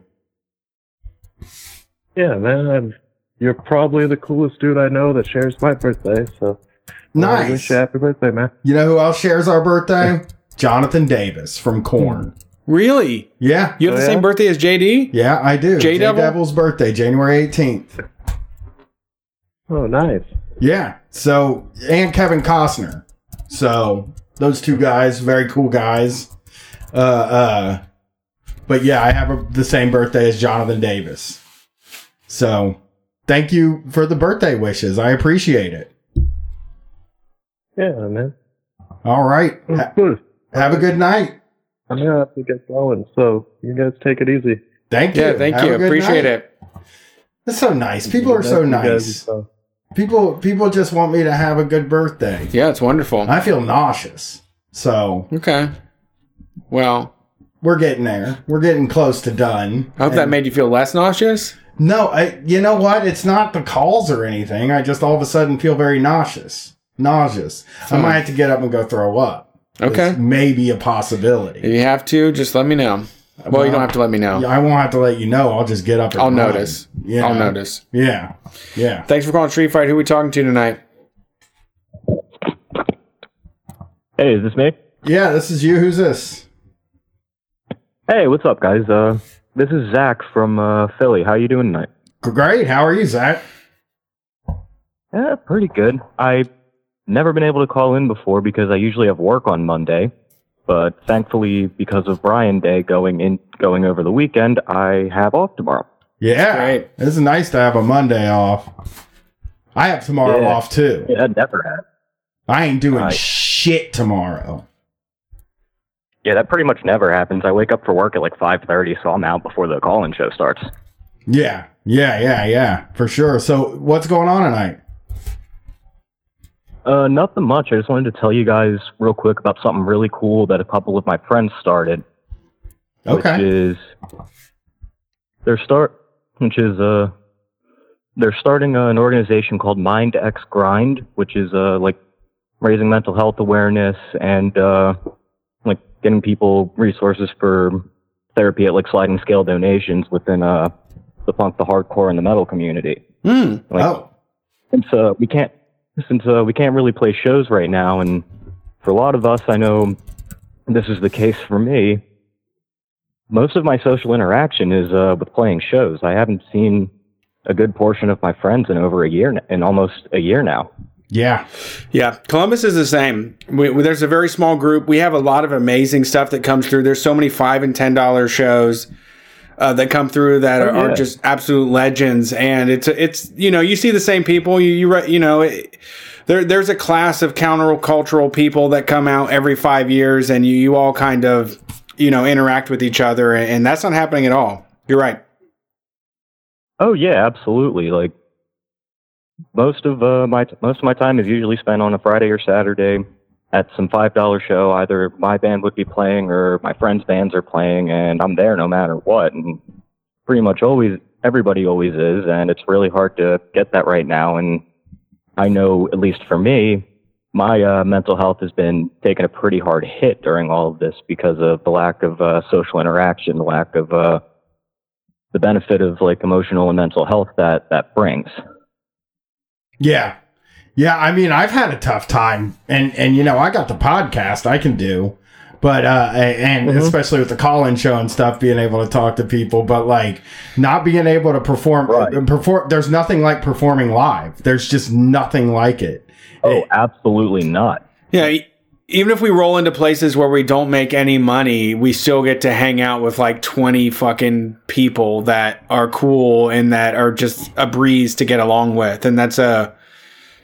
Yeah, man. I'm, you're probably the coolest dude I know that shares my birthday. So, I Nice. wish you happy birthday, man. You know who else shares our birthday? Jonathan Davis from Korn. Really? Yeah. You have the same birthday as JD? Yeah, I do. J Devil's birthday, January 18th. Oh, nice. Yeah. So, and Kevin Costner. So, those two guys, very cool guys. Uh, uh, but yeah, I have a, the same birthday as Jonathan Davis. So, thank you for the birthday wishes. I appreciate it. Yeah, man. All right. Ha- have a good night. I'm gonna have to get going. So, you guys take it easy. Thank you. Yeah, thank Have you. a Appreciate night. it. That's so nice. People are so nice. People people just want me to have a good birthday. Yeah, it's wonderful. I feel nauseous. So Okay. Well, we're getting there. We're getting close to done. I hope that made you feel less nauseous. No, I you know what? It's not the calls or anything. I just all of a sudden feel very nauseous. Nauseous. I Hmm. might have to get up and go throw up. Okay. It's maybe a possibility. If you have to, just let me know. Well, you don't have to let me know. I won't have to let you know. I'll just get up and I'll run. notice. Yeah. I'll notice. Yeah. Yeah. Thanks for calling Street Fight. Who we talking to tonight? Hey, is this me? Yeah, this is you. Who's this? Hey, what's up, guys? Uh, this is Zach from uh, Philly. How you doing tonight? Great. How are you, Zach? Yeah, pretty good. I never been able to call in before because I usually have work on Monday, but thankfully, because of Brian Day going in going over the weekend, I have off tomorrow. Yeah. It's nice to have a Monday off. I have tomorrow Yeah. off too. Yeah, never had. I ain't doing Right. shit tomorrow. Yeah, that pretty much never happens. I wake up for work at like five thirty, so I'm out before the call-in show starts. Yeah, yeah, yeah, yeah, for sure. So, what's going on tonight? Uh, nothing much. I just wanted to tell you guys real quick about something really cool that a couple of my friends started. Okay. Which is their start, which is uh, they're starting uh, an organization called Mind X Grind, which is uh like raising mental health awareness and uh like getting people resources for therapy at like sliding scale donations within uh the punk, the hardcore, and the metal community. Mm. Like, oh. And so we can't, since uh, we can't really play shows right now, and for a lot of us, I know this is the case for me. Most of my social interaction is uh, with playing shows. I haven't seen a good portion of my friends in over a year, in almost a year now. Yeah. Yeah, Columbus is the same. We, we- there's a very small group. We have a lot of amazing stuff that comes through. There's so many five and ten dollar shows uh, that come through that Oh, are, are just absolute legends. And it's it's you know you see the same people. You you you know. It, there, there's a class of countercultural people that come out every five years, and you, you all kind of, you know, interact with each other, and that's not happening at all. You're right. Oh yeah, absolutely. Like most of uh, my most of my time is usually spent on a Friday or Saturday at some five dollar show. Either my band would be playing or my friends' bands are playing, and I'm there no matter what. And pretty much always everybody always is, and it's really hard to get that right now. And I know, at least for me, my uh, mental health has been taking a pretty hard hit during all of this because of the lack of uh, social interaction, the lack of uh, the benefit of like emotional and mental health that that brings. Yeah. Yeah, I mean, I've had a tough time and and you know, I got the podcast I can do. But uh and Mhm. especially with the call-in show and stuff being able to talk to people, but like not being able to perform perform there's nothing like performing live. There's just nothing like it. Oh, absolutely not. Yeah, even if we roll into places where we don't make any money, we still get to hang out with like 20 fucking people that are cool and that are just a breeze to get along with. And that's a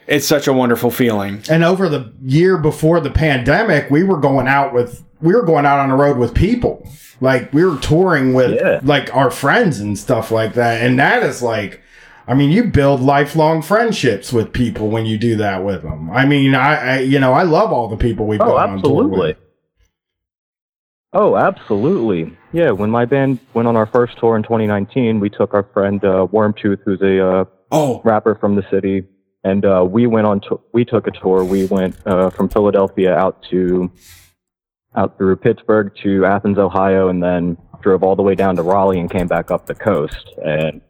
it's such a wonderful feeling. And over the year before the pandemic, we were going out with we were going out on the road with people. Like we were touring with like our friends and stuff like that. And that is like I mean, you build lifelong friendships with people when you do that with them. I mean, I, I you know, I love all the people we've Oh, gone on tour absolutely. with. Oh, absolutely. Yeah, when my band went on our first tour in 2019, we took our friend uh, Wormtooth, who's a uh, oh rapper from the city, and uh, we went on. To- we took a tour. We went uh, from Philadelphia out to out through Pittsburgh to Athens, Ohio, and then drove all the way down to Raleigh and came back up the coast. And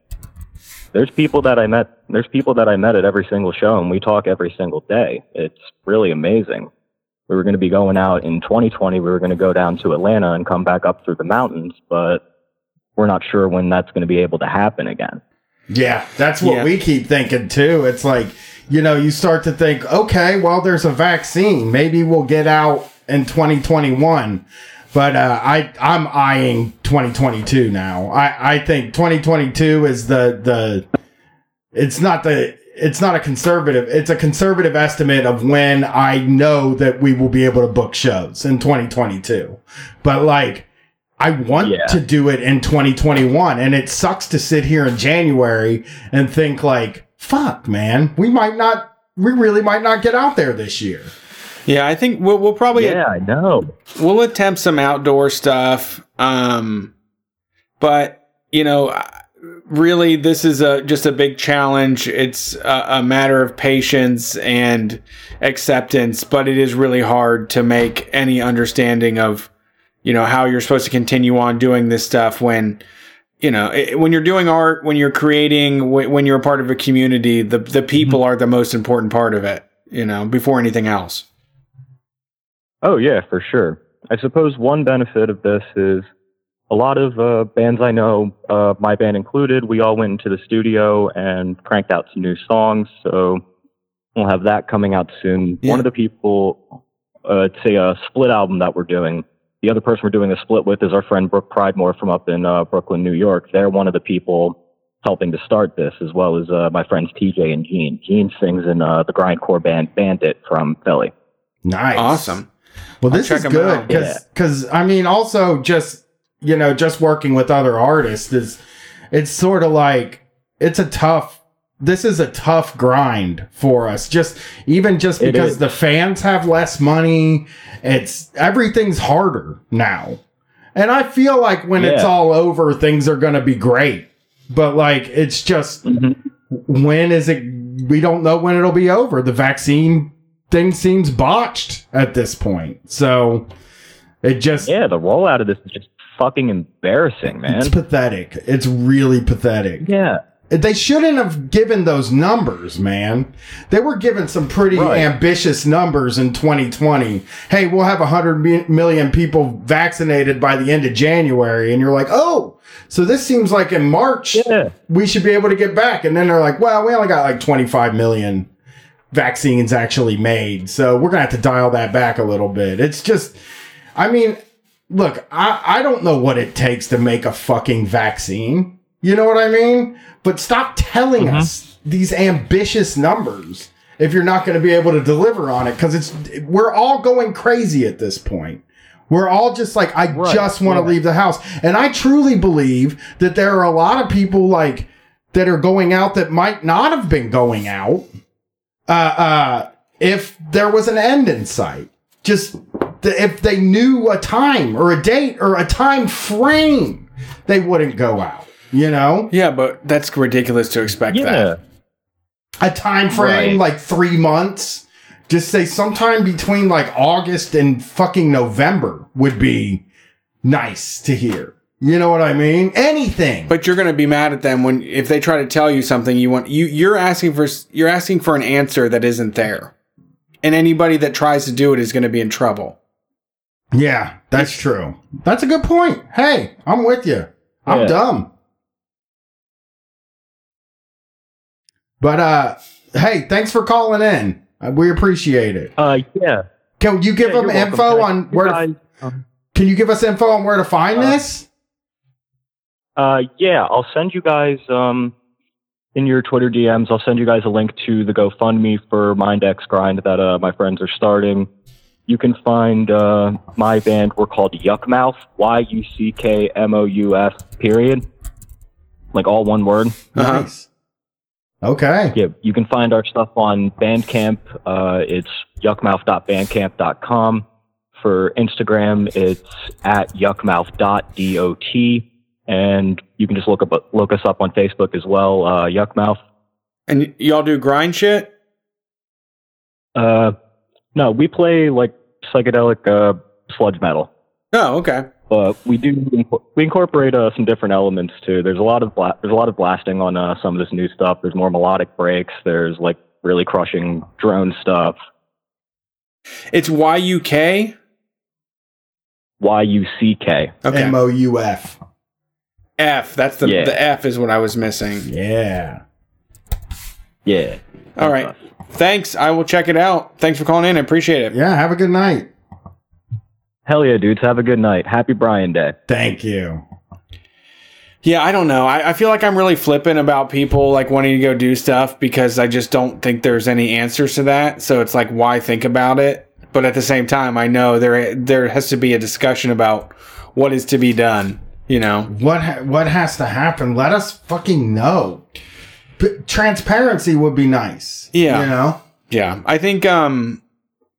there's people that I met. There's people that I met at every single show, and we talk every single day. It's really amazing. We were going to be going out in 2020. We were going to go down to Atlanta and come back up through the mountains, but we're not sure when that's going to be able to happen again. Yeah, that's what Yeah. we keep thinking too. It's like, you know, you start to think, okay, well, there's a vaccine. Maybe we'll get out in 2021. But uh, I, I'm eyeing 2022 now. I, I think 2022 is the the. It's not the. It's not a conservative. It's a conservative estimate of when I know that we will be able to book shows in 2022. But like, I want to do it in 2021. And it sucks to sit here in January and think like, fuck, man, we might not, we really might not get out there this year. Yeah, I think we'll, we'll probably Yeah, I know. We'll attempt some outdoor stuff, um, but you know, really, this is a just a big challenge. It's a, a matter of patience and acceptance, but it is really hard to make any understanding of you know how you're supposed to continue on doing this stuff when you know it, when you're doing art when you're creating when, when you're a part of a community the the people are the most important part of it you know before anything else Oh yeah, for sure. I suppose one benefit of this is a lot of uh, bands I know, uh, my band included, we all went into the studio and cranked out some new songs. So we'll have that coming out soon. One of the people, uh, it's a split album that we're doing. The other person we're doing a split with is our friend Brook Pridemore from up in uh, Brooklyn, New York. They're one of the people helping to start this, as well as uh, my friends TJ and Gene. Gene sings in uh, the grindcore band Bandit from Philly. Nice. Awesome. Well, I'll this is good out. because Yeah. I mean, also just you know, just working with other artists is it's sort of like it's a tough this is a tough grind for us. Just even just because the fans have less money it's everything's harder now. And i feel like when it's all over things are going to be great. But like it's just mm-hmm. when is it we don't know when it'll be over. The vaccine thing seems botched at this point. So it just yeah the rollout of this is just fucking embarrassing man. It's pathetic. It's really pathetic. Yeah they shouldn't have given those numbers, man. They were given some pretty Right. ambitious numbers in 2020. Hey, we'll have 100 million people vaccinated by the end of January. And you're like, oh, so this seems like in March, we should be able to get back. And then they're like, well, we only got like 25 million vaccines actually made. So we're going to have to dial that back a little bit. It's just, I mean, look, I, I don't know what it takes to make a fucking vaccine. You know what I mean? But stop telling us these ambitious numbers if you're not going to be able to deliver on it because it's we're all going crazy at this point. We're all just like, I just want to leave the house. And I truly believe that there are a lot of people like that are going out that might not have been going out uh, uh, if there was an end in sight. Just th- if they knew a time or a date or a time frame, they wouldn't go out. You know? Yeah, but that's ridiculous to expect that. A time frame Right. like three months. Just say sometime between like August and fucking November would be nice to hear. You know what I mean? Anything. But you're going to be mad at them when if they try to tell you something you want you you're asking for you're asking for an answer that isn't there. And anybody that tries to do it is going to be in trouble. Yeah, that's true. That's a good point. Hey, I'm with you. I'm Yeah. dumb. But uh hey, thanks for calling in. Uh, we appreciate it. Uh yeah. Can you give Yeah, them you're welcome. info on where to, um, Can you give us info on where to find Uh, this? Uh, yeah, I'll send you guys um, in your Twitter DMs. I'll send you guys a link to the GoFundMe for MindX Grind that uh, my friends are starting. You can find uh, my band. We're called Yuckmouth. Y U C K M O U F. Period. Like all one word. Nice. Okay. Yeah, you can find our stuff on Bandcamp. Uh, it's yuckmouth.bandcamp.com. For Instagram, it's at yuckmouth.dot. And you can just look up look us up on Facebook as well, uh, Yuckmouth. And y- y'all do grind shit? Uh, no, we play like psychedelic uh, sludge metal. Oh, okay. But we do we incorporate uh, some different elements too. There's a lot of bla- there's a lot of blasting on uh, some of this new stuff. There's more melodic breaks. There's like really crushing drone stuff. It's Y U K. Y U C K. Okay. M O U F. F. That's the Yeah. the F is what I was missing. Yeah. Yeah. All right. Thanks. I will check it out. Thanks for calling in. I appreciate it. Yeah. Have a good night. Hell yeah, dudes. Have a good night. Happy Brian Day. Thank you. Yeah, I don't know. I, I feel like I'm really flippant about people like wanting to go do stuff because I just don't think there's any answers to that. So it's like, why think about it? But at the same time, I know there there has to be a discussion about what is to be done. You know, What ha- what has to happen? Let us fucking know. P- transparency would be nice. Yeah. You know? Yeah, I think um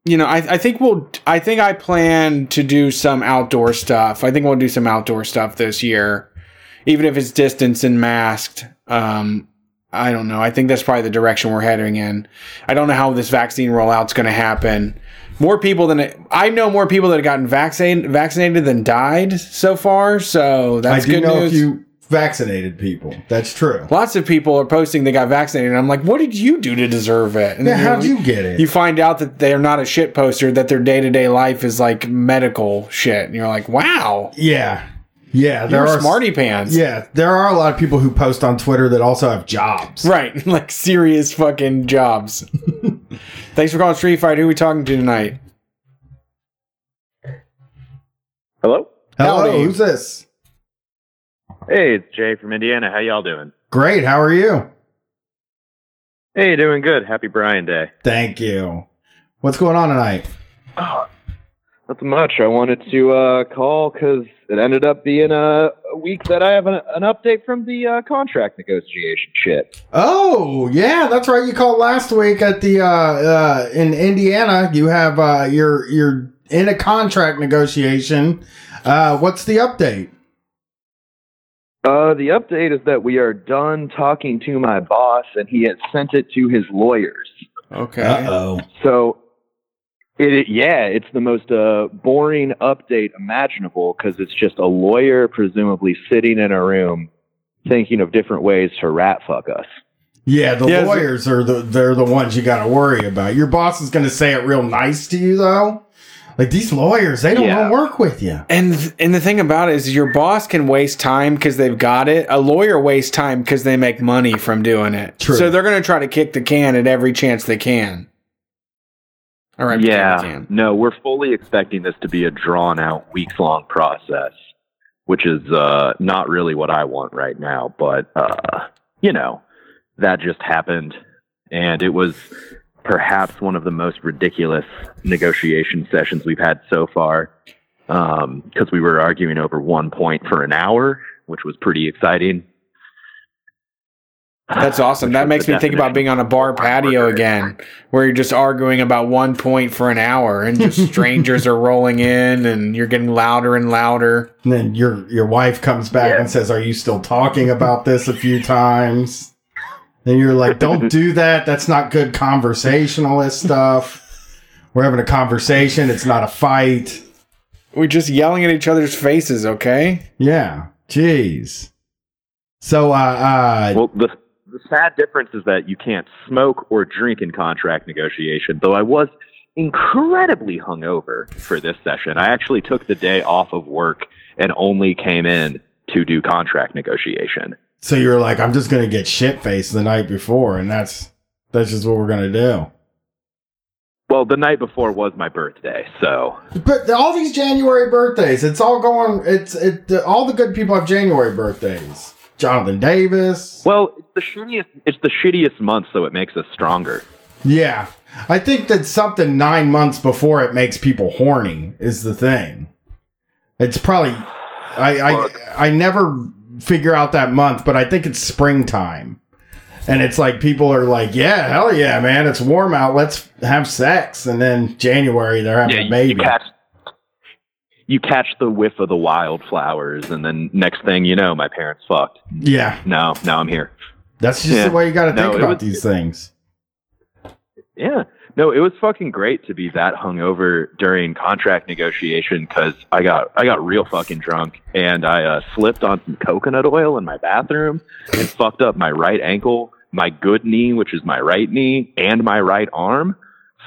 you know, I, I think we'll I think I plan to do some outdoor stuff. I think we'll do some outdoor stuff this year. Even if it's distance and masked. Um I don't know. I think that's probably the direction we're heading in. I don't know how this vaccine rollout's going to happen. More people than I know more people that have gotten vaccinated vaccinated than died so far, so that's I good know news. if you vaccinated people. That's true. Lots of people are posting they got vaccinated. And I'm like, what did you do to deserve it? And Yeah, then how'd you get it? You find out that they're not a shit poster, that their day to day life is like medical shit. And you're like, wow. Yeah. Yeah, You're there are smarty pants. Yeah, there are a lot of people who post on Twitter that also have jobs. Right. [laughs] Like serious fucking jobs. [laughs] Thanks for calling Street Fight. Who are we talking to tonight? Hello? Hello, Howdy. who's this? Hey, it's Jay from Indiana. How y'all doing? Great, how are you? Hey, doing good. Happy Brian Day. Thank you. What's going on tonight? Not much. I wanted to uh, call because it ended up being a week that I have an, an update from the uh, contract negotiation shit. Oh yeah, that's right. You called last week at the uh, uh, in Indiana. You have uh, you're you're in a contract negotiation. Uh, what's the update? Uh, the update is that we are done talking to my boss, and he has sent it to his lawyers. Okay. Uh-oh. So, it, it yeah, it's the most uh, boring update imaginable because it's just a lawyer presumably sitting in a room thinking of different ways to rat fuck us. Yeah, the Yeah, so- lawyers are the they're the ones you got to worry about. Your boss is going to say it real nice to you though. Like these lawyers, they don't want to work with you. And and the thing about it is, your boss can waste time because they've got it. A lawyer wastes time because they make money from doing it. True. So they're going to try to kick the can at every chance they can. All right. yeah. No, we're fully expecting this to be a drawn out, weeks long process, which is uh, not really what I want right now. But, uh, you know, that just happened. And it was perhaps one of the most ridiculous negotiation sessions we've had so far um, because we were arguing over one point for an hour, which was pretty exciting. That's awesome. That makes me think about being on a bar patio again, where you're just arguing about one point for an hour, and just [laughs] strangers are rolling in, and you're getting louder and louder. And then your your wife comes back and says, "Are you still talking about this?" A few times. And you're like, "Don't [laughs] do that. That's not good conversationalist stuff. We're having a conversation. It's not a fight." We're just yelling at each other's faces, okay? Yeah. Jeez. So, uh, uh well, the the sad difference is that you can't smoke or drink in contract negotiation. Though I was incredibly hungover for this session, I actually took the day off of work and only came in to do contract negotiation. So you're like, I'm just gonna get shit faced the night before, and that's that's just what we're gonna do. Well, the night before was my birthday, so But all these January birthdays, it's all going. It's it. All the good people have January birthdays. Jonathan Davis. well, it's the shittiest. It's the shittiest month, so it makes us stronger. Yeah, I think that something nine months before it makes people horny is the thing. It's probably. I I I never figure out that month, but I think it's springtime. And it's like people are like, yeah, hell yeah, man, it's warm out. Let's have sex. And then January they're having Yeah, a baby. you catch you catch the whiff of the wildflowers, and then next thing you know, my parents fucked. Yeah, No, now I'm here. that's just Yeah. the way you got to think it about was- these things. Yeah. No, it was fucking great to be that hungover during contract negotiation because I got I got real fucking drunk and I uh, slipped on some coconut oil in my bathroom and fucked up my right ankle, my good knee, which is my right knee, and my right arm.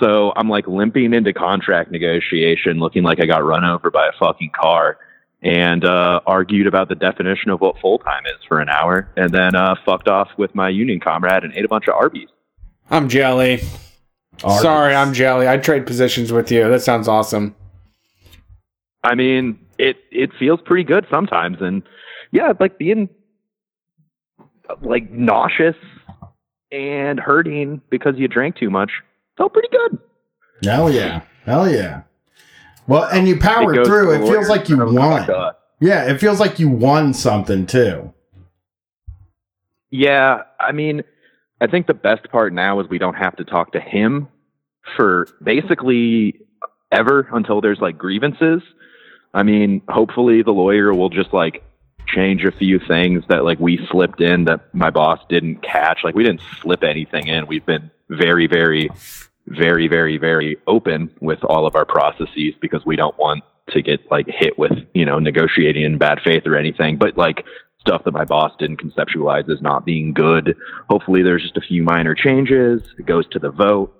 So I'm like limping into contract negotiation, looking like I got run over by a fucking car, and uh, argued about the definition of what full time is for an hour, and then uh, fucked off with my union comrade and ate a bunch of Arby's. I'm jelly. Sorry, I'm jelly. I'd trade positions with you. That sounds awesome. I mean, it it feels pretty good sometimes, and yeah, like being like nauseous and hurting because you drank too much felt pretty good. Hell yeah. Hell yeah. Well, and you It powered goes through. It feels like you oh won. like. Yeah, it feels like you won something too. Yeah, I mean, I think the best part now is we don't have to talk to him for basically ever until there's like grievances. I mean, hopefully the lawyer will just like change a few things that like we slipped in that my boss didn't catch. Like we didn't slip anything in. We've been very, very, very, very, very open with all of our processes because we don't want to get like hit with, you know, negotiating in bad faith or anything. But like stuff that my boss didn't conceptualize as not being good. Hopefully there's just a few minor changes. It goes to the vote.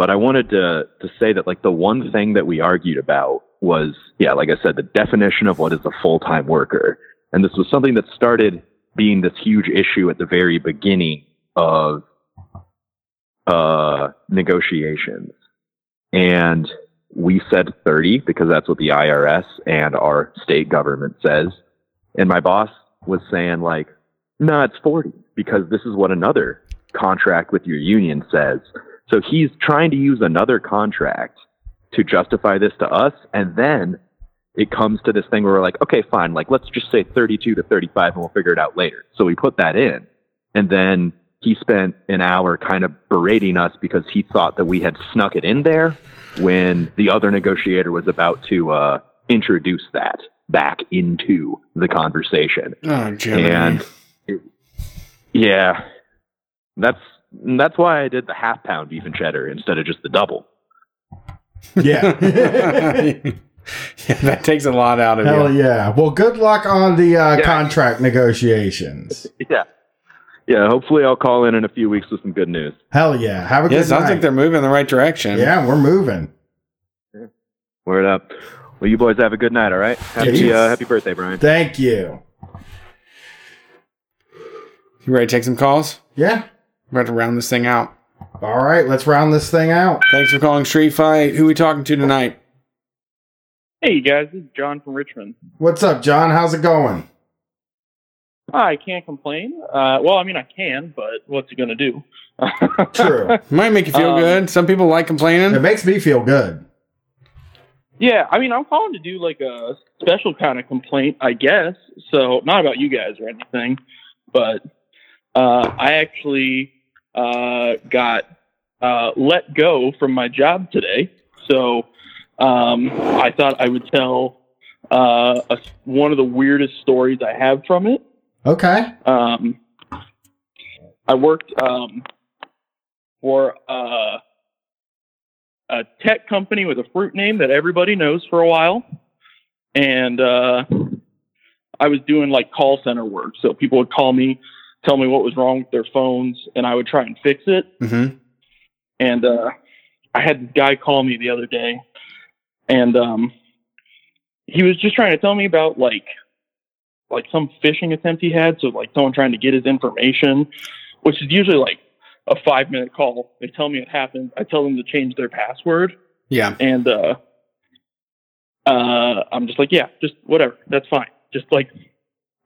But I wanted to to say that like the one thing that we argued about was yeah, like I said, the definition of what is a full time worker. And this was something that started being this huge issue at the very beginning of uh negotiations. And we said 30 because that's what the IRS and our state government says. And my boss was saying like, no, it's 40 because this is what another contract with your union says. So he's trying to use another contract to justify this to us. And then it comes to this thing where we're like, okay, fine, like let's just say 32 to 35 and we'll figure it out later. So we put that in. And then he spent an hour kind of berating us because he thought that we had snuck it in there when the other negotiator was about to uh, introduce that back into the conversation. Oh, Jiminy. And it- yeah, that's that's why I did the half pound beef and cheddar instead of just the double. Yeah. [laughs] [laughs] yeah, that takes a lot out of it. Hell you. yeah. Well, good luck on the uh, Yeah. contract negotiations. [laughs] Yeah, yeah. Hopefully, I'll call in in a few weeks with some good news. Hell yeah. Have a Yeah, good sounds night. like they're moving in the right direction. yeah, we're moving. Word up. Well, you boys have a good night. All right. Happy uh, happy birthday, Brian. Thank you. You ready to take some calls? Yeah. We're about to round this thing out. All right, let's round this thing out. Thanks for calling Street Fight. Who we talking to tonight? Hey, you guys, this is John from Richmond. What's up, John? How's it going? I can't complain. Uh, well, I mean, I can, but what's it going to do? [laughs] True. Might make you feel Um, good. Some people like complaining. It makes me feel good. Yeah, I mean, I'm calling to do like a special kind of complaint, I guess. So, not about you guys or anything, but uh, I actually uh, got uh, let go from my job today. So, um, I thought I would tell uh, a, one of the weirdest stories I have from it. Okay. Um, I worked um, for uh, a tech company with a fruit name that everybody knows for a while, and uh, I was doing like call center work. So people would call me, tell me what was wrong with their phones, and I would try and fix it. Mm-hmm. And uh, I had this guy call me the other day, and um, he was just trying to tell me about like like some phishing attempt he had. So like someone trying to get his information, which is usually like a five minute call. They tell me it happened. I tell them to change their password, Yeah. and uh, uh, I'm just like, yeah, just whatever. That's fine. Just like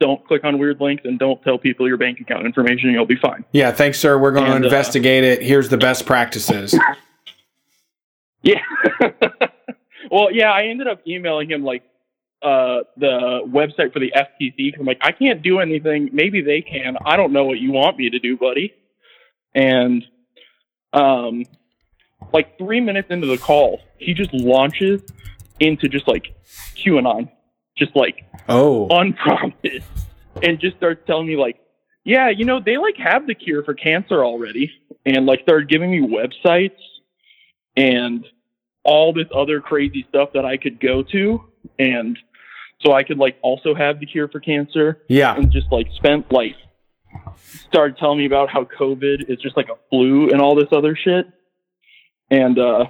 don't click on weird links and don't tell people your bank account information. You'll be fine. Yeah, thanks, sir. We're going to And, uh, investigate it. Here's the best practices. [laughs] Yeah. [laughs] well, yeah, I ended up emailing him like uh, the website for the FTC because I'm like, I can't do anything. Maybe they can. I don't know what you want me to do, buddy. And um, like three minutes into the call, he just launches into just like QAnon, just like Oh. unprompted, and just starts telling me like, yeah, you know, they like have the cure for cancer already, and like started giving me websites and all this other crazy stuff that I could go to, and so I could like also have the cure for cancer. Yeah. and just like spent like started telling me about how COVID is just like a flu and all this other shit, and uh.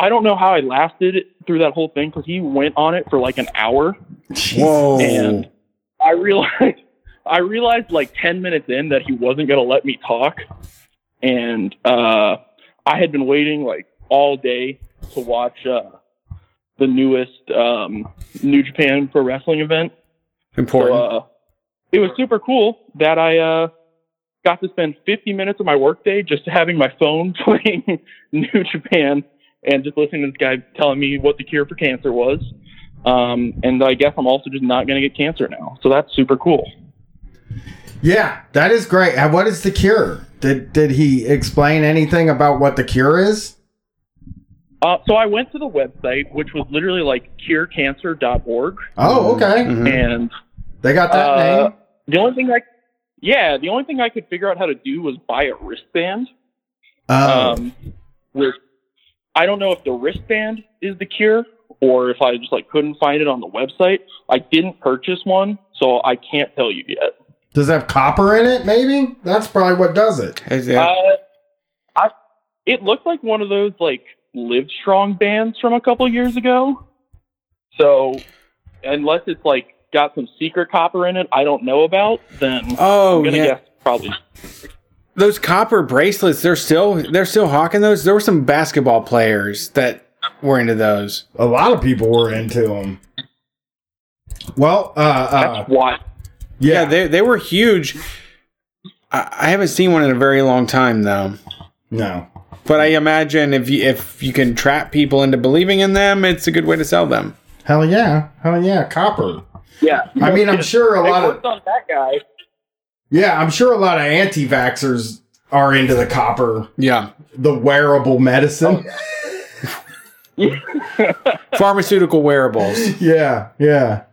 I don't know how I lasted through that whole thing because he went on it for like an hour. Whoa. And I realized, [laughs] I realized like ten minutes in that he wasn't gonna let me talk, and uh, I had been waiting like all day to watch uh, the newest um, New Japan Pro Wrestling event. Important. So, uh, it was super cool that I uh, got to spend 50 minutes of my workday just having my phone [laughs] playing New Japan and just listening to this guy telling me what the cure for cancer was. Um, and I guess I'm also just not going to get cancer now. So that's super cool. Yeah, that is great. And what is the cure? Did did he explain anything about what the cure is? Uh, so I went to the website, which was literally like curecancer.org. Oh, okay. And They got that uh, name. The only thing I, yeah, the only thing I could figure out how to do was buy a wristband. Oh. Um, which I don't know if the wristband is the cure or if I just like couldn't find it on the website. I didn't purchase one, so I can't tell you yet. Does it have copper in it? Maybe that's probably what does it. Uh, I, it looked like one of those like Live Strong bands from a couple years ago. So, unless it's like got some secret copper in it I don't know about, then Oh, I'm gonna yeah. guess probably. Those copper bracelets, they're still they're still hawking those. There were some basketball players that were into those. A lot of people were into them. Well, uh, uh That's why. Yeah, they they were huge. I, I haven't seen one in a very long time though. No. But I imagine if you if you can trap people into believing in them, it's a good way to sell them. Hell yeah. Hell yeah. Copper. Yeah. I mean, I'm sure a lot of on that guy. Yeah, I'm sure a lot of anti-vaxxers are into the copper. Yeah. The wearable medicine. [laughs] Pharmaceutical wearables. yeah, yeah.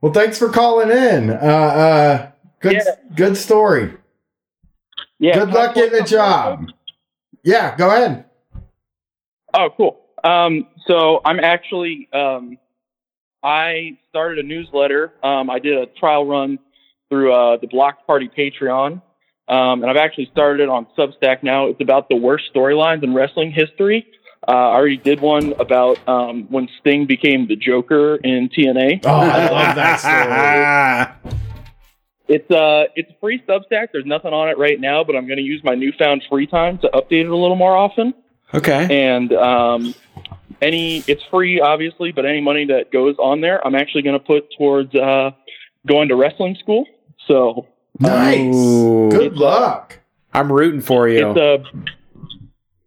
Well, thanks for calling in. Uh, uh, good, good story. Yeah. Good luck getting a job. Yeah, go ahead. Oh, cool. Um, so I'm actually, um, I started a newsletter. Um, I did a trial run through uh, the Block Party Patreon, um, and I've actually started it on Substack now. It's about the worst storylines in wrestling history. Uh, I already did one about um, when Sting became the Joker in TNA. Oh, I love that story. It's uh, it's a free Substack. There's nothing on it right now, but I'm going to use my newfound free time to update it a little more often. Okay. And um, any, it's free, obviously, but any money that goes on there, I'm actually going to put towards uh, going to wrestling school. So um, Nice. Ooh. Good luck. I'm rooting for you. it's a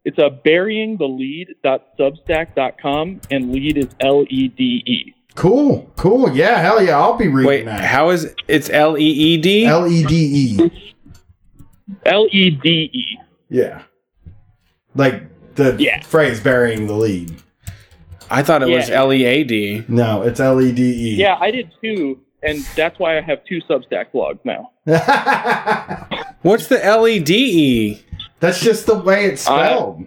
it's a burying the lead.substack.com and lead is L E D E. Cool, cool. Yeah, hell yeah. I'll be reading Wait, that. how is it's L E E D? L E D E. L E D E. Yeah. Like the Yeah. phrase burying the lead. I thought it was L E A D. No, it's L E D E. Yeah, I did too, and that's why I have two Substack blogs now. [laughs] What's the L E D E? That's just the way it's spelled.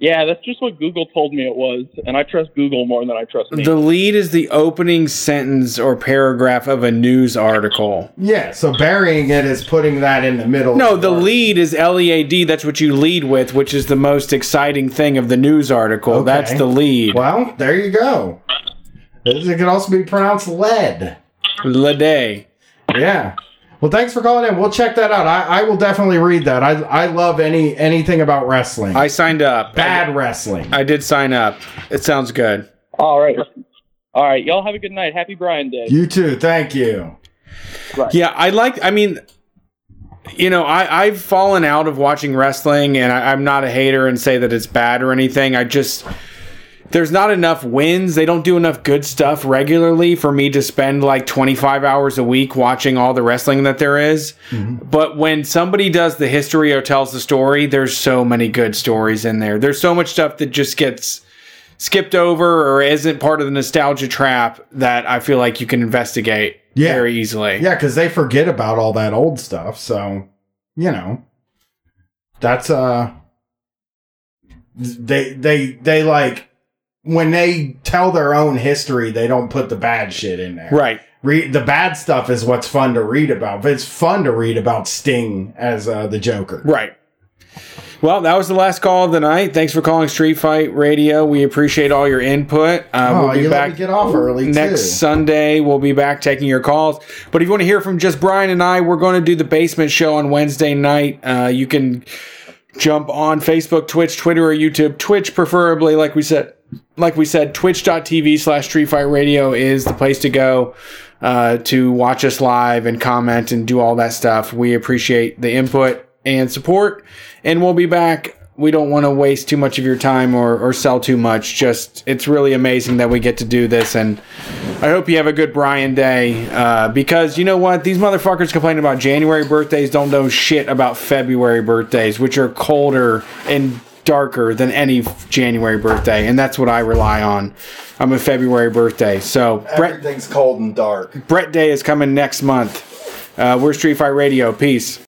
Yeah, that's just what Google told me it was, and I trust Google more than I trust me. The lead is the opening sentence or paragraph of a news article. yeah, so burying it is putting that in the middle. No, the lead is L E A D. That's what you lead with, which is the most exciting thing of the news article. Okay. That's the lead. Well, there you go. It could also be pronounced lead. Lede. Yeah. Well, thanks for calling in. We'll check that out. I, I will definitely read that. I I love any anything about wrestling. I signed up. Bad wrestling. I did sign up. It sounds good. All right. All right. Y'all have a good night. Happy Brian Day. You too. Thank you. Yeah, I like. I mean, you know, I I've fallen out of watching wrestling, and I, I'm not a hater and say that it's bad or anything. I just there's not enough wins. They don't do enough good stuff regularly for me to spend like 25 hours a week watching all the wrestling that there is. But when somebody does the history or tells the story, there's so many good stories in there. There's so much stuff that just gets skipped over or isn't part of the nostalgia trap that I feel like you can investigate Yeah. very easily. Yeah, because they forget about all that old stuff. So, you know, that's uh, they they they like when they tell their own history, they don't put the bad shit in there. Right. Read the bad stuff is what's fun to read about. But it's fun to read about Sting as uh, the Joker. Right. Well, that was the last call of the night. Thanks for calling Street Fight Radio. We appreciate all your input. Uh, Oh, we'll be back get off early, next too. Sunday. We'll be back taking your calls. But if you want to hear from just Brian and I, we're going to do the basement show on Wednesday night. Uh, you can jump on Facebook, Twitch, Twitter, or YouTube. Twitch, preferably, like we said. Like we said, twitch.tv slash Street Fight Radio is the place to go uh, to watch us live and comment and do all that stuff. We appreciate the input and support, and we'll be back. We don't want to waste too much of your time or, or sell too much. Just, it's really amazing that we get to do this, and I hope you have a good Brian Day uh, because you know what? These motherfuckers complaining about January birthdays don't know shit about February birthdays, which are colder and darker than any January birthday, and that's what I rely on. I'm a February birthday, so Brett Everything's cold and dark. Brett Day is coming next month. Uh, we're Street Fight Radio. Peace.